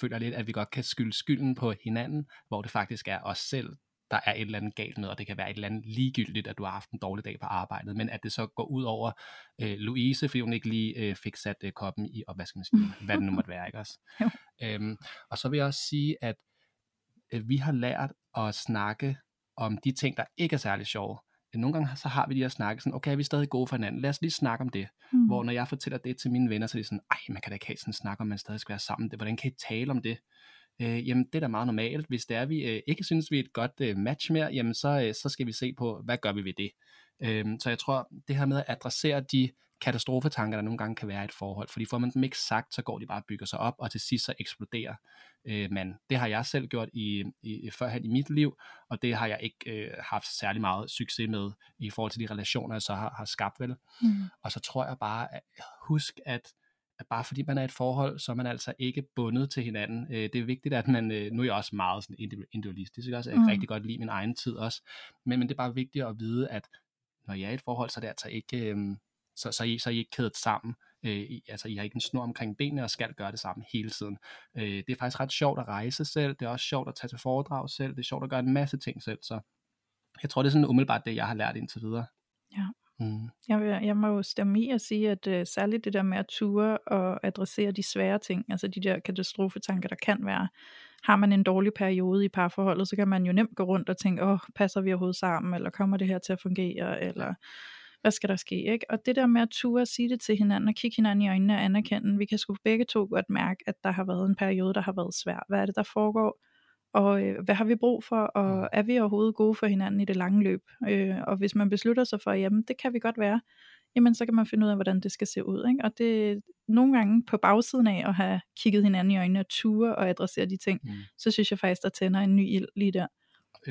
føler jeg lidt, at vi godt kan skylde skylden på hinanden, hvor det faktisk er os selv, der er et eller andet galt med, og det kan være et eller andet ligegyldigt, at du har haft en dårlig dag på arbejdet, men at det så går ud over øh, Louise, fordi hun ikke lige øh, fik sat øh, koppen i opvaskemaskinen, hvad det nu måtte være, ikke også? Jo. Øhm, og så vil jeg også sige, at øh, vi har lært at snakke om de ting, der ikke er særlig sjove. Nogle gange så har vi de her snakke sådan, okay, er vi stadig gode for hinanden? Lad os lige snakke om det. Mm. Hvor når jeg fortæller det til mine venner, så er de sådan, ej, man kan da ikke have sådan en snak, om man stadig skal være sammen. Det, hvordan kan I tale om det? Øh, jamen, det er da meget normalt. Hvis det er, vi øh, ikke synes, vi er et godt øh, match mere, jamen så, øh, så skal vi se på, hvad gør vi ved det? Øh, så jeg tror, det her med at adressere de katastrofetanker, der nogle gange kan være i et forhold, fordi får man dem ikke sagt, så går de bare og bygger sig op, og til sidst så eksploderer øh, man. Det har jeg selv gjort i, i, førhen i mit liv, og det har jeg ikke øh, haft særlig meget succes med i forhold til de relationer, jeg så har, har skabt vel. Mm. Og så tror jeg bare, at husk, at, at bare fordi man er et forhold, så er man altså ikke bundet til hinanden. Øh, det er vigtigt, at man, øh, nu er jeg også meget sådan individu- individualistisk, ikke også? Jeg Mm. rigtig godt lide min egen tid også, men, men det er bare vigtigt at vide, at når jeg er i et forhold, så er det altså ikke, øh, så, så, I, så er I ikke kædet sammen. Øh, I, altså, I har ikke en snor omkring benene og skal gøre det sammen hele tiden. Øh, det er faktisk ret sjovt at rejse selv, det er også sjovt at tage til foredrag selv, det er sjovt at gøre en masse ting selv, så jeg tror, det er sådan umiddelbart det, jeg har lært indtil videre. Ja. Mm. Jeg, jeg må jo stemme i at sige, at uh, særligt det der med at ture og adressere de svære ting, altså de der katastrofetanker, der kan være, har man en dårlig periode i parforholdet, så kan man jo nemt gå rundt og tænke, åh, passer vi overhovedet sammen, eller kommer det her til at fungere, eller hvad skal der ske, ikke? Og det der med at ture og sige det til hinanden, og kigge hinanden i øjnene og anerkende, vi kan sgu begge to godt mærke, at der har været en periode, der har været svær. Hvad er det, der foregår? Og øh, hvad har vi brug for, og er vi overhovedet gode for hinanden i det lange løb? Øh, og hvis man beslutter sig for, jamen det kan vi godt være, jamen så kan man finde ud af, hvordan det skal se ud. Ikke? Og det nogle gange på bagsiden af at have kigget hinanden i øjnene og ture og adressere de ting, Mm. så synes jeg faktisk, der tænder en ny ild lige der.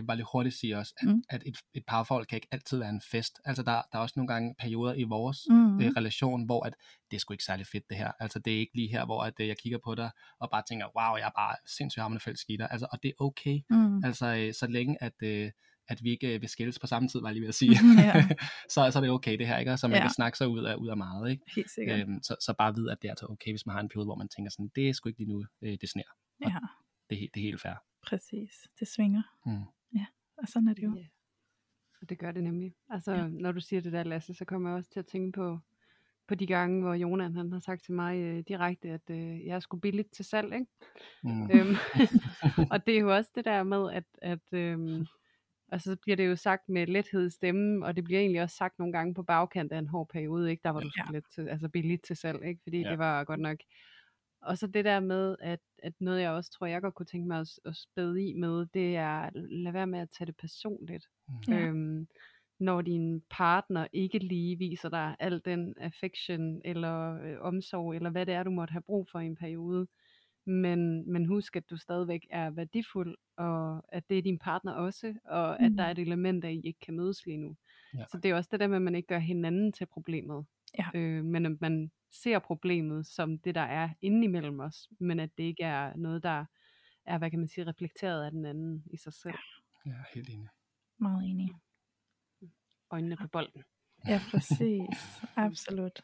Bare lige hurtigt sige også, at, Mm. at et, et parforhold kan ikke altid være en fest. Altså der, der er også nogle gange perioder i vores Mm. øh, relation, hvor at, det er sgu ikke særlig fedt det her. Altså det er ikke lige her, hvor at, øh, jeg kigger på dig og bare tænker, wow, jeg er bare sindssygt hammerende fælles skitter. Altså, og det er okay. Mm. Altså øh, så længe at, øh, at vi ikke øh, vil skilles på samme tid, var jeg lige ved at sige, Ja. så, så er det okay det her, ikke? Så man Ja. kan snakke sig ud af, ud af meget, ikke? Helt sikkert. Øhm, så, så bare vide, at det er altså okay, hvis man har en periode, hvor man tænker sådan, det er sgu ikke lige nu, øh, det sner. Ja, Det, det er helt fair. præcis. Det svinger. Mm. Og sådan er det jo. Ja. Og det gør det nemlig. Altså, Ja. når du siger det der, Lasse, så kommer jeg også til at tænke på, på de gange, hvor Jonan han har sagt til mig øh, direkte, at øh, jeg er sgu billigt til salg, ikke? Mm. øhm, og det er jo også det der med, at, at øhm, og så bliver det jo sagt med lethed i stemmen, og det bliver egentlig også sagt nogle gange på bagkant af en hård periode, ikke? Der var du Ja. sgu lidt til, altså billigt til salg, ikke? Fordi Ja. det var godt nok. Og så det der med, at, at noget jeg også tror, jeg godt kunne tænke mig at, at spæde i med, det er at lade være med at tage det personligt. Mm. Øhm, når din partner ikke lige viser dig al den affection eller øh, omsorg, eller hvad det er, du måtte have brug for i en periode. Men, men husk, at du stadigvæk er værdifuld, og at det er din partner også, og mm. at der er et element af, at I ikke kan mødes lige nu. Ja. Så det er også det der med, at man ikke gør hinanden til problemet. Ja. Øh, men at man ser problemet som det, der er inde imellem os, men at det ikke er noget, der er, hvad kan man sige, reflekteret af den anden i sig selv. Ja, helt enig. Meget enig. Øjnene på bolden. Ja, præcis. Absolut.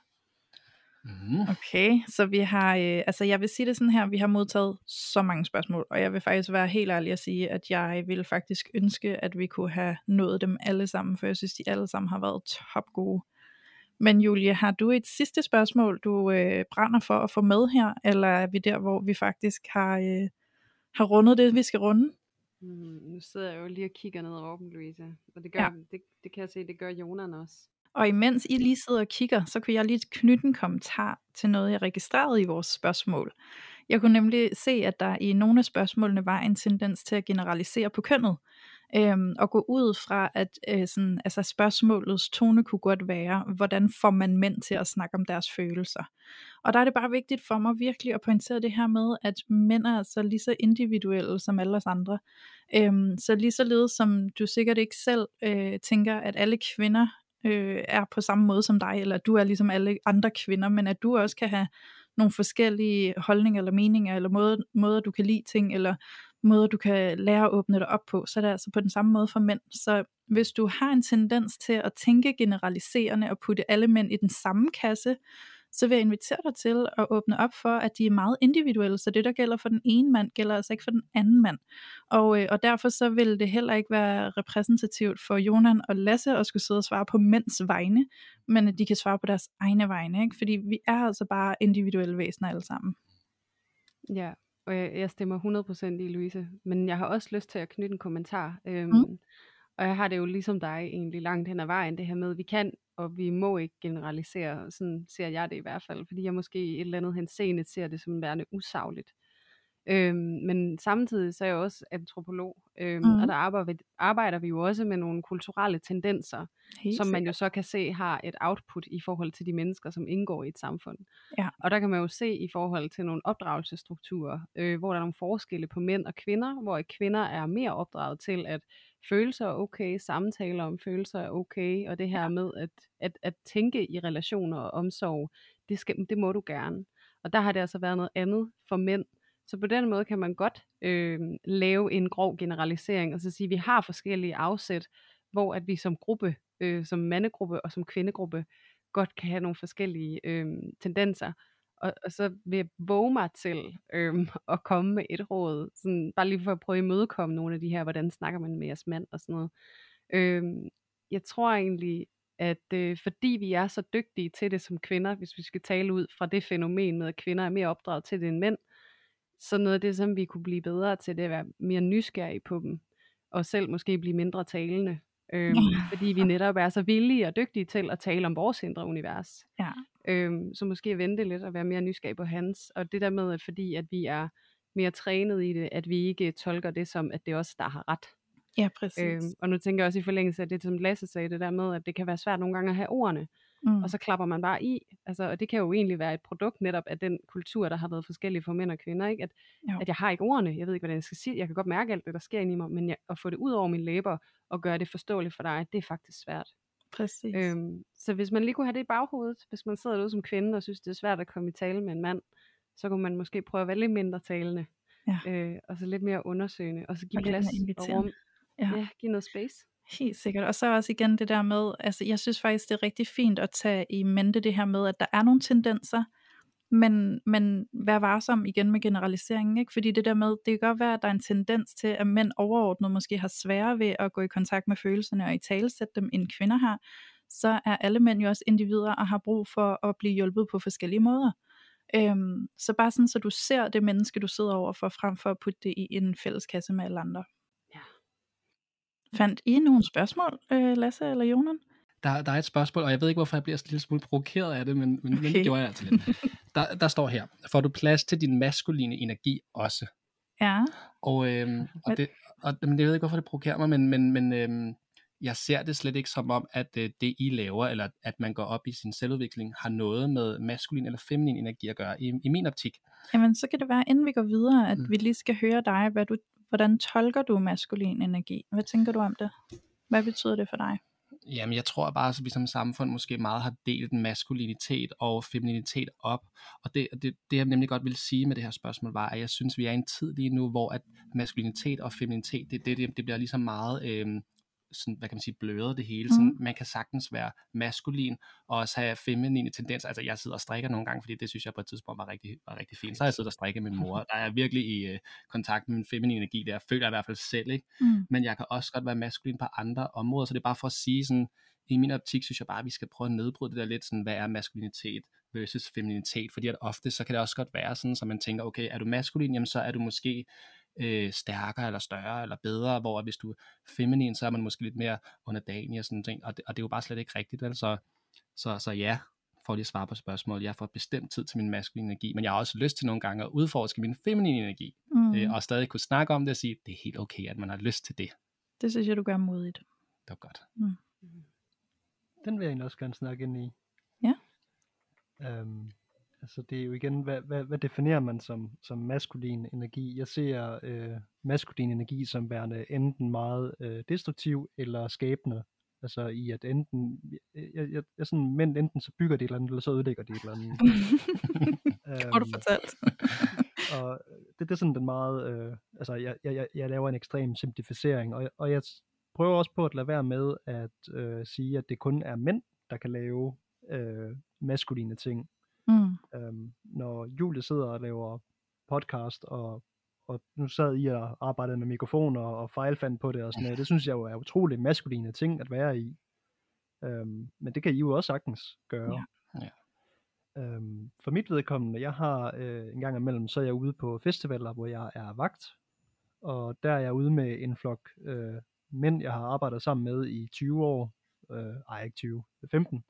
Mm. Okay, så vi har, øh, altså jeg vil sige det sådan her, vi har modtaget så mange spørgsmål, og jeg vil faktisk være helt ærlig at sige, at jeg vil faktisk ønske, at vi kunne have nået dem alle sammen, for jeg synes, de alle sammen har været top gode. Men Julie, har du et sidste spørgsmål, du øh, brænder for at få med her, eller er vi der, hvor vi faktisk har, øh, har rundet det, vi skal runde? Mm, nu sidder jeg jo lige og kigger ned over dem, Louise, og det, gør, ja. det, det kan jeg se, det gør Jonan også. Og imens I lige sidder og kigger, så kunne jeg lige knytte en kommentar til noget, jeg registrerede i vores spørgsmål. Jeg kunne nemlig se, at der i nogle af spørgsmålene var en tendens til at generalisere på kønnet. Øhm, og gå ud fra, at øh, sådan, altså spørgsmålets tone kunne godt være, hvordan får man mænd til at snakke om deres følelser. Og der er det bare vigtigt for mig virkelig at pointere det her med, at mænd er altså lige så individuelle som alle os andre. Øhm, så lige således som du sikkert ikke selv øh, tænker, at alle kvinder øh, er på samme måde som dig, eller at du er ligesom alle andre kvinder, men at du også kan have nogle forskellige holdninger eller meninger, eller måder, måder du kan lide ting, eller måder du kan lære at åbne dig op på, så er det altså på den samme måde for mænd. Så hvis du har en tendens til at tænke generaliserende og putte alle mænd i den samme kasse, så vil jeg invitere dig til at åbne op for, at de er meget individuelle, så det der gælder for den ene mand, gælder altså ikke for den anden mand. Og, øh, og derfor så vil det heller ikke være repræsentativt for Jonan og Lasse at skulle sidde og svare på mænds vegne, men at de kan svare på deres egne vegne, ikke? fordi vi er altså bare individuelle væsener alle sammen. Ja, og jeg, jeg stemmer 100% i Louise, men jeg har også lyst til at knytte en kommentar. Øhm, mm. Og jeg har det jo ligesom dig egentlig langt hen ad vejen, det her med, at vi kan og vi må ikke generalisere, sådan ser jeg det i hvert fald, fordi jeg måske i et eller andet henseende ser det som værende usagligt. Øhm, men samtidig så er jeg også antropolog, øhm, mm. og der arbejder vi, arbejder vi jo også med nogle kulturelle tendenser, Helt som man jo så kan se har et output i forhold til de mennesker, som indgår i et samfund. Ja. Og der kan man jo se i forhold til nogle opdragelsesstrukturer, øh, hvor der er nogle forskelle på mænd og kvinder, hvor kvinder er mere opdraget til, at følelser er okay, samtaler om følelser er okay, og det her med at, at, at tænke i relationer og omsorg, det, skal, det må du gerne. Og der har det altså været noget andet for mænd, så på den måde kan man godt øh, lave en grov generalisering, og så sige, at vi har forskellige afsæt, hvor at vi som gruppe, øh, som mandegruppe og som kvindegruppe, godt kan have nogle forskellige øh, tendenser. Og, og så vil jeg våge mig til øh, at komme med et råd, sådan, bare lige for at prøve at imødekomme nogle af de her, hvordan snakker man med jeres mand og sådan noget. Øh, jeg tror egentlig, at øh, fordi vi er så dygtige til det som kvinder, hvis vi skal tale ud fra det fænomen med, at kvinder er mere opdraget til det end mænd, så noget af det, som vi kunne blive bedre til, det er at være mere nysgerrige på dem, og selv måske blive mindre talende. Øhm, ja. Fordi vi netop er så villige og dygtige til at tale om vores indre univers. Ja. Øhm, så måske vente lidt og være mere nysgerrige på hans. Og det der med, at fordi at vi er mere trænet i det, at vi ikke tolker det som, at det er os, der har ret. Ja, præcis. Øhm, og nu tænker jeg også i forlængelse af det, som Lasse sagde, det der med, at det kan være svært nogle gange at have ordene. Mm. Og så klapper man bare i. Altså, og det kan jo egentlig være et produkt netop af den kultur, der har været forskellig for mænd og kvinder. Ikke? At, at jeg har ikke ordene, jeg ved ikke, hvordan jeg skal sige Jeg kan godt mærke alt det, der sker inde i mig, men jeg, at få det ud over mine læber og gøre det forståeligt for dig, det er faktisk svært. Præcis. Øhm, så hvis man lige kunne have det i baghovedet, hvis man sidder derude som kvinde og synes, det er svært at komme i tale med en mand, så kunne man måske prøve at være lidt mindre talende. Ja. Øh, og så lidt mere undersøgende, og så give og plads og rum. Ja. ja, give noget space. Helt sikkert. Og så også igen det der med, altså jeg synes faktisk, det er rigtig fint at tage i mente det her med, at der er nogle tendenser, men, men vær varsom igen med generaliseringen, ikke? fordi det der med, det kan godt være, at der er en tendens til, at mænd overordnet måske har sværere ved at gå i kontakt med følelserne og i talesætte dem, end kvinder har, så er alle mænd jo også individer og har brug for at blive hjulpet på forskellige måder. Øhm, så bare sådan, så du ser det menneske, du sidder over for, frem for at putte det i en fælleskasse med alle andre. Fandt I nogle spørgsmål, øh, Lasse eller Jonan? Der, der er et spørgsmål, og jeg ved ikke, hvorfor jeg bliver en lille smule provokeret af det, men, men, okay. men det gjorde jeg altså lidt. Der, der står her, får du plads til din maskuline energi også? Ja. Og, øhm, og, det, og men jeg ved ikke, hvorfor det provokerer mig, men, men, men øhm, jeg ser det slet ikke som om, at øh, det I laver, eller at man går op i sin selvudvikling, har noget med maskulin eller feminin energi at gøre, i, i min optik. Jamen, så kan det være, inden vi går videre, at Mm. vi lige skal høre dig, hvad du, hvordan tolker du maskulin energi? Hvad tænker du om det? Hvad betyder det for dig? Jamen, jeg tror bare, at vi som samfund måske meget har delt maskulinitet og femininitet op. Og det, det, det jeg nemlig godt vil sige med det her spørgsmål, var, at jeg synes, vi er i en tid lige nu, hvor at maskulinitet og feminitet, det, det, det, det bliver ligesom meget... Øh, sådan, hvad kan man sige, bløret det hele. Sådan, Mhm. Man kan sagtens være maskulin og også have feminine tendenser. Altså jeg sidder og strikker nogle gange, fordi det synes jeg på et tidspunkt var rigtig, var rigtig fint. Så har jeg siddet og strikket med min mor. Der er jeg virkelig i øh, kontakt med min feminine energi, der føler jeg i hvert fald selv. Ikke? Mm. men jeg kan også godt være maskulin på andre områder, så det er bare for at sige sådan, i min optik synes jeg bare, at vi skal prøve at nedbryde det der lidt sådan, hvad er maskulinitet versus femininitet, fordi at ofte så kan det også godt være sådan, så man tænker, okay, er du maskulin, jamen så er du måske øh, stærkere eller større eller bedre, hvor hvis du er feminin, så er man måske lidt mere underdanig og sådan ting, og det, og det er jo bare slet ikke rigtigt, vel? Så, så, så ja, for lige at svare på spørgsmålet, jeg får bestemt tid til min maskuline energi, men jeg har også lyst til nogle gange at udforske min feminine energi, Mm. øh, og stadig kunne snakke om det og sige, det er helt okay, at man har lyst til det. Det synes jeg, du gør modigt. Det var godt. Den vil jeg egentlig også gerne snakke ind i. Ja. Øhm, altså det er jo igen, hvad, hvad, hvad definerer man som, som maskulin energi? Jeg ser øh, maskulin energi som værende enten meget øh, destruktiv eller skabende. Altså i at enten, jeg, jeg, jeg sådan, mænd enten så bygger det et eller andet, eller så ødelægger det et eller andet. Har du Øhm, fortalt? og det, det er sådan den meget, øh, altså jeg, jeg, jeg- laver en ekstrem simplificering, og, og jeg prøver også på at lade være med at øh, sige, at det kun er mænd, der kan lave øh, maskuline ting. Mm. Øhm, når Julie sidder og laver podcast, og, og nu sad I og arbejdede med mikrofoner og fejlfandt på det og sådan noget, det synes jeg jo er utrolig maskuline ting at være i. Øhm, men det kan I jo også sagtens gøre. Ja. Ja. Øhm, for mit vedkommende, jeg har øh, en gang imellem, så er jeg ude på festivaler, hvor jeg er vagt, og der er jeg ude med en flok øh, mænd, jeg har arbejdet sammen med i 20 år, øh, ej ikke 20, 15,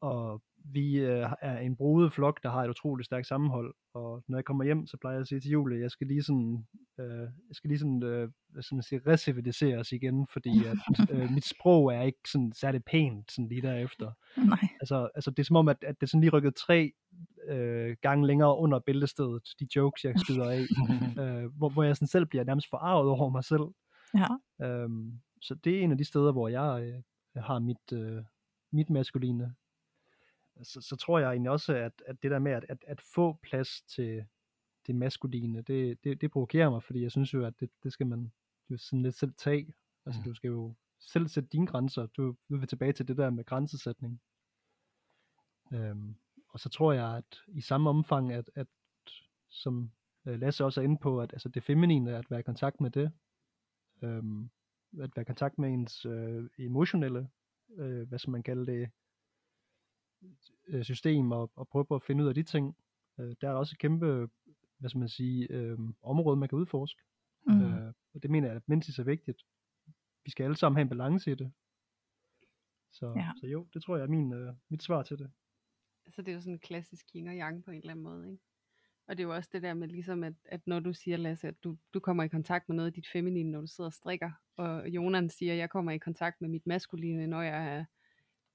og vi øh, er en brodet flok, der har et utroligt stærkt sammenhold, og når jeg kommer hjem, så plejer jeg at sige til Julie, jeg skal lige sådan, øh, jeg skal lige sådan, øh, hvad skal man sige, reciviliseres igen, fordi at, øh, mit sprog er ikke sådan særlig pænt sådan lige derefter. Nej. Altså, altså det er som om, at, at det sådan lige rykket tre øh, gange længere under bæltestedet, de jokes, jeg skyder af, øh, hvor, hvor jeg sådan selv bliver nærmest forarvet over mig selv. Ja. Øhm, så det er en af de steder, hvor jeg øh, har mit, øh, mit maskuline. Så, så tror jeg egentlig også, at, at det der med at, at, at få plads til det maskuline, det, det, det provokerer mig, fordi jeg synes jo, at det, det skal man jo sådan lidt selv tage. Altså Mm. du skal jo selv sætte dine grænser. Du, du vil tilbage til det der med grænsesætning. Øhm, og så tror jeg, at i samme omfang, at, at som øh, Lasse også er inde på, at altså det feminine, at være i kontakt med det, øhm, at være i kontakt med ens øh, emotionelle, øh, hvad skal man kalde det, system, og, og prøve på at finde ud af de ting. Øh, der er også et kæmpe, hvad skal man sige, øh, område, man kan udforske. Mm. Øh, og det mener jeg, at mindst er vigtigt. Vi skal alle sammen have en balance i det. Så, Ja. ja. så jo, det tror jeg er min, øh, mit svar til det. Så det er jo sådan en klassisk yin og yang på en eller anden måde, ikke? Og det er jo også det der med ligesom, at, at når du siger, Lasse, at du, du kommer i kontakt med noget af dit feminine, når du sidder og strikker, og Jonan siger, at jeg kommer i kontakt med mit maskuline, når jeg er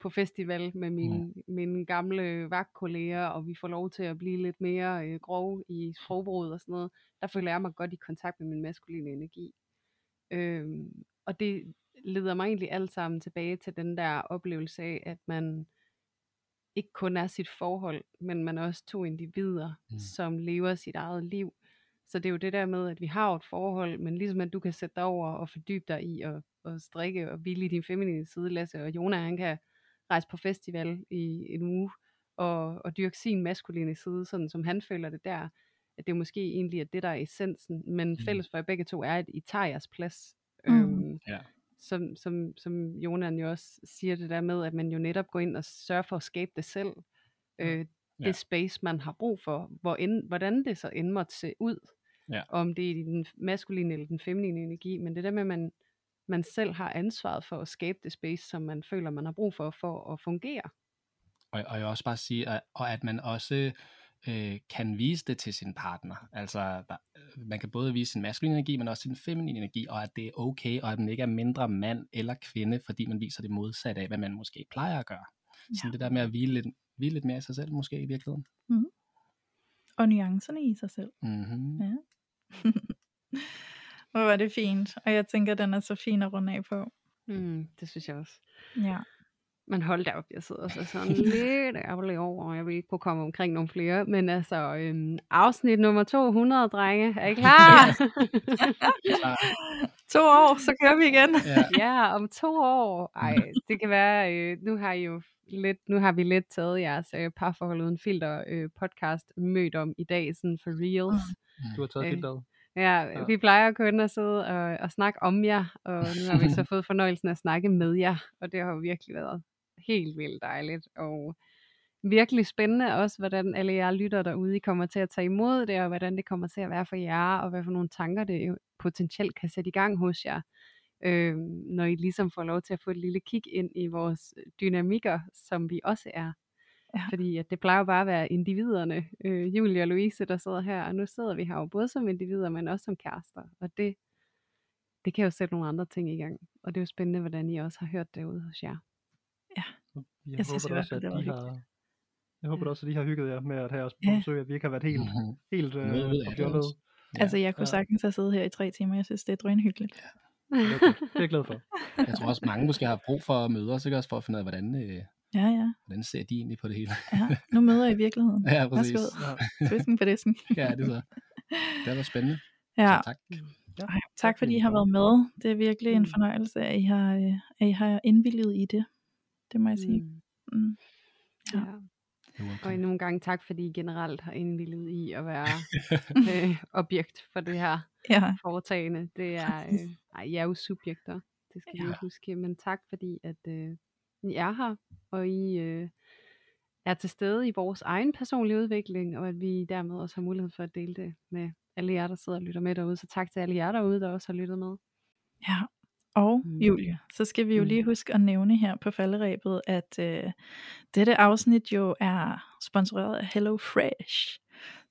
på festival med mine, mm. mine gamle vagtkolleger, og vi får lov til at blive lidt mere øh, grove i sprogbruget og sådan noget, der føler jeg mig godt i kontakt med min maskuline energi. Øhm, og det leder mig egentlig alt sammen tilbage til den der oplevelse af, at man ikke kun er sit forhold, men man er også to individer, Mm. som lever sit eget liv. Så det er jo det der med, at vi har et forhold, men ligesom at du kan sætte dig over og fordybe dig i at, at strikke og hvile i din feminine side, Lasse, og Jona han kan rejse på festival i en uge og, og dyrke sin maskuline side, sådan som han føler det der, at det måske egentlig er det, der er essensen, men Mm. fælles for jer begge to er, at I tager jeres plads. Mm. Øhm, Ja. som, som, som Jonan jo også siger det der med, at man jo netop går ind og sørger for at skabe det selv. Øh, det Ja. space, man har brug for, hvor end, hvordan det så end måtte se ud. Ja. Om det er i den maskuline eller den feminine energi, men det der med, at man, man selv har ansvaret for at skabe det space, som man føler, man har brug for, for at fungere. Og, og jeg også bare sige, at, og at man også øh, kan vise det til sin partner. Altså, der, øh, man kan både vise sin maskuline energi, men også sin feminine energi, og at det er okay, og at man ikke er mindre mand eller kvinde, fordi man viser det modsatte af, hvad man måske plejer at gøre. Ja. Sådan det der med at hvile lidt, hvile lidt mere i sig selv, måske i virkeligheden. Mm. Og nuancerne i sig selv. Mm-hmm. Ja. Hvor var det fint. Og jeg tænker, den er så fin at runde af på. Mm, det synes jeg også. Ja. Men hold da op, jeg sidder også sådan lidt ærgerlig over, og jeg vil ikke kunne komme omkring nogle flere. Men altså, øhm, afsnit nummer 200, drenge. Er I klar? to år, så kører vi igen. Ja. ja, om to år. Ej, det kan være, øh, nu har I jo lidt, nu har vi lidt taget jeres øh, parforhold uden filter øh, podcast mødt om i dag, sådan for reals. Du har taget Øh, filteret. Ja, Ja. vi plejer kun at sidde og, og snakke om jer, og nu har vi så fået fornøjelsen af at snakke med jer, og det har jo virkelig været helt vildt dejligt, og virkelig spændende også, hvordan alle jer lytter derude, I kommer til at tage imod det, og hvordan det kommer til at være for jer, og hvad for nogle tanker det potentielt kan sætte i gang hos jer, øh, når I ligesom får lov til at få et lille kig ind i vores dynamikker, som vi også er. Ja. Fordi at det plejer jo bare at være individerne, øh, Julie og Louise, der sidder her, og nu sidder vi her jo både som individer, men også som kærester, og det, det kan jo sætte nogle andre ting i gang, og det er jo spændende, hvordan I også har hørt det ude hos jer. Jeg, Jeg synes i håber hvert også, at det var de har... Jeg håber også, at de har hygget jer med at have os på Ja. besøg, at vi ikke har været helt, Mhm. helt øh, fjollet. Ja. Altså, jeg kunne Ja. sagtens have siddet her i tre timer. Jeg synes, det er drønhyggeligt. Er, godt. det er jeg glad for. Jeg tror også, mange måske har brug for at møde os, ikke? også for at finde ud af, hvordan, øh, Ja, ja. hvordan ser de egentlig på det hele. ja. Nu møder jeg i virkeligheden. Ja, præcis. Værsgo. Ja. Twisken på disken. Ja, det er så. Det været spændende. Ja. Så tak. Ja. Ej, tak fordi I har været med. Det er virkelig en Mm. fornøjelse, at I har, øh, at I har indvilliget i det. Det må jeg sige. Mm. Mm. Ja. Og welcome. nogle gange tak, fordi I generelt har indvilliget i at være øh, objekt for det her Ja. foretagende. Det er, øh, ej, I er jo subjekter, det skal ja. vi huske. Men tak fordi, at øh, I er her, og I øh, er til stede i vores egen personlige udvikling, og at vi dermed også har mulighed for at dele det med alle jer, der sidder og lytter med derude. Så tak til alle jer derude, der også har lyttet med. Ja, og Mm. Julie, så skal vi jo Mm. lige huske at nævne her på falderæbet, at øh, dette afsnit jo er sponsoreret af Hello Fresh,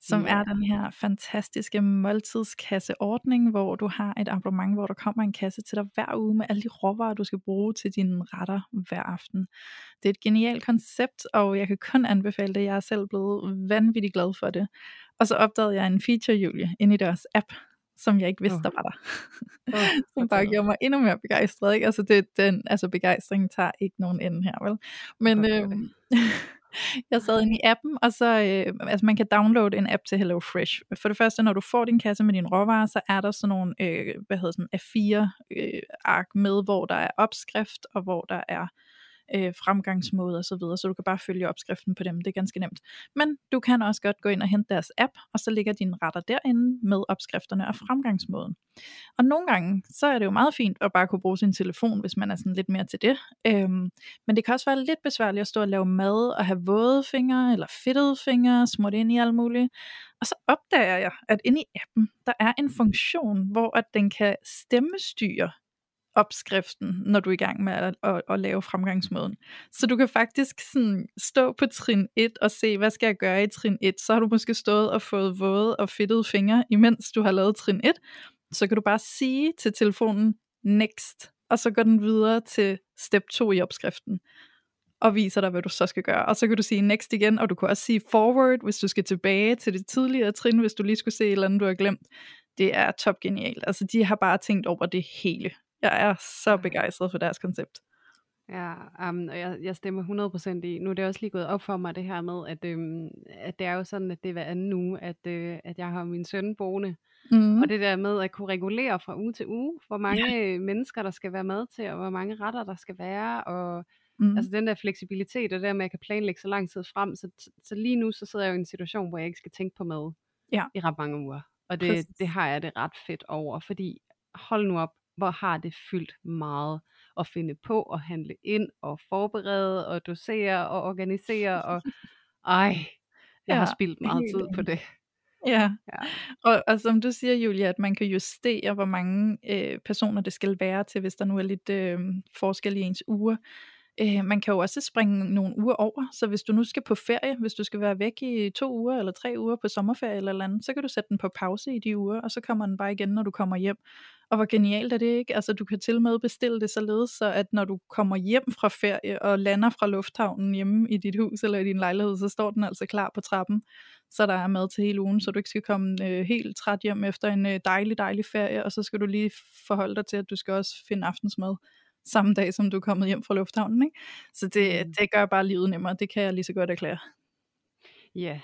som Ja. er den her fantastiske måltidskasseordning, hvor du har et abonnement, hvor der kommer en kasse til dig hver uge med alle de råvarer, du skal bruge til dine retter hver aften. Det er et genialt koncept, og jeg kan kun anbefale det. Jeg er selv blevet vanvittigt glad for det. Og så opdagede jeg en feature, Julie, inde i deres app, som jeg ikke vidste, der var der. Åh, som bare gjorde mig endnu mere begejstret. Ikke? Altså, det, den, altså begejstringen tager ikke nogen ende her, vel? Men for øh, jeg sad inde i appen, og så, øh, altså man kan downloade en app til Hello Fresh. For det første, når du får din kasse med dine råvarer, så er der sådan nogle, øh, hvad hedder sådan, A4-ark øh, med, hvor der er opskrift, og hvor der er øh, fremgangsmåde og så videre, så du kan bare følge opskriften på dem, det er ganske nemt. Men du kan også godt gå ind og hente deres app, og så ligger dine retter derinde med opskrifterne og fremgangsmåden. Og nogle gange, så er det jo meget fint at bare kunne bruge sin telefon, hvis man er sådan lidt mere til det. Øhm, men det kan også være lidt besværligt at stå og lave mad og have våde fingre eller fedtede fingre, smurt ind i alt muligt. Og så opdager jeg, at inde i appen, der er en funktion, hvor at den kan stemmestyre opskriften, når du er i gang med at, at, at lave fremgangsmåden. Så du kan faktisk sådan stå på trin 1 og se, hvad skal jeg gøre i trin 1? Så har du måske stået og fået våde og fedtede fingre, imens du har lavet trin 1. Så kan du bare sige til telefonen, next, og så går den videre til step 2 i opskriften og viser dig, hvad du så skal gøre. Og så kan du sige next igen, og du kan også sige forward, hvis du skal tilbage til det tidligere trin, hvis du lige skulle se et eller andet, du har glemt. Det er top genialt. Altså, de har bare tænkt over det hele. Jeg er så begejstret for deres koncept. Ja, um, og jeg, jeg stemmer 100% i. Nu er det også lige gået op for mig det her med, at, øhm, at det er jo sådan, at det er hver anden uge, at, øh, at jeg har min søn boende. Mm. Og det der med at kunne regulere fra uge til uge, hvor mange ja. mennesker der skal være med til, og hvor mange retter der skal være, og mm. altså den der fleksibilitet, og det der med, at jeg kan planlægge så lang tid frem. Så, så lige nu, så sidder jeg jo i en situation, hvor jeg ikke skal tænke på mad Ja. i ret mange uger. Og det, Præcis. det har jeg det ret fedt over, fordi hold nu op, hvor har det fyldt meget at finde på og handle ind og forberede og dosere og organisere og ej, jeg ja, har spildt meget tid på det. Ja, Ja. og, og som du siger, Julia, at man kan justere, hvor mange øh, personer det skal være til, hvis der nu er lidt øh, forskel i ens uger. Øh, man kan jo også springe nogle uger over, så hvis du nu skal på ferie, hvis du skal være væk i to uger eller tre uger på sommerferie eller, eller andet, så kan du sætte den på pause i de uger, og så kommer den bare igen, når du kommer hjem. Og hvor genialt er det ikke? Altså du kan til med bestille det således, så at når du kommer hjem fra ferie og lander fra lufthavnen hjemme i dit hus eller i din lejlighed, så står den altså klar på trappen, så der er mad til hele ugen, så du ikke skal komme øh, helt træt hjem efter en øh, dejlig, dejlig ferie, og så skal du lige forholde dig til, at du skal også finde aftensmad samme dag, som du er kommet hjem fra lufthavnen. Ikke? Så det, Mm. det gør bare livet nemmere, det kan jeg lige så godt erklære. Ja,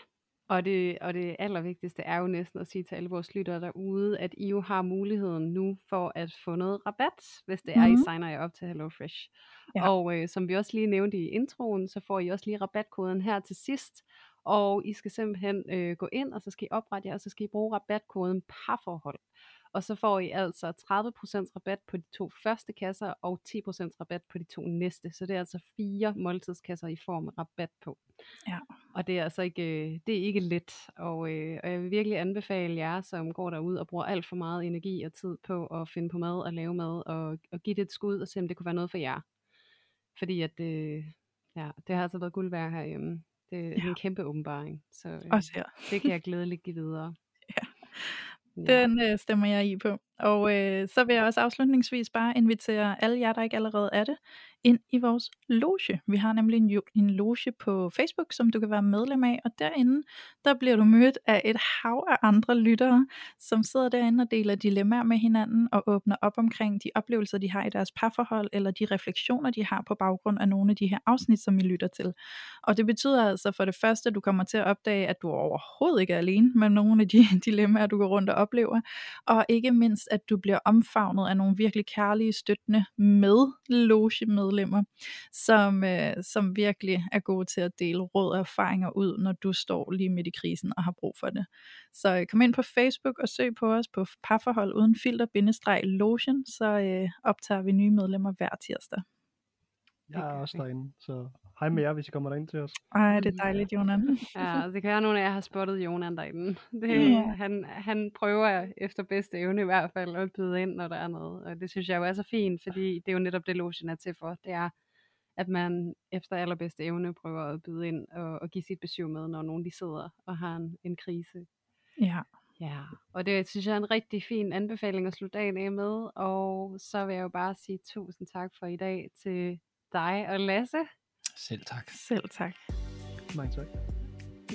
og det, og det allervigtigste er jo næsten at sige til alle vores lyttere derude, at I jo har muligheden nu for at få noget rabat, hvis det er, I Mhm. signer jer op til HelloFresh. Ja. Og øh, som vi også lige nævnte i introen, så får I også lige rabatkoden her til sidst. Og I skal simpelthen øh, gå ind, og så skal I oprette jer, og så skal I bruge rabatkoden parforhold. Og så får I altså 30% rabat på de to første kasser, og 10% rabat på de to næste. Så det er altså fire måltidskasser, I får med rabat på. Ja. Og det er altså ikke, øh, det er ikke let. Og, øh, og jeg vil virkelig anbefale jer, som går derud og bruger alt for meget energi og tid på at finde på mad og lave mad, og, og give det et skud og se, om det kunne være noget for jer. Fordi at, øh, ja, det har altså været guld værd herhjemme. Det er Ja. en kæmpe åbenbaring. Så øh, Også her. det kan jeg glædeligt give videre. Ja. Den øh, stemmer jeg i på. Og øh, så vil jeg også afslutningsvis bare invitere alle jer, der ikke allerede er det, ind i vores loge. Vi har nemlig en, en loge på Facebook, som du kan være medlem af, og derinde, der bliver du mødt af et hav af andre lyttere, som sidder derinde og deler dilemmaer med hinanden og åbner op omkring de oplevelser, de har i deres parforhold, eller de refleksioner, de har på baggrund af nogle af de her afsnit, som I lytter til. Og det betyder altså for det første, at du kommer til at opdage, at du overhovedet ikke er alene med nogle af de dilemmaer, du går rundt og oplever, og ikke mindst, at du bliver omfavnet af nogle virkelig kærlige, støttende med medlemmer, som, øh, som virkelig er gode til at dele råd og erfaringer ud, når du står lige midt i krisen og har brug for det. Så øh, kom ind på Facebook og søg på os på parforhold uden filter-logen, så øh, optager vi nye medlemmer hver tirsdag. Jeg er også derinde, så hej med jer, hvis I kommer derind til os. Ej, det er dejligt, Jonan. Ja, og det kan være, at nogle af jer har spottet Jonan derinde. Det, Ja. han, han prøver efter bedste evne i hvert fald at byde ind, når der er noget. Og det synes jeg jo er så fint, fordi det er jo netop det, logen er til for. Det er, at man efter allerbedste evne prøver at byde ind og, og give sit besøg med, når nogen de sidder og har en, en krise. Ja. Ja, og det synes jeg er en rigtig fin anbefaling at slutte dagen af med. Og så vil jeg jo bare sige tusind tak for i dag til dig og Lasse. Selv tak. Selv tak. Mange tak.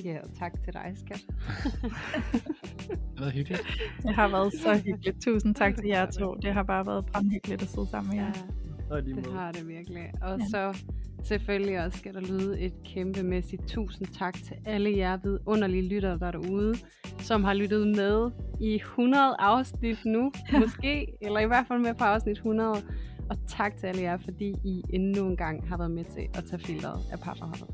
Ja, og tak til dig, skat. Det har været hyggeligt. Det har været så hyggeligt. Tusind tak til jer to. Det har bare været brandhyggeligt at sidde sammen med jer. Ja, det har det virkelig. Og Ja. så selvfølgelig også skal der lyde et kæmpemæssigt tusind tak til alle jer vidunderlige lyttere der er derude, som har lyttet med i 100 afsnit nu, måske, eller i hvert fald med på afsnit 100. Og tak til alle jer, fordi I endnu en gang har været med til at tage filteret af parforholdet.